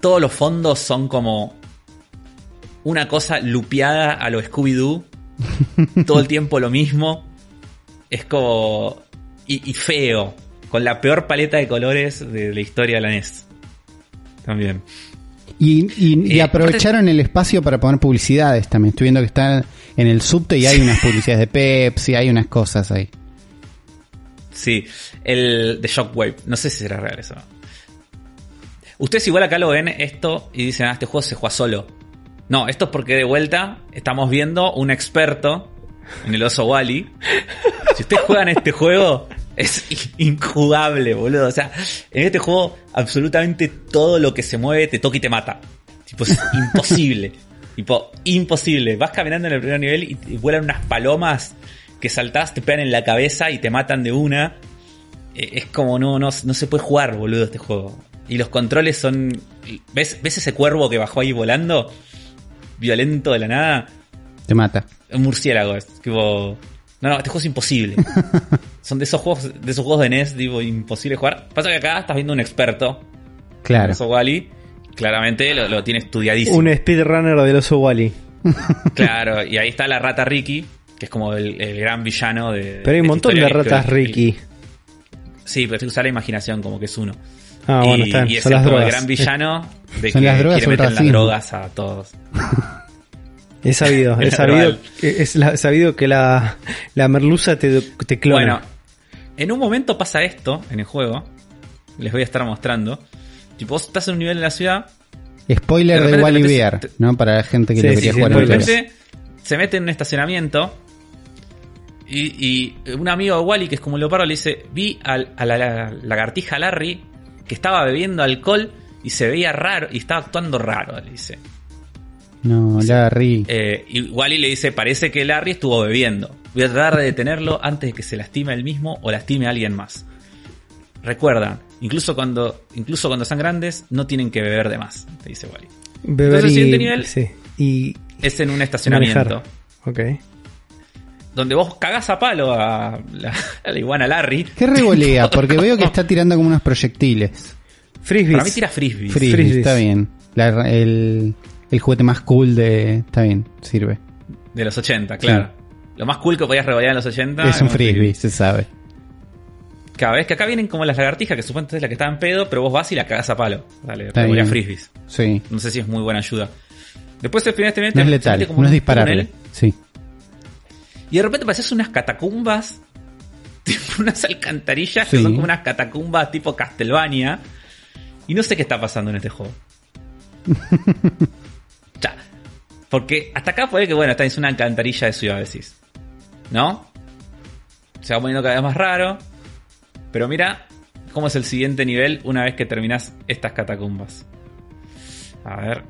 todos los fondos son como una cosa lupeada a lo Scooby-Doo. Todo el tiempo lo mismo. Es como. Y, y feo. Con la peor paleta de colores de la historia de la NES. También. Y, y- y Eh, aprovecharon el espacio para poner publicidades también. Estoy viendo que está en el subte y hay unas publicidades de Pepsi, hay unas cosas ahí. Sí, el de Shockwave. No sé si será real eso. Ustedes igual acá lo ven esto y dicen, ah, este juego se juega solo. No, esto es porque de vuelta estamos viendo un experto en el oso Wally. Si ustedes juegan este juego, es injugable, boludo. O sea, en este juego absolutamente todo lo que se mueve te toca y te mata. Tipo, es imposible. tipo, imposible. Vas caminando en el primer nivel y, y vuelan unas palomas que saltás, te pegan en la cabeza y te matan de una. Eh, Es como no, no, no se puede jugar, boludo, este juego. Y los controles son. ¿Ves, ¿Ves ese cuervo que bajó ahí volando? violento de la nada, Te mata. un murciélago es tipo no no este juego es imposible son de esos juegos de esos juegos de NES tipo imposible jugar pasa que acá estás viendo un experto Claro. eso Wally claramente lo, lo tiene estudiadísimo Un speedrunner del oso Wally. claro y ahí está la rata Ricky que es como el, el gran villano de Pero hay un montón de ratas que- Ricky. sí pero hay que usar la imaginación como que es uno Ah, y, bueno, está bien. y es Son el, las como el gran villano de Son que las drogas quiere meter las drogas a todos Es sabido, es Es sabido, es sabido que la, la merluza te, te clona. Bueno, en un momento pasa esto en el juego. Les voy a estar mostrando. Tipo, vos estás en un nivel de la ciudad. Spoiler De Wally Bear, te- ¿no? Para la gente que Sí, lo quería sí, jugar en repente se mete en un estacionamiento. Y, y un amigo de Wally, que es como un leopardo, le dice: Vi al- a la, la- lagartija Larry que estaba bebiendo alcohol y se veía raro y estaba actuando raro. Le dice. No, Larry. Eh, y Wally le dice: Parece que Larry estuvo bebiendo. Voy a tratar de detenerlo antes de que se lastime él mismo o lastime a alguien más. Recuerdan, incluso cuando, incluso cuando sean grandes, no tienen que beber de más, te dice Wally. Beber entonces, el y, siguiente nivel- sí, y Es en un estacionamiento. manejar. Ok. Donde vos cagás a palo a la, a la iguana Larry. ¿Qué revolea? Porque veo que está tirando como unos proyectiles. Frisbees. Para mí tira frisbee. Frisbee, Frisbees. está bien. La- el, el juguete más cool de... Está bien, sirve. de los 80, claro. Lo más cool que podías revolear en los 80. es un frisbee, se sabe. Cada vez que acá vienen como las lagartijas, que supuestamente es la que está en pedo, pero vos vas y la cagás a palo. Dale, Está revolea frisbees. Sí. No sé si es muy buena ayuda. Después el final este No es letal, no es disparable. Sí. Y de repente apareces unas catacumbas, tipo unas alcantarillas que son como unas catacumbas tipo Castlevania. Y no sé qué está pasando en este juego. ya. Porque hasta acá puede que, bueno, esta es una alcantarilla de ciudad, decís. ¿No? Se va poniendo cada vez más raro. Pero mira cómo es el siguiente nivel una vez que terminas estas catacumbas. A ver.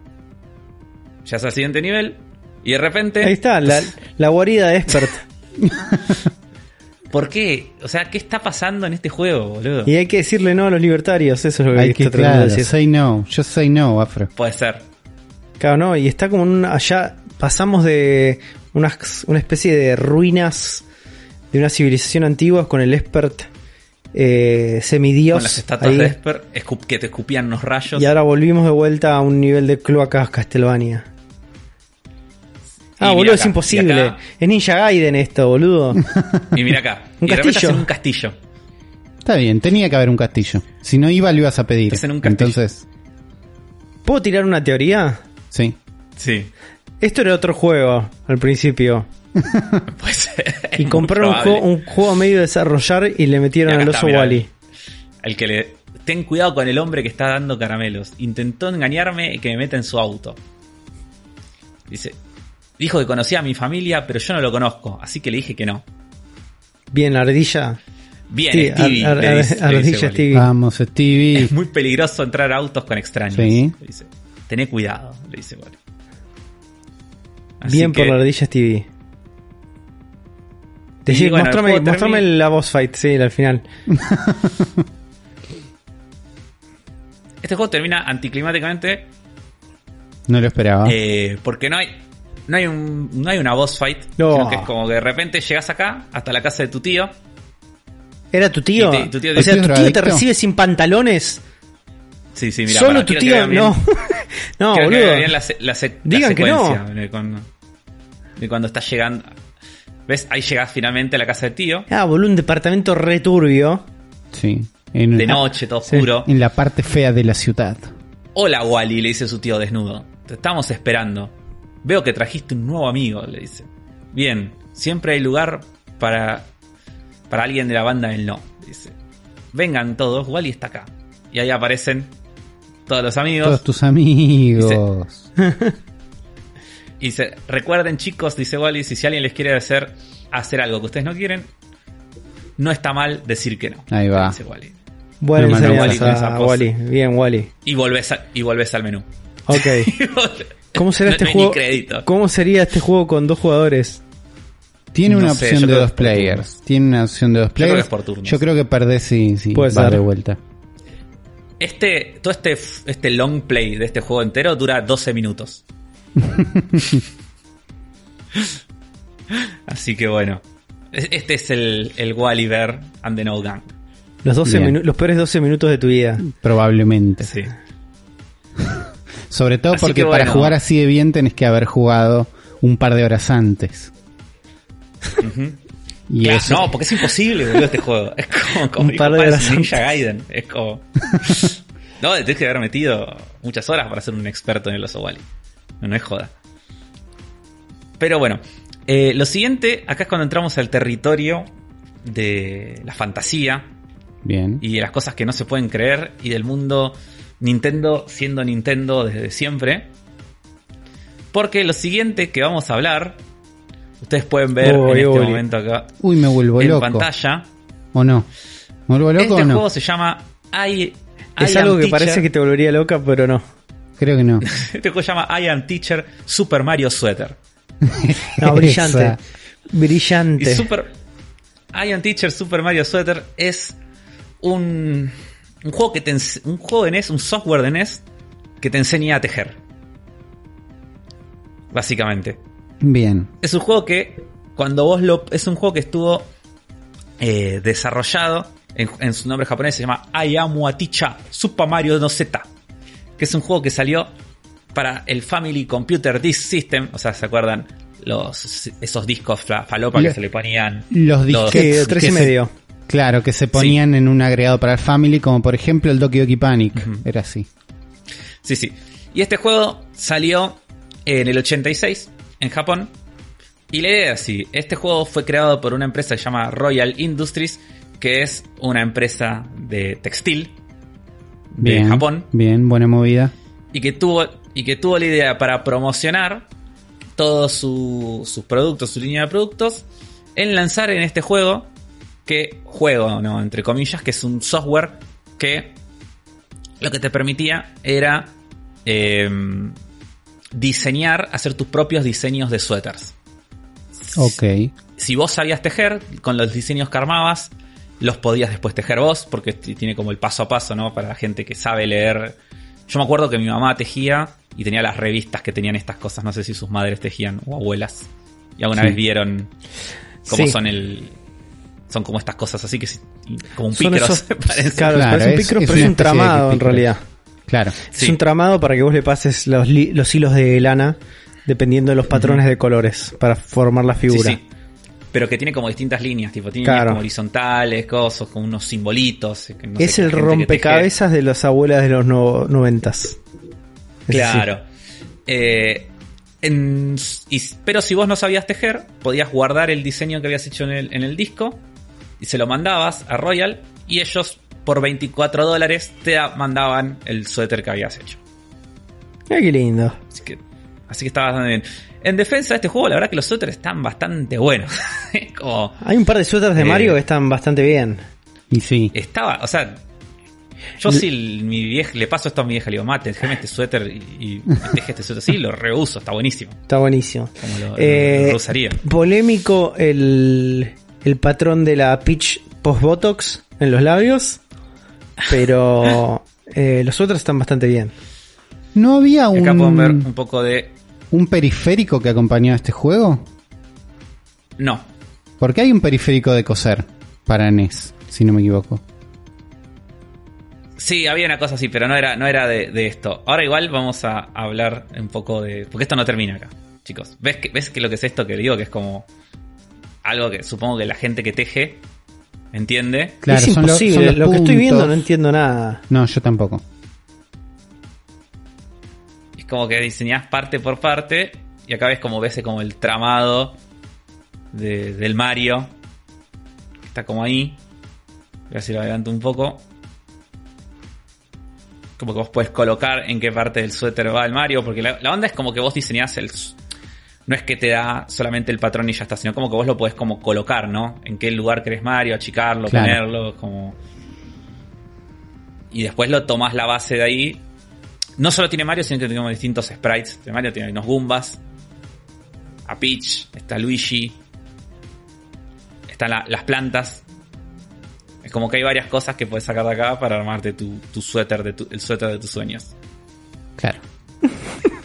Ya es el siguiente nivel. Y de repente. Ahí está, la, la guarida de expert. ¿Por qué? O sea, ¿qué está pasando en este juego, boludo? y hay que decirle no a los libertarios, eso es lo que Hay que, claro, decir. say no. Yo say no, Afro. Puede ser. Claro, no, y está como un, allá pasamos de unas, una especie de ruinas de una civilización antigua con el expert eh, semidios Con las estatuas ahí, de Esper que te escupían unos rayos. y ahora volvimos de vuelta a un nivel de cloacas Castlevania. Ah, boludo, acá, es imposible. Es Ninja Gaiden esto, boludo. Y mira acá. Un y castillo. un castillo. Está bien, tenía que haber un castillo. Si no iba, lo ibas a pedir. Estás en un castillo. Entonces, ¿Puedo tirar una teoría? sí. Sí. Esto era otro juego al principio. Puede ser. Y compraron un juego, un juego a medio desarrollar y le metieron al oso. Wally. El que le. Ten cuidado con el hombre que está dando caramelos. Intentó engañarme y que me meta en su auto. Dice. Dijo que conocía a mi familia, pero yo no lo conozco, así que le dije que no. Bien, la ardilla. Bien, Sí, Stevie. ar- ar- dice- ardilla. Stevie. Vamos, Stevie. Es muy peligroso entrar a autos con extraños. Sí. Le dice. Tené cuidado, le dice Wally. Así Bien por que- la ardilla Stevie. Y Decí- bueno, el mostrame, juego mostrame termina- la boss fight, sí, al final. Este juego termina anticlimáticamente No lo esperaba. eh, porque no hay no hay un no hay una boss fight, No. sino que es como que de repente llegas acá hasta la casa de tu tío. ¿Era tu tío? Te- tu tío te- o sea, ¿Tu tío te recibe sin pantalones. Sí, sí, mira. Solo tu tío. bien- No, no, que boludo. bien la, la Digan que no. secuencia de cuando, de cuando estás llegando. ¿Ves? Ahí llegas finalmente a la casa de tío. Ah, boludo, un departamento returbio. sí. En, De la- noche, todo Sí. oscuro. en la parte fea de la ciudad. Hola Wally, le dice su tío desnudo. Te estamos esperando. Veo que trajiste un nuevo amigo, le dice. Bien, siempre hay lugar para, para alguien de la banda del no, dice. Vengan todos, Wally está acá. Y ahí aparecen todos los amigos. Todos tus amigos. Y dice, recuerden chicos, dice Wally, si, si alguien les quiere hacer, hacer algo que ustedes no quieren, no está mal decir que no. Ahí va. Dice Wally. Mandó enseñanza, Wally. Bien, Wally. Y volvés, a- y volvés al menú. Ok. ¿Cómo será No- este no juego? ¿Cómo sería este juego con dos jugadores? Tiene No una sé, opción yo de creo dos que players. Tiene una opción de dos creo que players. es por turnos. Yo creo que perdés si, si Puede vas ser. de vuelta. Este, todo este, este long play de este juego entero dura 12 minutos. Así que bueno. Es- Este es el, el Wally Bear and the No Gang. Los, 12 Bien. minu- los peores 12 minutos de tu vida. Probablemente. Sí. Sobre todo Así porque que para jugar así de bien tenés que haber jugado un par de horas antes. Ujú. Y Claro, eso, No, porque es imposible, boludo, este juego. Es como, como Un par de horas Ninja. Gaiden. Es como. No, te tienes que haber metido muchas horas para ser un experto en el oso Wally. No, no es joda. Pero bueno, eh, lo siguiente, acá es cuando entramos al territorio de la fantasía bien. y de las cosas que no se pueden creer y del mundo Nintendo siendo Nintendo desde siempre. Porque lo siguiente que vamos a hablar, ustedes pueden ver en este momento acá Uy, me vuelvo en loco. pantalla. ¿O no? ¿Me vuelvo loco Este o no? juego se llama I, Es I algo que Teacher. parece que te volvería loca, pero no. Creo que no. Este juego se llama I Am Teacher Super Mario Sweater. No, brillante. Esa. Y Brillante. Super I Am Teacher Super Mario Sweater es un, un juego que te un juego de NES, un software de NES que te enseña a tejer. Básicamente. Bien. Es un juego que cuando vos lo es un juego que estuvo eh, desarrollado en, en su nombre japonés se llama Ayamu Aticha Super Mario no Z, que es un juego que salió para el Family Computer Disk System, o sea, ¿se acuerdan? Los, esos discos falopa que se le ponían. Los disquetes tres y se- medio. claro, que se ponían en un agregado para el Family, como por ejemplo el Doki Doki Panic. Era así. Sí, sí. Y este juego salió en el 86 en Japón. Y la idea es así, este juego fue creado por una empresa que se llama Royal Industries, que es una empresa de textil de Bien. Japón Bien, buena movida. y que tuvo y que tuvo la idea para promocionar todos su- sus productos, su línea de productos, en lanzar en este juego que juego, no, entre comillas, que es un software que lo que te permitía era eh, diseñar, hacer tus propios diseños de suéteres. Ok. Si vos sabías tejer, con los diseños que armabas, los podías después tejer vos, porque tiene como el paso a paso, ¿no? Para la gente que sabe leer. Yo me acuerdo que mi mamá tejía y tenía las revistas que tenían estas cosas. No sé si sus madres tejían o abuelas. Y alguna Sí. vez vieron cómo Sí. son el. Son como estas cosas así que si- como un pícaro. Claro, Claro, parece un es- picro, es pero es un tramado en realidad. Claro. Sí. Es un tramado para que vos le pases los, los hilos de lana dependiendo de los patrones de colores para formar la Sí, figura. sí. Pero que tiene como distintas líneas, tipo, tiene Claro. líneas como horizontales, cosas, con unos simbolitos. que no sé es el rompecabezas de las abuelas de los no- noventas. Es Claro. Eh, en- y- pero si vos no sabías tejer, podías guardar el diseño que habías hecho en el, en el disco y se lo mandabas a Royal y ellos por 24 dólares te da- mandaban el suéter que habías hecho. Mira qué lindo. Así que, así que estaba bastante bien. En defensa de este juego, la verdad que los suéteres están bastante buenos. Como, Hay un par de suéteres de Eh. Mario que están bastante bien. Y sí. estaba, o sea, yo si mi vieja, le paso esto a mi vieja, le digo, mate, déjame este suéter y, y teje este suéter así, lo reuso, está buenísimo. Está buenísimo. Como lo, lo- Eh, lo usaría. Polémico el, el patrón de la pitch post-botox en los labios. Pero eh, los otros están bastante bien. ¿No había un, Acá ver un poco de. un periférico que acompañó a este juego? No. Porque hay un periférico de coser para NES, si no me equivoco. Sí, había una cosa así, pero no era, no era de, de esto. Ahora igual vamos a hablar un poco de. Porque esto no termina acá, chicos. ¿Ves que, ¿Ves que lo que es esto que digo? Que es como. Algo que supongo que la gente que teje entiende. Claro, es son lo- imposible. son lo que estoy viendo no entiendo nada. No, yo tampoco. Es como que diseñás parte por parte. Y acá ves como ves como el tramado de- del Mario. Está como ahí. A ver si lo adelanto un poco. Como que vos puedes colocar en qué parte del suéter va el Mario. Porque la, la onda es como que vos diseñás el. No es que te da solamente el patrón y ya está, sino como que vos lo podés como colocar, ¿no? En qué lugar querés Mario, achicarlo, Claro. ponerlo, como. Y después lo tomás la base de ahí. No solo tiene Mario, sino que tiene como distintos sprites. De Mario tiene unos Goombas. A Peach, está Luigi. Están la- las plantas. Es como que hay varias cosas que puedes sacar de acá para armarte tu, tu suéter, de tu- el suéter de tus sueños. Claro.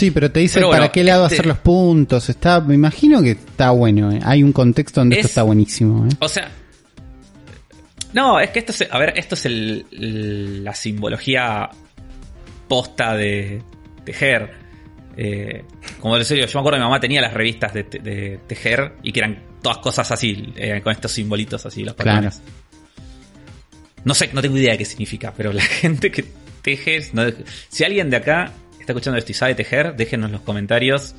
Sí, pero te dice Pero para qué lado este- hacer los puntos. Está, me imagino que está bueno. ¿eh? Hay un contexto donde esto Es- está buenísimo. ¿eh? O sea. No, es que esto es. A ver, esto es el, el- la simbología posta de tejer. Eh, como les digo, yo me acuerdo que mi mamá tenía las revistas de, de tejer y que eran todas cosas así, eh, con estos simbolitos así, los Claro. patrones. No sé, no tengo idea de qué significa, pero la gente que teje. no- si alguien de acá está escuchando esto y sabe tejer, déjenos en los comentarios.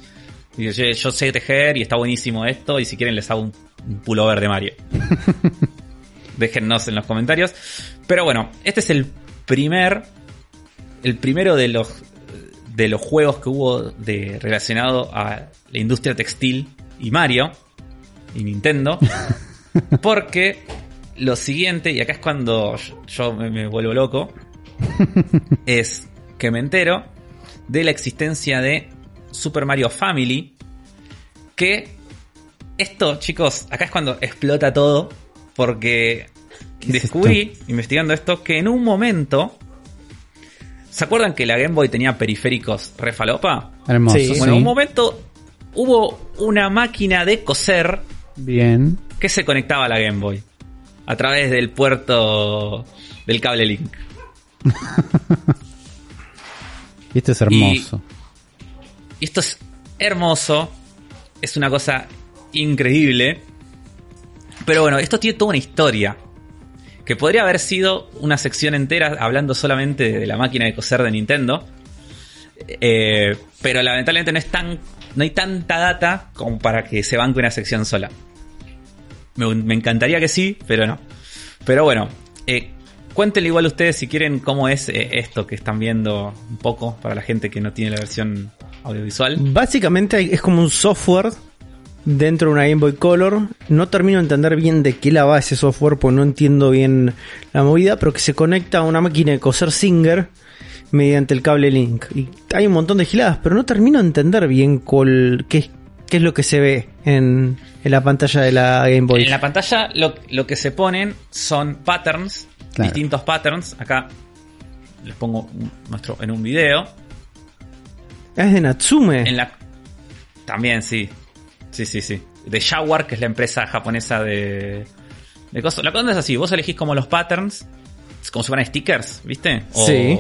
Digo, yo, sé tejer y está buenísimo esto. Y si quieren, les hago un, un pullover de Mario. Déjennos en los comentarios. Pero bueno, este es el primer. El primero de los. De los juegos que hubo de, relacionado a la industria textil y Mario y Nintendo. Porque lo siguiente, y acá es cuando yo, yo me, me vuelvo loco, es que me entero de la existencia de Super Mario Family. Que esto, chicos, acá es cuando explota todo. Porque ¿Qué es descubrí, investigando esto, que en un momento. ¿Se acuerdan que la Game Boy tenía periféricos refalopa? Hermoso. Sí. Bueno, en sí. un momento hubo una máquina de coser Bien. que se conectaba a la Game Boy a través del puerto del cable Link. Y esto es hermoso. Y esto es hermoso, es una cosa increíble. Pero bueno, esto tiene toda una historia. Que podría haber sido una sección entera hablando solamente de la máquina de coser de Nintendo. Eh, pero lamentablemente no es tan. No hay tanta data como para que se banque una sección sola. Me, me encantaría que sí, pero no. Pero bueno, eh, cuéntenle igual ustedes si quieren cómo es eh, esto que están viendo un poco para la gente que no tiene la versión audiovisual. Básicamente es como un software dentro de una Game Boy Color. No termino de entender bien de qué la va ese software, porque no entiendo bien la movida, pero que se conecta a una máquina de coser Singer mediante el cable Link. Y hay un montón de giladas, pero no termino de entender bien cuál, qué, es- qué es lo que se ve en, en la pantalla de la Game Boy. En la pantalla lo, lo que se ponen son patterns, Claro. distintos patterns. Acá les pongo un- nuestro en un video. Ah, es de Natsume. En la también sí, sí, sí, sí. De Jaguar, que es la empresa japonesa de de cosas. La cosa es así, vos elegís como los patterns, como si fueran stickers, ¿viste? O Sí.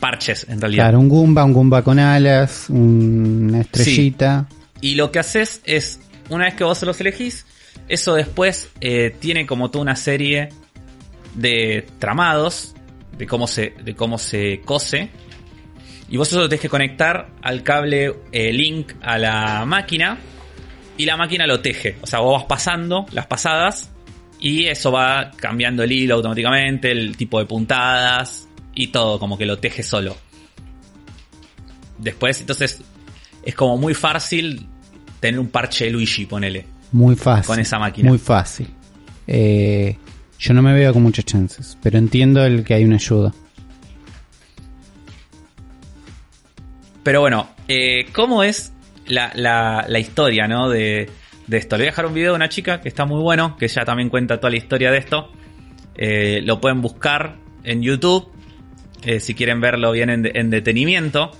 parches en realidad. Claro, un Goomba, un Goomba con alas, una estrellita. Y lo que haces es, una vez que vos los elegís, eso después eh, tiene como toda una serie de tramados de cómo se, de cómo se cose. Y vos eso lo tenés que conectar al cable eh, link a la máquina. Y la máquina lo teje. O sea, vos vas pasando las pasadas. Y eso va cambiando el hilo automáticamente, el tipo de puntadas. Y todo, como que lo teje solo. Después, entonces, es como muy fácil tener un parche de Luigi, ponele. Muy fácil. Con esa máquina. Muy fácil. Eh, yo no me veo con muchas chances, pero entiendo el que hay una ayuda. Pero bueno, eh, ¿cómo es la, la- historia, no? De, de esto. Le voy a dejar un video de una chica que está muy bueno, que ya también cuenta toda la historia de esto. Eh, lo pueden buscar en YouTube, eh, si quieren verlo bien en, en detenimiento.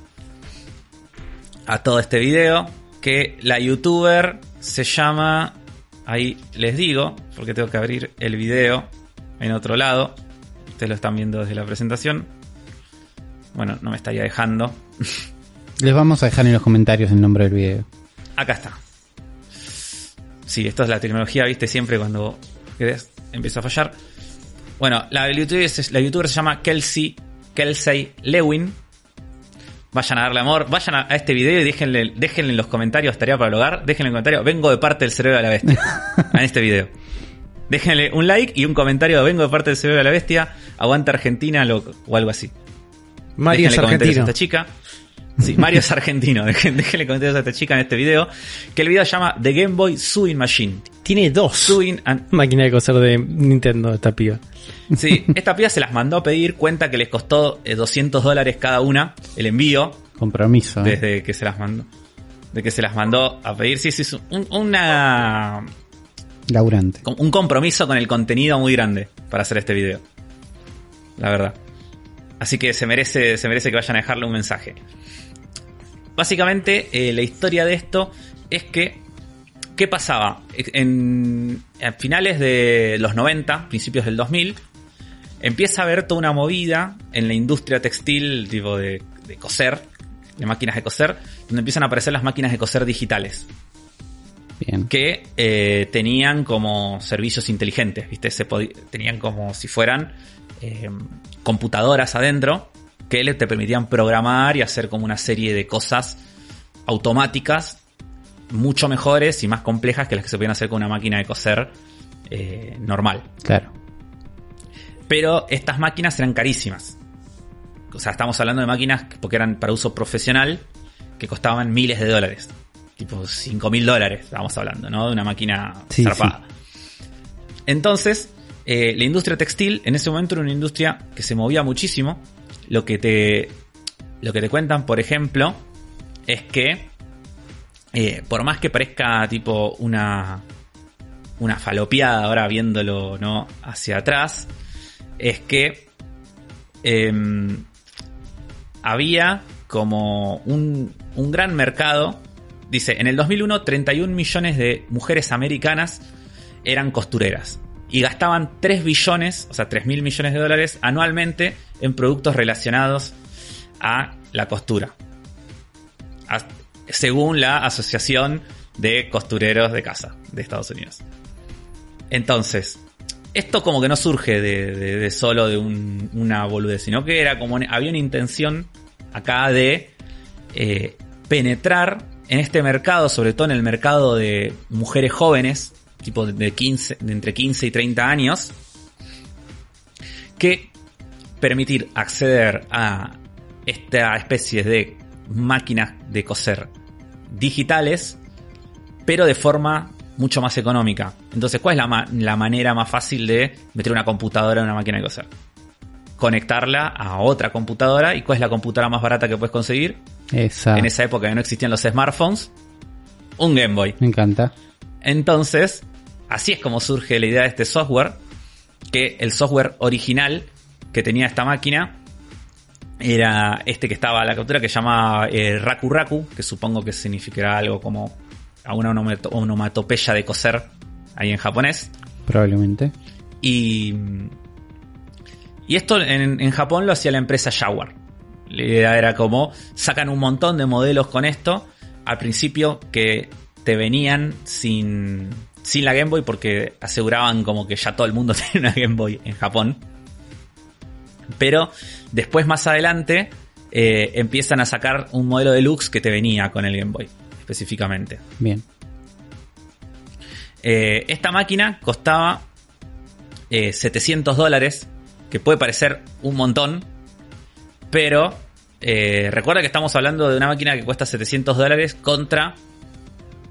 A todo este video. Que la youtuber se llama. Ahí les digo, porque tengo que abrir el video en otro lado. Ustedes lo están viendo desde la presentación. Bueno, no me estaría dejando. Les vamos a dejar en los comentarios el nombre del video. Acá está. Sí, esto es la tecnología, viste, siempre cuando empieza a fallar. Bueno, la youtuber, se- la youtuber se llama Kelsey, Kelsey Lewin. Vayan a darle amor, vayan a, este video y déjenle, déjenle en los comentarios tarea para el hogar, déjenle en el comentario, vengo de parte del cerebro de la bestia. en este video. Déjenle un like y un comentario, vengo de parte del cerebro de la bestia, aguanta Argentina lo- o algo así. Mario es Déjenle comentarios argentino. a esta chica. Sí, Mario es argentino. Déjenle comentarios a esta chica en este video. Que el video se llama The Game Boy Sewing Machine. Tiene dos Sewing and- máquinas de coser de Nintendo, esta piba. Sí, esta piba se las mandó a pedir. Cuenta que les costó eh, 200 dólares cada una el envío. Compromiso. ¿eh? Desde que se las mandó. De que se las mandó a pedir. Sí, sí, es un, una, Laburante. un compromiso con el contenido muy grande para hacer este video. La verdad. Así que se merece, se merece que vayan a dejarle un mensaje. básicamente eh, la historia de esto es que, ¿qué pasaba? En, a finales de los 90, principios del 2000, empieza a haber toda una movida en la industria textil, tipo de, de coser, de máquinas de coser, donde empiezan a aparecer las máquinas de coser digitales Bien. que eh, tenían como servicios inteligentes, ¿viste? Se tenían como si fueran eh, computadoras adentro que le- te permitían programar y hacer como una serie de cosas automáticas mucho mejores y más complejas que las que se podían hacer con una máquina de coser eh, normal. Claro. Pero estas máquinas eran carísimas. O sea, estamos hablando de máquinas que- porque eran para uso profesional que costaban miles de dólares. Tipo 5 mil dólares, estamos hablando, ¿no? De una máquina Sí, zarpada. Entonces, eh, la industria textil en ese momento era una industria que se movía muchísimo. Lo que te, lo que te cuentan, por ejemplo, es que eh, por más que parezca tipo una, una falopeada ahora viéndolo ¿no? hacia atrás, es que em, había como un, un gran mercado. Dice, en el 2001 31 millones de mujeres americanas eran costureras y gastaban 3 billones, o sea, 3 mil millones de dólares anualmente en productos relacionados a la costura. Según la Asociación de Costureros de Casa de Estados Unidos. Entonces, esto como que no surge de, solo de un- una boludez, sino que era como había una intención acá de eh, penetrar en este mercado, sobre todo en el mercado de mujeres jóvenes, tipo de 15, de entre 15 y 30 años, que permitir acceder a esta especie de máquinas de coser digitales, pero de forma mucho más económica. Entonces, ¿cuál es la, ma- la manera más fácil de meter una computadora en una máquina de coser? Conectarla a otra computadora. ¿Y cuál es la computadora más barata que puedes conseguir? En esa época que no existían los smartphones. Un Game Boy. Me encanta. Entonces, así es como surge la idea de este software, que el software original que tenía esta máquina era este que estaba a la captura que se llama eh, Raku Raku, que supongo que significará algo como a una onomato- onomatopeya de coser ahí en japonés. Probablemente. Y, y esto en, en Japón lo hacía la empresa Jaguar. La idea era como sacan un montón de modelos con esto. Al principio que te venían sin, sin la Game Boy porque aseguraban como que ya todo el mundo tiene una Game Boy en Japón. Pero después más adelante eh, empiezan a sacar un modelo deluxe que te venía con el Game Boy específicamente. Bien. Eh, esta máquina costaba eh, 700 dólares, que puede parecer un montón, pero eh, recuerda que estamos hablando de una máquina que cuesta 700 dólares contra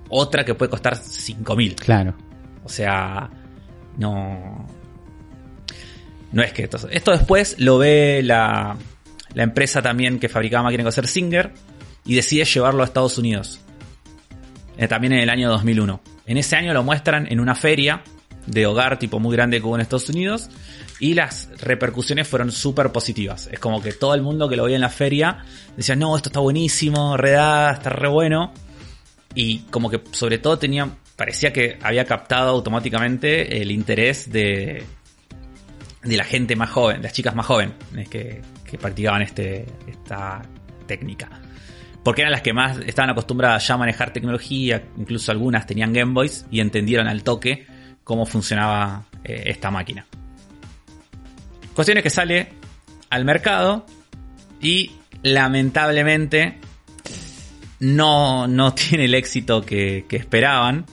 otra que puede costar 5000. Claro. O sea, no. No es que esto. Esto después lo ve la, la empresa también que fabricaba máquinas de coser Singer y decide llevarlo a Estados Unidos. Eh, también en el año 2001. En ese año lo muestran en una feria de hogar tipo muy grande que hubo en Estados Unidos y las repercusiones fueron súper positivas. Es como que todo el mundo que lo veía en la feria decía, no, esto está buenísimo, redada, está re bueno. Y como que sobre todo tenía, parecía que había captado automáticamente el interés de, de la gente más joven, de las chicas más jóvenes que, que practicaban este, esta técnica. Porque eran las que más estaban acostumbradas ya a manejar tecnología, incluso algunas tenían Game Boys y entendieron al toque cómo funcionaba eh, esta máquina. Cuestión es que sale al mercado y lamentablemente no, no tiene el éxito que, que esperaban.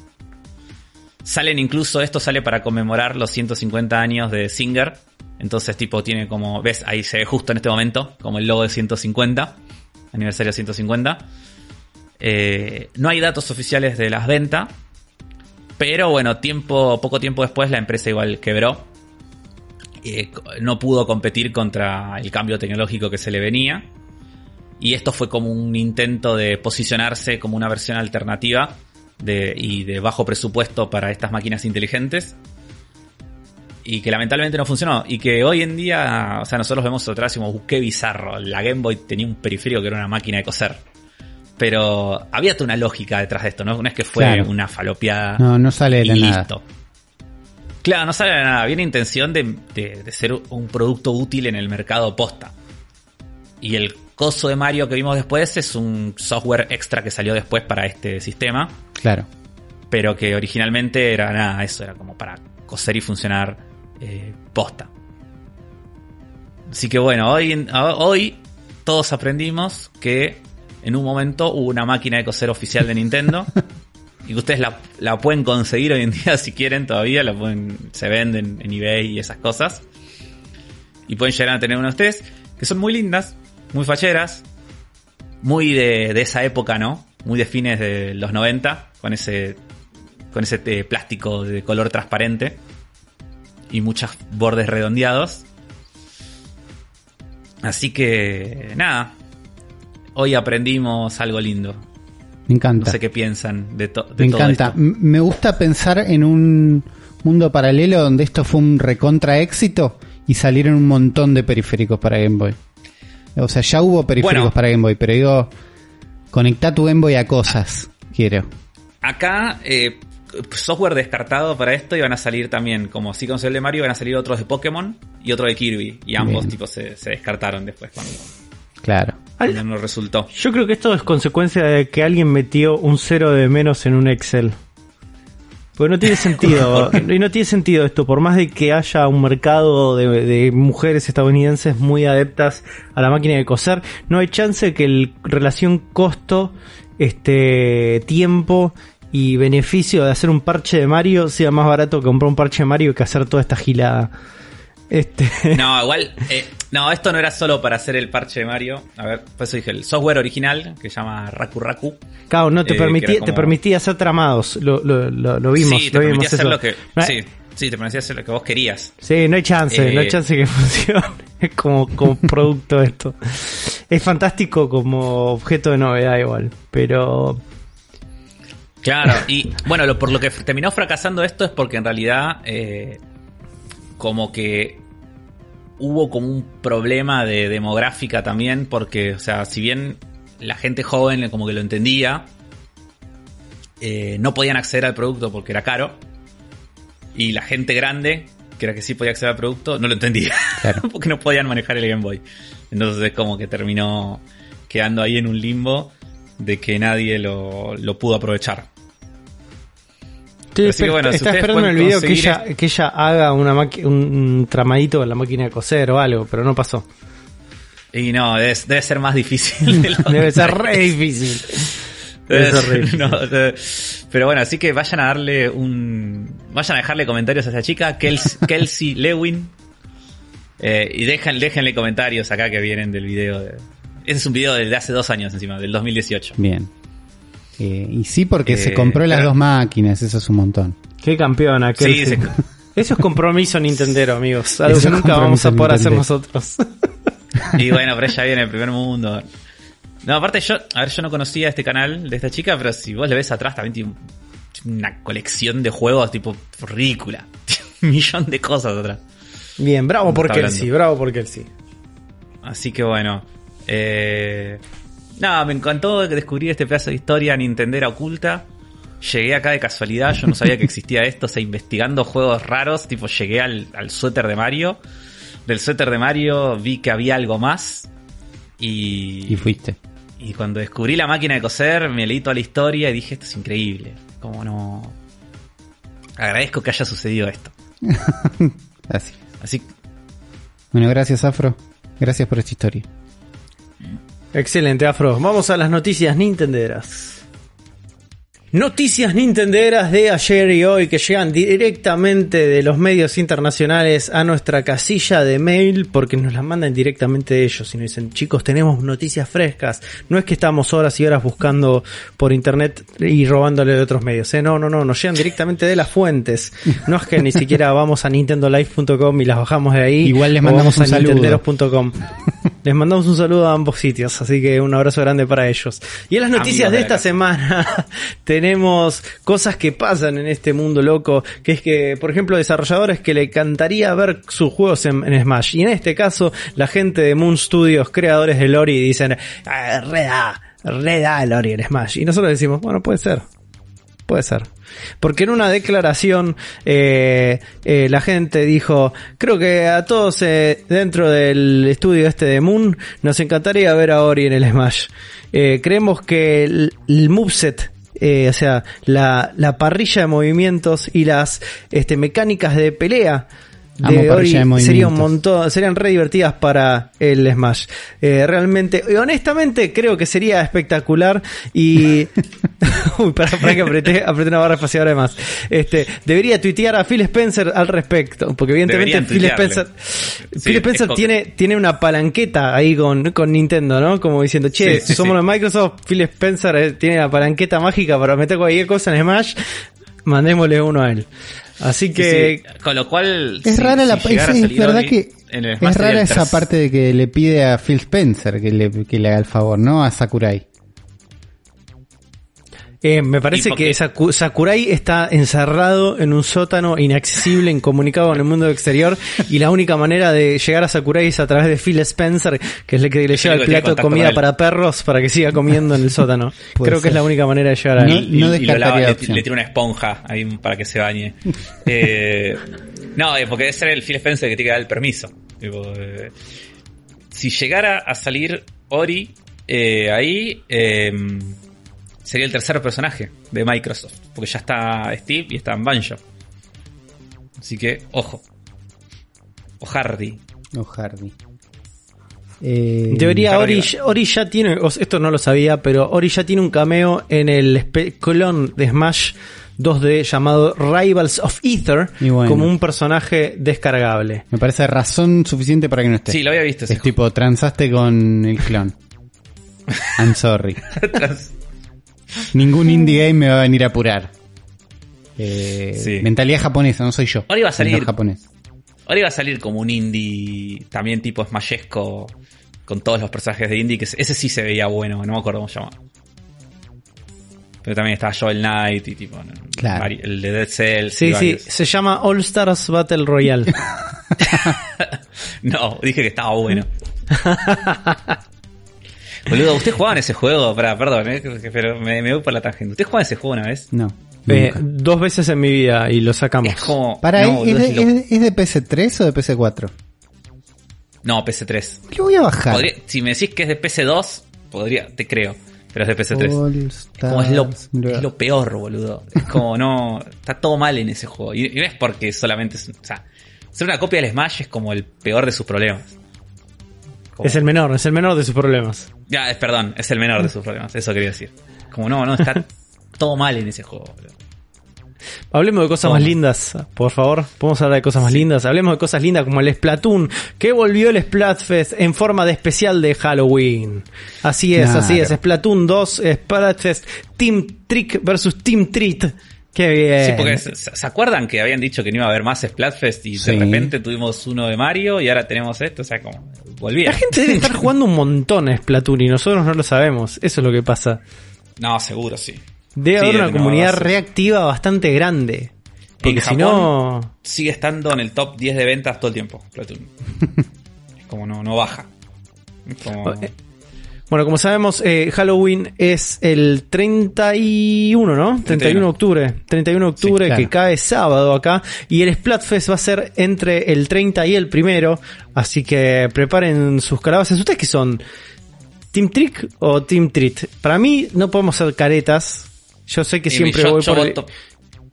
Salen incluso, esto sale para conmemorar los 150 años de Singer. Entonces, tipo, tiene como, ves, ahí se ve justo en este momento, como el logo de 150, aniversario 150. Eh, no hay datos oficiales de las ventas, pero bueno, poco tiempo después la empresa igual quebró. Eh, no pudo competir contra el cambio tecnológico que se le venía. Y esto fue como un intento de posicionarse como una versión alternativa y de bajo presupuesto para estas máquinas inteligentes. Y que lamentablemente no funcionó. Y que hoy en día, o sea, nosotros vemos atrás y decimos, "Uh, qué bizarro. La Game Boy tenía un periférico que era una máquina de coser. Pero había toda una lógica detrás de esto, ¿no? No es que fue Claro. una falopeada. No, no sale de y nada. listo. Claro, no sale de nada. Una intención de, de- de ser un producto útil en el mercado posta. Y el coso de Mario que vimos después es un software extra que salió después para este sistema. Claro. Pero que originalmente era nada, eso era como para coser y funcionar eh, posta. Así que bueno, hoy, hoy todos aprendimos que en un momento hubo una máquina de coser oficial de Nintendo. y que ustedes la, la pueden conseguir hoy en día si quieren todavía. La pueden, se venden en eBay y esas cosas. Y pueden llegar a tener una de ustedes. Que son muy lindas, muy facheras. Muy de, de esa época, ¿no? Muy de fines de los 90. Con ese, con ese eh, plástico de color transparente. Y muchos bordes redondeados. Así que, nada. Hoy aprendimos algo lindo. Me No encanta. sé qué piensan de, to- de Me todo encanta. esto. Me gusta pensar en un mundo paralelo donde esto fue un recontra éxito y salieron un montón de periféricos para Game Boy. O sea, ya hubo periféricos Bueno. para Game Boy, pero digo, conecta tu Game Boy a cosas. Quiero. Acá, eh, software descartado para esto y van a salir también, como así con el de Mario, van a salir otros de Pokémon y otro de Kirby. Y ambos tipos se, se descartaron después cuando, Claro. Al- cuando no resultó. Yo creo que esto es consecuencia de que alguien metió un cero de menos en un Excel. Porque no tiene sentido. y no tiene sentido esto. Por más de que haya un mercado de, de mujeres estadounidenses muy adeptas a la máquina de coser, no hay chance que el relación costo, este tiempo y beneficio de hacer un parche de Mario sea más barato que comprar un parche de Mario que hacer toda esta gilada. Este. No, igual, eh, no, esto no era solo para hacer el parche de Mario. A ver, por eso dije, el software original, que se llama Raku Raku. Claro, no te Eh, permitía, te permitía hacer tramados. Lo, lo, lo, lo vimos, sí, te lo vimos hacer eso. lo que... No, Sí, sí, te permitía hacer lo que vos querías. Sí, no hay chance, Eh, no hay chance que funcione como, como producto esto. Es fantástico como objeto de novedad igual, pero Claro, y bueno, lo, por lo que terminó fracasando esto es porque en realidad eh, como que hubo como un problema de demográfica también, porque, o sea, si bien la gente joven como que lo entendía, eh, no podían acceder al producto porque era caro, y la gente grande, que era que sí podía acceder al producto, no lo entendía, Claro. porque no podían manejar el Game Boy. Entonces es como que terminó quedando ahí en un limbo de que nadie lo, lo pudo aprovechar. Estoy Así que esper- bueno, si está esperando en el video que ella, que ella haga una un, tramadito con la máquina de coser o algo, pero no pasó. Y no, debe, debe ser más difícil. de lo Debe ser re difícil. Debe Debe ser ser- re difícil. no, pero bueno, así que vayan a darle un. Vayan a dejarle comentarios a esa chica, Kels- Kelsey Lewin. Eh, y dejan, déjenle comentarios acá que vienen del video. De, ese es un video de hace dos años encima, del 2018. Bien. Eh, y sí, porque Eh, se compró las pero- dos máquinas, eso es un montón. Qué campeona, aquel. Sí, se- Eso es compromiso nintendero, amigos. Algo Eso que es nunca vamos a compromiso poder hacer nosotros. Y bueno, pero ella viene del primer mundo. No, aparte yo, a ver, yo no conocía este canal de esta chica, pero si vos le ves atrás también tiene un- una colección de juegos tipo ridícula. un millón de cosas atrás. Bien, bravo por Está Kelsey, hablando. bravo por Kelsey. Así que bueno. Eh, nada, me encantó descubrir este pedazo de historia Nintendera oculta. Llegué acá de casualidad, yo no sabía que existía esto, o sea, investigando juegos raros, tipo llegué al, al suéter de Mario. Del suéter de Mario vi que había algo más. Y, Y fuiste. y cuando descubrí la máquina de coser, me leí toda la historia y dije, esto es increíble. Como no... Agradezco que haya sucedido esto. Así. Así Bueno, gracias Afro. Gracias por esta historia. Excelente, Afro. Vamos a las noticias nintenderas. Noticias nintenderas de ayer y hoy que llegan directamente de los medios internacionales a nuestra casilla de mail porque nos las mandan directamente de ellos y nos dicen chicos tenemos noticias frescas. No es que estamos horas y horas buscando por internet y robándole de otros medios. ¿eh? No, no, no, nos llegan directamente de las fuentes. No es que ni siquiera vamos a nintendolive.com y las bajamos de ahí. Igual les o mandamos vamos a saludo. nintenderos.com. Les mandamos un saludo a ambos sitios, así que un abrazo grande para ellos. Y en las noticias Amigos de esta semana tenemos cosas que pasan en este mundo loco, que es que, por ejemplo, desarrolladores que le encantaría ver sus juegos en, en Smash. Y en este caso, la gente de Moon Studios, creadores de Lori, dicen, "Ah, reda, le da el Ori el Smash. Y nosotros decimos, bueno, puede ser. Puede ser. Porque en una declaración eh, eh, la gente dijo, creo que a todos eh, dentro del estudio este de Moon nos encantaría ver a Ori en el Smash. Eh, creemos que el, el moveset, eh, o sea, la, la parrilla de movimientos y las este, mecánicas de pelea de de sería un montón, serían re divertidas para el Smash. Eh, realmente, y honestamente creo que sería espectacular y... Uy, para, para que apreté, apreté una barra espaciadora de más. Este, debería tuitear a Phil Spencer al respecto, porque evidentemente Phil. Spencer, Sí, Phil Spencer tiene, tiene una palanqueta ahí con, con Nintendo, ¿no? Como diciendo, che, Sí, sí, somos sí. los Microsoft, Phil Spencer eh, tiene la palanqueta mágica para meter cualquier cosa en Smash, mandémosle uno a él. Así que, Sí, con lo cual. Es si- rara la si es, verdad que es rara esa parte de que le pide a Phil Spencer que le, que le haga el favor, ¿no? A Sakurai. Eh, me parece que Saku- Sakurai está encerrado en un sótano inaccesible, incomunicado con el mundo exterior, y la única manera de llegar a Sakurai es a través de Phil Spencer, que es el que le lleva el plato de comida él. para perros para que siga comiendo en el sótano. Puede Creo que es la única manera de llegar a No- él. y, y- lo lava, la le, le tira una esponja ahí para que se bañe. Eh, no, eh, porque debe ser el Phil Spencer que tiene que dar el permiso. Tipo, eh, si llegara a salir Ori eh, ahí, eh, sería el tercer personaje de Microsoft. Porque ya está Steve y está Banjo. Así que, ojo. O Hardy. O Hardy. Eh, Debería Harry Ori, Ori ya tiene, esto no lo sabía, pero Ori ya tiene un cameo en el clon de Smash 2D llamado Rivals of Ether bueno. como un personaje descargable. Me parece razón suficiente para que no esté. Sí, lo había visto Es tipo, transaste con el clon. I'm sorry. Ningún indie game me va a venir a apurar. Eh, Sí. Mentalidad japonesa, no soy yo. Ahora iba a salir- japonés. Ahora iba a salir como un indie también tipo Smashesco con todos los personajes de indie, que ese sí se veía bueno, no me acuerdo cómo se llama. Pero también estaba Joel Knight y tipo ¿no? Claro. el de Dead Cells. y Sí, sí, se llama All Stars Battle Royale. No, dije que estaba bueno. Boludo, ¿usted jugaba en ese juego? Pará, perdón, eh, pero me, me voy por la tangente. ¿Usted jugaba en ese juego una vez? No. Eh, dos veces en mi vida y lo sacamos. Es como... Para, no, ¿es, boludo, de, es lo- es- es de PS3 o de PS4? no, PC3. Lo voy a bajar. Podría- si me decís que es de PC2, podría, te creo. Pero es de PC3. All Es como lo- es lo peor, boludo. Es como no. Está todo mal en ese juego. Y, y no es porque solamente es. O sea, ser una copia del Smash es como el peor de sus problemas. Como- Es el menor, es el menor de sus problemas. Ya, es perdón, es el menor de sus problemas. Eso quería decir. Como no, no, está todo mal en ese juego. Hablemos de cosas más lindas, por favor. Podemos hablar de cosas más lindas. Hablemos de cosas lindas como el Splatoon, que volvió el Splatfest en forma de especial de Halloween. Así es, Claro. así es. Splatoon 2, Splatfest, Team Trick versus Team Treat. Qué bien. Sí, porque se, se acuerdan que habían dicho que no iba a haber más Splatfest y Sí. de repente tuvimos uno de Mario y ahora tenemos esto, o sea, como volvía. La gente debe estar jugando un montón a Splatoon y nosotros no lo sabemos. Eso es lo que pasa. No, seguro, sí. Debe Sí, haber una comunidad reactiva bastante grande. Porque En si no... sigue estando en el top 10 de ventas todo el tiempo, Splatoon. es como no, no baja. Es como- Eh, Bueno, como sabemos, eh, Halloween es el 31, ¿no? 31 de octubre. 31 de octubre Sí, claro. que cae sábado acá. Y el Splatfest va a ser entre el 30 y el primero. Así que preparen sus calabazas. ¿Ustedes qué son? ¿Team Trick o Team Treat? Para mí no podemos ser caretas. Yo sé que y siempre yo, voy yo por... voto-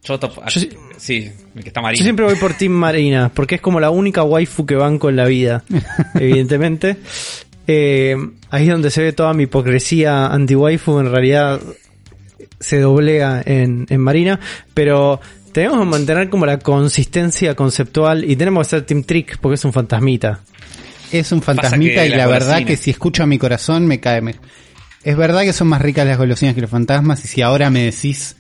yo voto- Yo sí- el que está Yo marino. siempre voy por Team Marina, porque es como la única waifu que banco en la vida, evidentemente. Eh, ahí es donde se ve toda mi hipocresía anti-waifu, en realidad se doblea en, en Marina, pero tenemos que mantener como la consistencia conceptual y tenemos que ser Team Trick porque es un fantasmita. Es un fantasmita y la la verdad que si escucho a mi corazón me cae. me- Es verdad que son más ricas las golosinas que los fantasmas y si ahora me decís,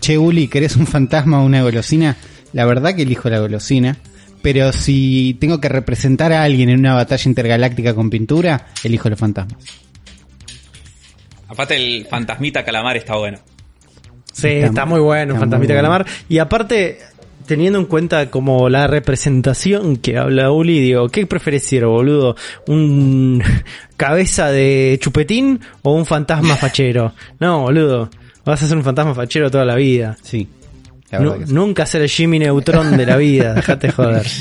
che Uli, ¿querés un fantasma o una golosina? La verdad que elijo la golosina. Pero si tengo que representar a alguien en una batalla intergaláctica con pintura, elijo los fantasmas. Aparte el fantasmita calamar está bueno. Sí, Está está, muy- bueno, está Fantasmita muy bueno. Calamar. Y aparte, teniendo en cuenta como la representación que habla Uli, digo, ¿qué prefereciero, boludo? ¿Un cabeza de chupetín o un fantasma fachero? No, boludo, vas a ser un fantasma fachero toda la vida. Sí. Sí. Nunca ser el Jimmy Neutron de la vida, dejate joder.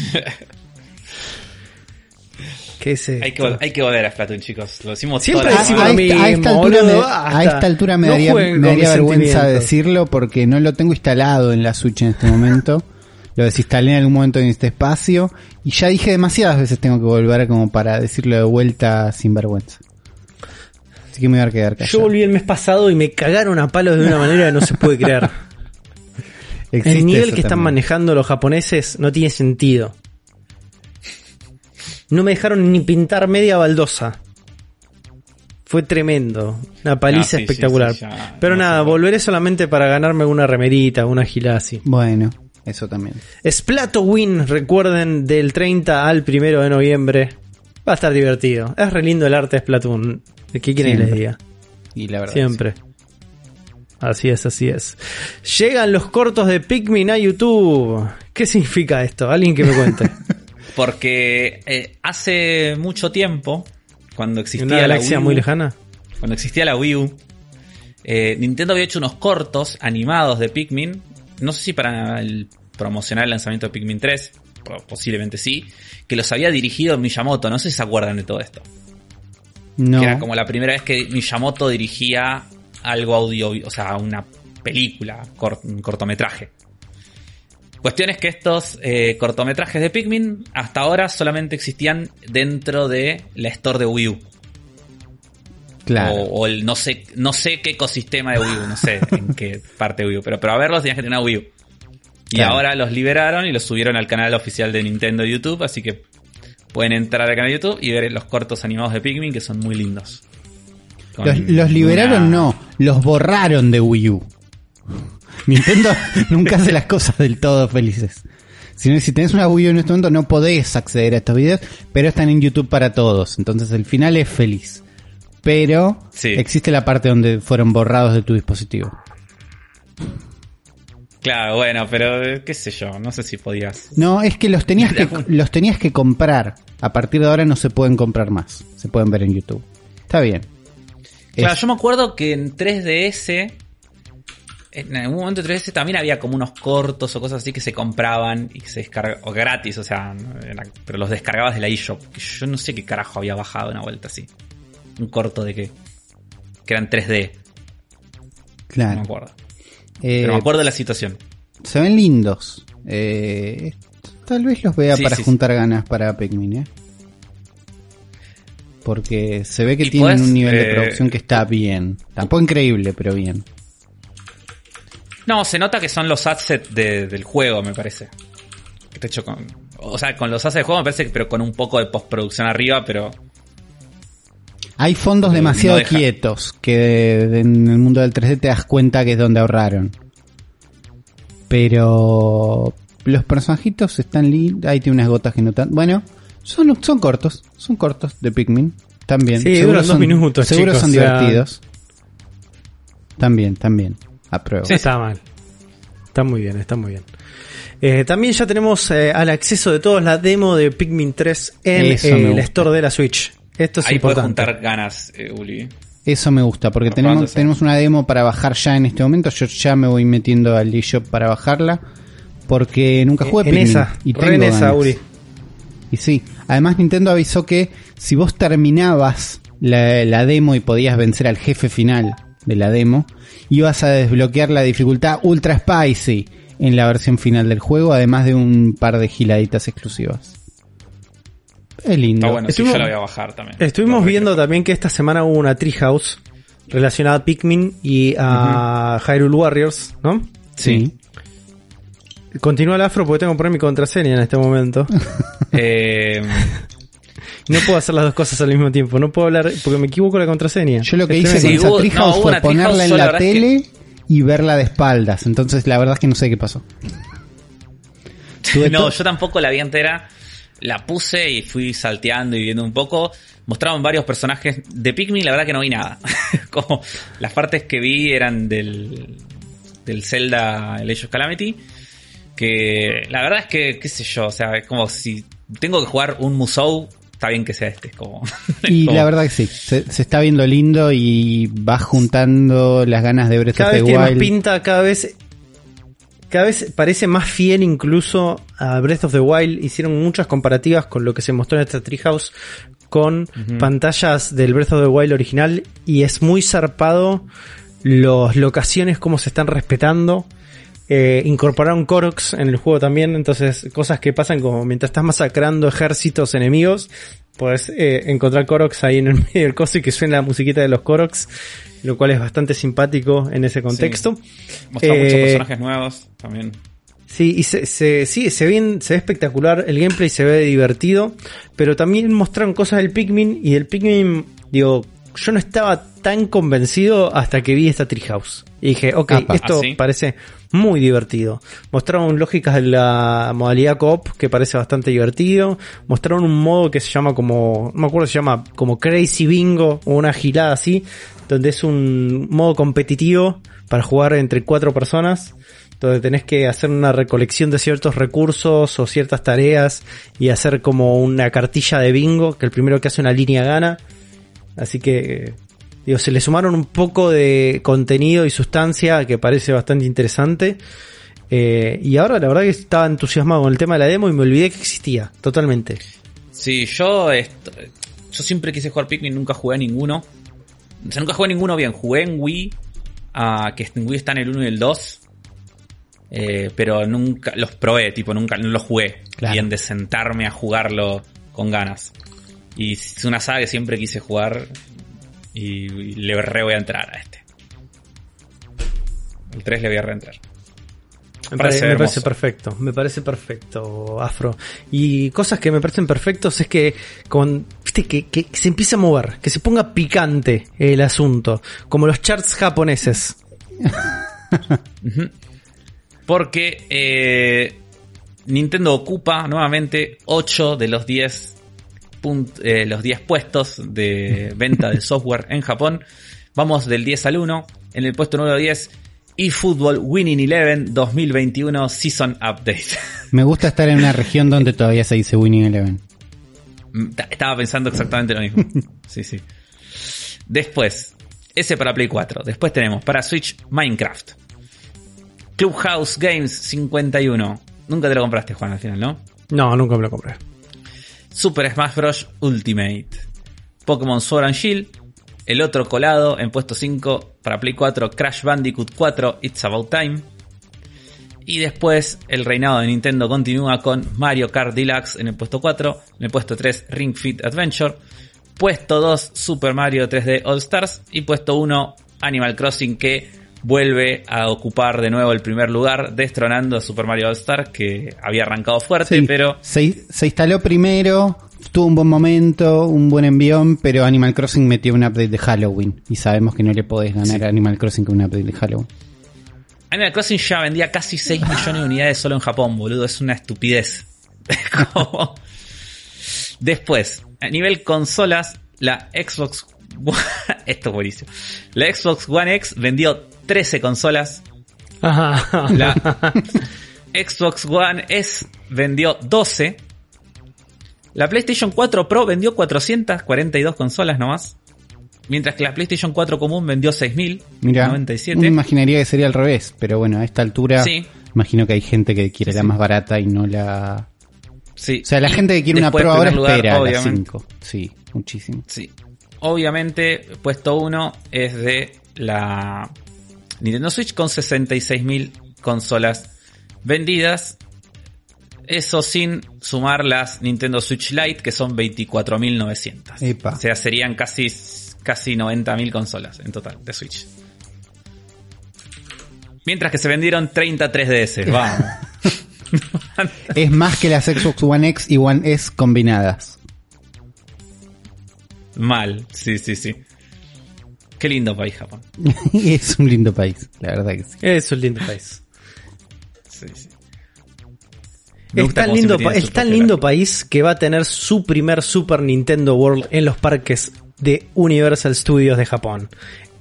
¿Qué es Hay que, hay que volver a Splatoon, chicos. Lo decimos Siempre todas decimos a, a esta altura, me, a esta altura me No daría, me daría vergüenza decirlo porque no lo tengo instalado en la Switch en este momento. Lo desinstalé en algún momento en este espacio y ya dije demasiadas veces tengo que volver como para decirlo de vuelta sin vergüenza. Así que me voy a quedar callado. Yo volví el mes pasado y me cagaron a palos de una manera que no se puede creer. Existe el nivel que están también. manejando los japoneses no tiene sentido. No me dejaron ni pintar media baldosa. Fue tremendo. Una paliza Ah, sí, espectacular. sí, ya, Pero no nada, volveré solamente para ganarme una remerita, una gilasi. Bueno, eso también. Splatowin, recuerden, del 30 al 1 de noviembre. Va a estar divertido. Es re lindo el arte de Splatoon. ¿Qué quieren que les diga? Y la verdad. Siempre. Así es, así es. Llegan los cortos de Pikmin a YouTube. ¿Qué significa esto? Alguien que me cuente. Porque eh, hace mucho tiempo, cuando ¿En existía una la galaxia Wii U, muy lejana? cuando existía la Wii U, eh, Nintendo había hecho unos cortos animados de Pikmin. No sé si para el promocionar el lanzamiento de Pikmin 3, po- posiblemente sí, que los había dirigido Miyamoto. No sé si se acuerdan de todo esto. No. Que era como la primera vez que Miyamoto dirigía algo audio, o sea, una película, cort- un cortometraje. Cuestión es que estos eh, cortometrajes de Pikmin hasta ahora solamente existían dentro de la store de Wii U. Claro. O, o el no sé, no sé qué ecosistema de Wii U, no sé en qué parte de Wii U, pero para verlos tenías que tener una Wii U. Y Claro. ahora los liberaron y los subieron al canal oficial de Nintendo YouTube, así que pueden entrar al canal de YouTube y ver los cortos animados de Pikmin que son muy lindos. Los, los liberaron, una- no, los borraron de Wii U. Nintendo nunca hace las cosas del todo felices. Si, no- si tenés una Wii U en este momento no podés acceder a estos videos, pero están en YouTube para todos. Entonces el final es feliz. Pero Sí. existe la parte donde fueron borrados de tu dispositivo. Claro, bueno, pero eh, qué sé yo, no sé si podías. No, es que los tenías que los tenías que comprar. A partir de ahora no se pueden comprar más. Se pueden ver en YouTube. Está bien. Claro, Es- yo me acuerdo que en 3DS, en algún momento de 3DS también había como unos cortos o cosas así que se compraban y que se descargaban, gratis, o sea, no era- pero los descargabas de la eShop. Yo no sé qué carajo había bajado una vuelta así. Un corto de qué. Que eran 3D, no claro. me acuerdo. Eh, Pero me acuerdo de la situación. Se ven lindos. Eh, tal vez los vea Sí, para sí, juntar ganas para Pikmin, ¿eh? Porque se ve que tienen podés, un nivel de eh, producción que está bien. Tampoco increíble, pero bien. No, se nota que son los assets de- del juego, me parece. Que está hecho con. O sea, con los assets del juego me parece que, pero con un poco de postproducción arriba, pero. Hay fondos No demasiado quietos que de- de- en el mundo del 3D te das cuenta que es donde ahorraron. Pero los personajitos están lindos. Ahí tiene unas gotas que no tan. Bueno, son, son cortos. Son cortos de Pikmin. También. Sí, duran dos son, minutos, Seguro chicos, son o sea- divertidos. También, también. Apruebo. No está mal. Está muy bien, está muy bien. Eh, también ya tenemos eh, al acceso de todos la demo de Pikmin 3 en eh, el store de la Switch. Esto es ahí puedes importante. juntar ganas, eh, Uli. Eso me gusta, porque Por tenemos, tenemos una demo para bajar ya en este momento. Yo ya me voy metiendo al eShop para bajarla. Porque nunca jugué en Pikmin. esa, y re en tengo esa, ganas. Uri. Y sí, además Nintendo avisó que si vos terminabas la, la demo y podías vencer al jefe final de la demo, ibas a desbloquear la dificultad Ultra Spicy en la versión final del juego, además de un par de giladitas exclusivas. Es lindo. Está bueno, sí, Estuvimos- yo la voy a bajar también. Estuvimos viendo también que esta semana hubo una Treehouse relacionada a Pikmin y a Hyrule Warriors, ¿no? Sí. Continúa el afro porque tengo que poner mi contraseña en este momento. Eh, No puedo hacer las dos cosas al mismo tiempo. No puedo hablar porque me equivoco la contraseña. Yo lo que hice con. Sí, esa no, hubo fue ponerla en la tele y verla de espaldas. Entonces la verdad es que no sé qué pasó. No, yo tampoco la vi entera. La puse y fui salteando y viendo un poco. Mostraban varios personajes de Pikmin, la verdad que no vi nada. Como las partes que vi eran del, del Zelda el Age of Calamity. Que la verdad es que, qué sé yo, o sea, es como si tengo que jugar un Musou, está bien que sea este. Es como, Y como- la verdad que sí, se, se está viendo lindo y va juntando las ganas de Breath Cada of vez the tiene más pinta, cada vez. Cada vez parece más fiel incluso a Breath of the Wild. Hicieron muchas comparativas con lo que se mostró en esta Treehouse con pantallas del Breath of the Wild original. Y es muy zarpado las locaciones, cómo se están respetando. Eh, incorporaron Koroks en el juego también, entonces cosas que pasan como mientras estás masacrando ejércitos enemigos, puedes eh, encontrar Koroks ahí en el medio del coso y que suena la musiquita de los Koroks, lo cual es bastante simpático en ese contexto. Mostraron muchos Eh, personajes nuevos también. Sí, y se, se, sí, se, ve, se ve espectacular, el gameplay se ve divertido, pero también mostraron cosas del Pikmin y del Pikmin, digo, yo no estaba tan convencido hasta que vi esta Treehouse. Y dije, ok, Apa. esto ¿Ah, sí? parece muy divertido. Mostraron lógicas de la modalidad coop que parece bastante divertido. Mostraron un modo que se llama como, no me acuerdo se llama como Crazy Bingo o una gilada así, donde es un modo competitivo para jugar entre cuatro personas donde tenés que hacer una recolección de ciertos recursos o ciertas tareas y hacer como una cartilla de bingo, que el primero que hace una línea gana. Así que, digo, se le sumaron un poco de contenido y sustancia que parece bastante interesante. Eh, y ahora la verdad que estaba entusiasmado con el tema de la demo y me olvidé que existía, totalmente. Sí, yo yo siempre quise jugar Pikmin, nunca jugué a ninguno. O sea, nunca jugué a ninguno bien. Jugué en Wii, que en Wii está en el 1 y el 2. eh, pero nunca los probé, tipo, nunca no los jugué. Claro. Bien de sentarme a jugarlo con ganas. Y es una saga que siempre quise jugar. Y, y le re voy a entrar a este. El 3 le voy a reentrar. Me Parece me parece perfecto, me parece perfecto, Afro. Y cosas que me parecen perfectos es que con, viste, que, que se empiece a mover, que se ponga picante el asunto, como los charts japoneses. Porque eh, Nintendo ocupa nuevamente 8 de los 10, punt- eh, los 10 puestos de venta de software en Japón. Vamos del 10 al 1. En el puesto número 10, eFootball Winning Eleven 2021 Season Update. Me gusta estar en una región donde todavía se dice Winning Eleven. Mm, ta- Estaba pensando exactamente lo mismo. Sí, sí. Después, ese para Play 4. Después tenemos para Switch Minecraft. Clubhouse Games 51. Nunca te lo compraste, Juan, al final, ¿no? No, nunca me lo compré. Super Smash Bros. Ultimate. Pokémon Sword and Shield. El otro colado en puesto 5 para Play 4. Crash Bandicoot 4. It's About Time. Y después el reinado de Nintendo continúa con Mario Kart Deluxe en el puesto 4. En el puesto 3 Ring Fit Adventure. Puesto 2 Super Mario 3D All Stars. Y puesto 1 Animal Crossing que vuelve a ocupar de nuevo el primer lugar. Destronando a Super Mario All Stars que había arrancado fuerte Sí, pero... se, se instaló primero, tuvo un buen momento, un buen envión, pero Animal Crossing metió un update de Halloween. Y sabemos que no le podés ganar a Animal Crossing con un update de Halloween. Animal Crossing ya vendía casi 6 millones de unidades solo en Japón, boludo. Es una estupidez. Como- Después, a nivel consolas, la Xbox. Esto es buenísimo. La Xbox One X vendió 13 consolas. Ajá. La Xbox One S vendió 12. La PlayStation 4 Pro vendió 442 consolas nomás. Mientras que la PlayStation 4 común vendió 6000. Mira, 97. uno imaginaría que sería al revés, pero bueno, a esta altura Sí. imagino que hay gente que quiere Sí, la sí. más barata y no la... Sí. O sea, la Y gente que quiere una Pro ahora lugar, espera a las obviamente. 5. Sí, muchísimo. Sí. Obviamente, puesto uno es de la Nintendo Switch con 66.000 consolas vendidas. Eso sin sumar las Nintendo Switch Lite, que son 24.900. Epa. O sea, serían casi, casi 90.000 consolas en total de Switch. Mientras que se vendieron 30 3DS. Vamos. Es más que las Xbox One X y One S combinadas. Mal. Sí, sí, sí. Qué lindo país, Japón. es un lindo país, la verdad que sí. Es un lindo país. Sí, sí. Es tan, lindo, es tan lindo país que va a tener su primer Super Nintendo World en los parques de Universal Studios de Japón.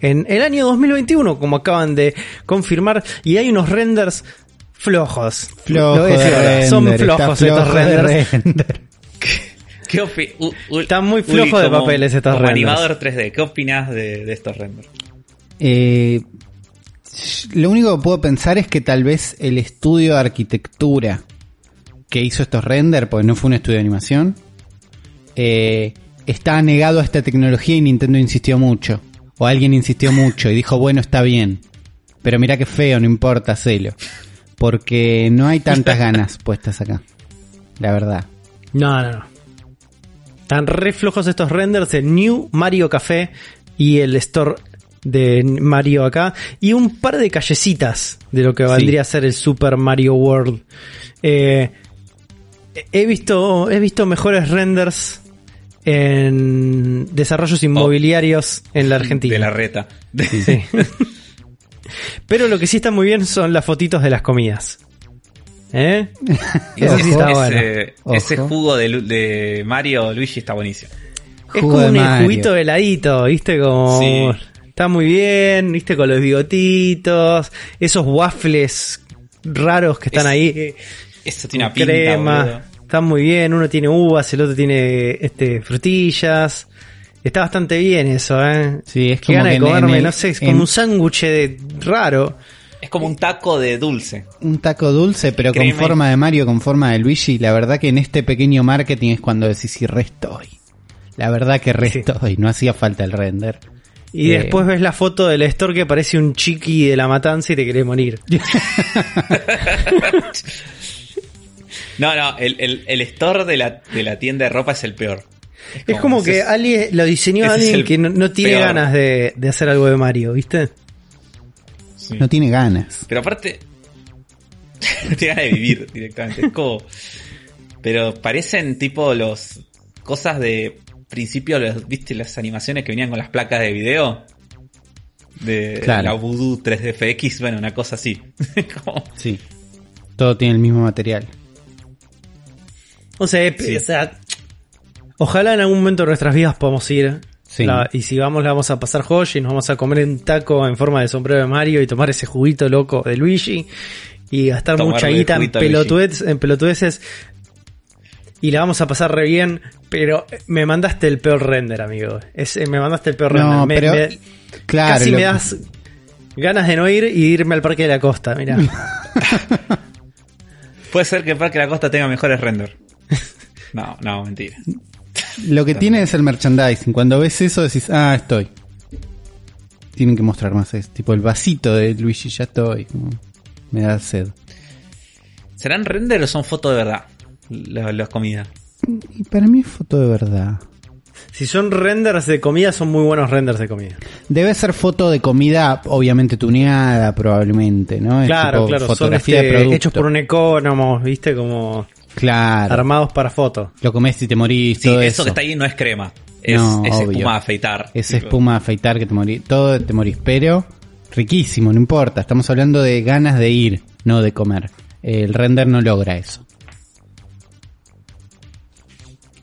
En el año 2021, como acaban de confirmar, y hay unos renders flojos. Flojo Lo voy a decir de ahora. render, Son flojos flojo estos de renders. render. ¿Qué opi- u- u- Están muy Uli, flojos de como- papeles estos como renders. animador 3D, ¿qué opinas de, de estos renders? Eh, lo único que puedo pensar es que tal vez el estudio de arquitectura que hizo estos render, porque no fue un estudio de animación, eh, está negado a esta tecnología y Nintendo insistió mucho. O alguien insistió mucho y dijo, bueno, está bien. Pero mira qué feo, no importa, hacelo. Porque no hay tantas ganas puestas acá. La verdad. No, no, no. Están re flojos estos renders de New Mario Café y el store de Mario acá. Y un par de callecitas de lo que Sí. valdría a ser el Super Mario World. Eh, he visto, he visto mejores renders en desarrollos inmobiliarios en la Argentina. De la reta. Sí. Pero lo que sí está muy bien son las fotitos de las comidas. ¿Eh? Está bueno. ese, jugo de, Mario Luigi está buenísimo. Es como un Mario. juguito heladito, ¿viste? Como. Sí. Está muy bien, ¿viste? Con los bigotitos, esos waffles raros que están Es- ahí. Eso tiene una pinta, crema. boludo. Están muy bien, uno tiene uvas, el otro tiene este frutillas. Está bastante bien eso, ¿eh? Sí, es Qué como gana de que en- comerme, en el- no sé, es en- como un sándwich de raro. Es como un taco de dulce. Un taco dulce, pero con forma de Mario, con forma de Luigi. La verdad que en este pequeño marketing es cuando decís, sí, restoy. La verdad que restoy, no hacía falta el render. Y Eh. después ves la foto del store que parece un chiqui de la matanza y te querés morir. No, no, el, el, el store de la, de la tienda de ropa es el peor. Es como que ese- alguien lo diseñó es alguien que no, no tiene peor. ganas de, de hacer algo de Mario, ¿viste? Sí. No tiene ganas. Pero aparte, no tiene ganas de vivir directamente. Es como. Pero parecen tipo los. Cosas de principio, los, ¿viste las animaciones que venían con las placas de video? De Claro. la Voodoo 3DFX, bueno, una cosa así. Como- Sí. Todo tiene el mismo material. O sea, Sí. o sea, ojalá en algún momento de nuestras vidas podamos ir. Sí. La- y si vamos, la vamos a pasar joya y nos vamos a comer un taco en forma de sombrero de Mario y tomar ese juguito loco de Luigi y gastar Tomarle mucha guita en, pelotudeces, en pelotudeces y la vamos a pasar re bien, pero me mandaste el peor render, amigo. Es, eh, me mandaste el peor No, render. Me- pero- me- Claro. casi lo- me das ganas de no ir y irme al Parque de la Costa, mira. Puede ser que Parque de la Costa tenga mejores render. No, no, mentira. Lo que tiene es el merchandising. Cuando ves eso decís, ah, estoy. Tienen que mostrar más eso. Tipo el vasito de Luigi, ya estoy. Me da sed. ¿Serán render o son fotos de verdad? La- Las comidas. Y para mí es foto de verdad. si son renders de comida, son muy buenos renders de comida. Debe ser foto de comida, obviamente tuneada, probablemente, ¿no? Es Claro, tipo claro, son Fotografía este, de producto. hechos por un ecónomo, viste, como Claro. armados para foto. Lo comés y te morís, Sí, todo eso, eso. que está ahí no es crema. Es, No, es obvio. espuma de afeitar. Es Tipo, espuma de afeitar que te morís. Todo te morís. Pero riquísimo, no importa. Estamos hablando de ganas de ir, no de comer. El render no logra eso.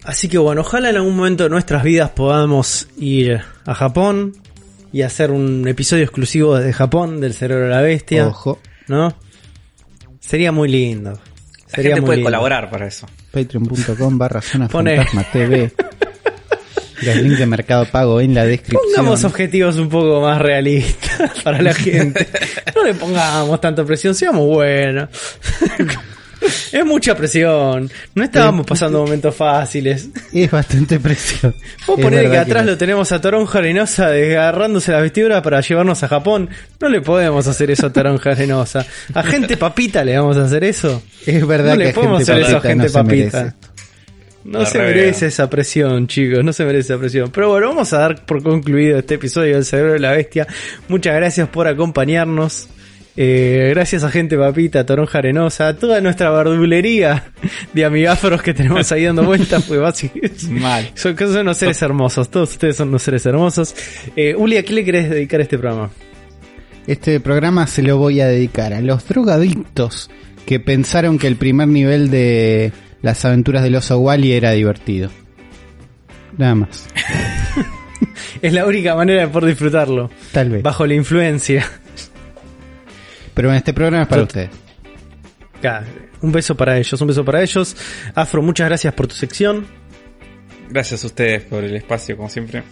Así que bueno, ojalá en algún momento de nuestras vidas podamos ir a Japón y hacer un episodio exclusivo desde Japón del cerebro de la bestia, Ojo. ¿no? Sería muy lindo. La Sería gente puede lindo. colaborar para eso. Patreon.com barra zona Pone- fantasma TV. Los links de Mercado Pago en la descripción. Pongamos objetivos un poco más realistas para la gente. No le pongamos tanta presión, seamos buenos. Es mucha presión. No estábamos pasando momentos fáciles. Es bastante presión. Vos ponés que atrás lo tenemos a Toronja Arenosa desgarrándose las vestiduras para llevarnos a Japón. No le podemos hacer eso a Toronja Arenosa. A gente papita le vamos a hacer eso. Es verdad no le podemos gente hacer eso a gente no papita. No La se re merece esa presión, chicos, no se merece esa presión. Pero bueno, vamos a dar por concluido este episodio del Cerebro de la Bestia. Muchas gracias por acompañarnos. Eh, gracias a gente papita, Toronja Arenosa, toda nuestra verdulería de amigáforos que tenemos ahí dando vueltas, pues básicamente. Mal. Son, son unos seres hermosos, todos ustedes son unos seres hermosos. Eh, Uli, ¿a qué le querés dedicar este programa? Este programa se lo voy a dedicar a los drogadictos que pensaron que el primer nivel de las aventuras del oso Wally era divertido. Nada más. Es la única manera de poder disfrutarlo, Tal vez. bajo la influencia. Pero en este programa es para ustedes. Un beso para ellos, un beso para ellos. Afro, muchas gracias por tu sección. Gracias a ustedes por el espacio, como siempre.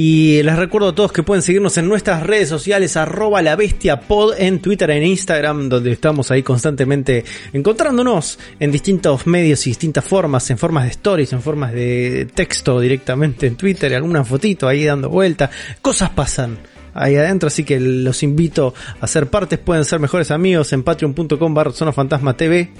Y les recuerdo a todos que pueden seguirnos en nuestras redes sociales, arroba la bestia pod en Twitter, en Instagram, donde estamos ahí constantemente encontrándonos en distintos medios y distintas formas, en formas de stories, en formas de texto directamente en Twitter, alguna fotito ahí dando vuelta. Cosas pasan ahí adentro, así que los invito a ser partes, pueden ser mejores amigos en patreon.com barra zona fantasma TV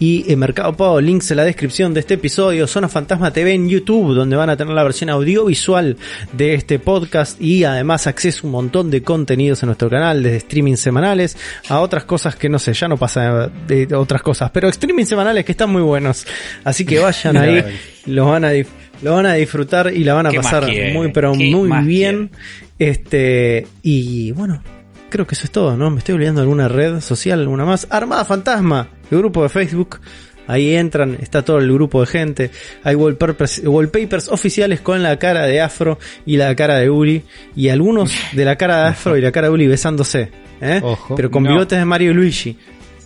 y en Mercado Pago, links en la descripción de este episodio, Zona Fantasma TV en YouTube, donde van a tener la versión audiovisual de este podcast y además acceso a un montón de contenidos en nuestro canal, desde streaming semanales a otras cosas que no sé, ya no pasa de otras cosas, pero streaming semanales que están muy buenos, así que vayan ahí, los van a lo van a disfrutar y la van a pasar muy pero muy bien. Este y bueno, creo que eso es todo, ¿no? Me estoy olvidando de alguna red social, alguna más. Armada Fantasma, el grupo de Facebook. Ahí entran, está todo el grupo de gente. Hay wallpapers, wallpapers oficiales con la cara de Afro y la cara de Uri. Y algunos de la cara de Afro y la cara de Uri besándose. ¿eh? Pero con bigotes de Mario y Luigi.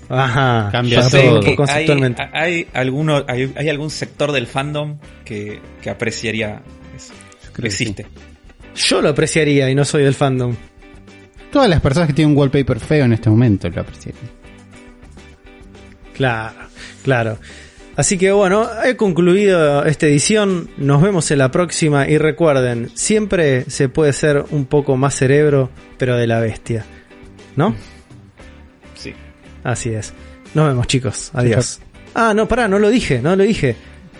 Ajá, cambia todo. conceptualmente. Hay, alguno, hay, algún sector del fandom que, apreciaría eso. Existe. Yo lo apreciaría y no soy del fandom. Todas las personas que tienen un wallpaper feo en este momento lo aprecian. Claro, claro. Así que bueno, he concluido esta edición. Nos vemos en la próxima y recuerden, siempre se puede ser un poco más cerebro, pero de la bestia. ¿No? Sí. Así es. Nos vemos chicos. Adiós. Ah, no, pará, no lo dije, no lo dije.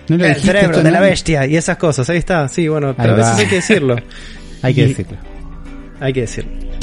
el cerebro de la bestia y esas cosas. Ahí está, sí, bueno, pero a veces hay que decirlo. hay que decirlo. Hay que decirlo.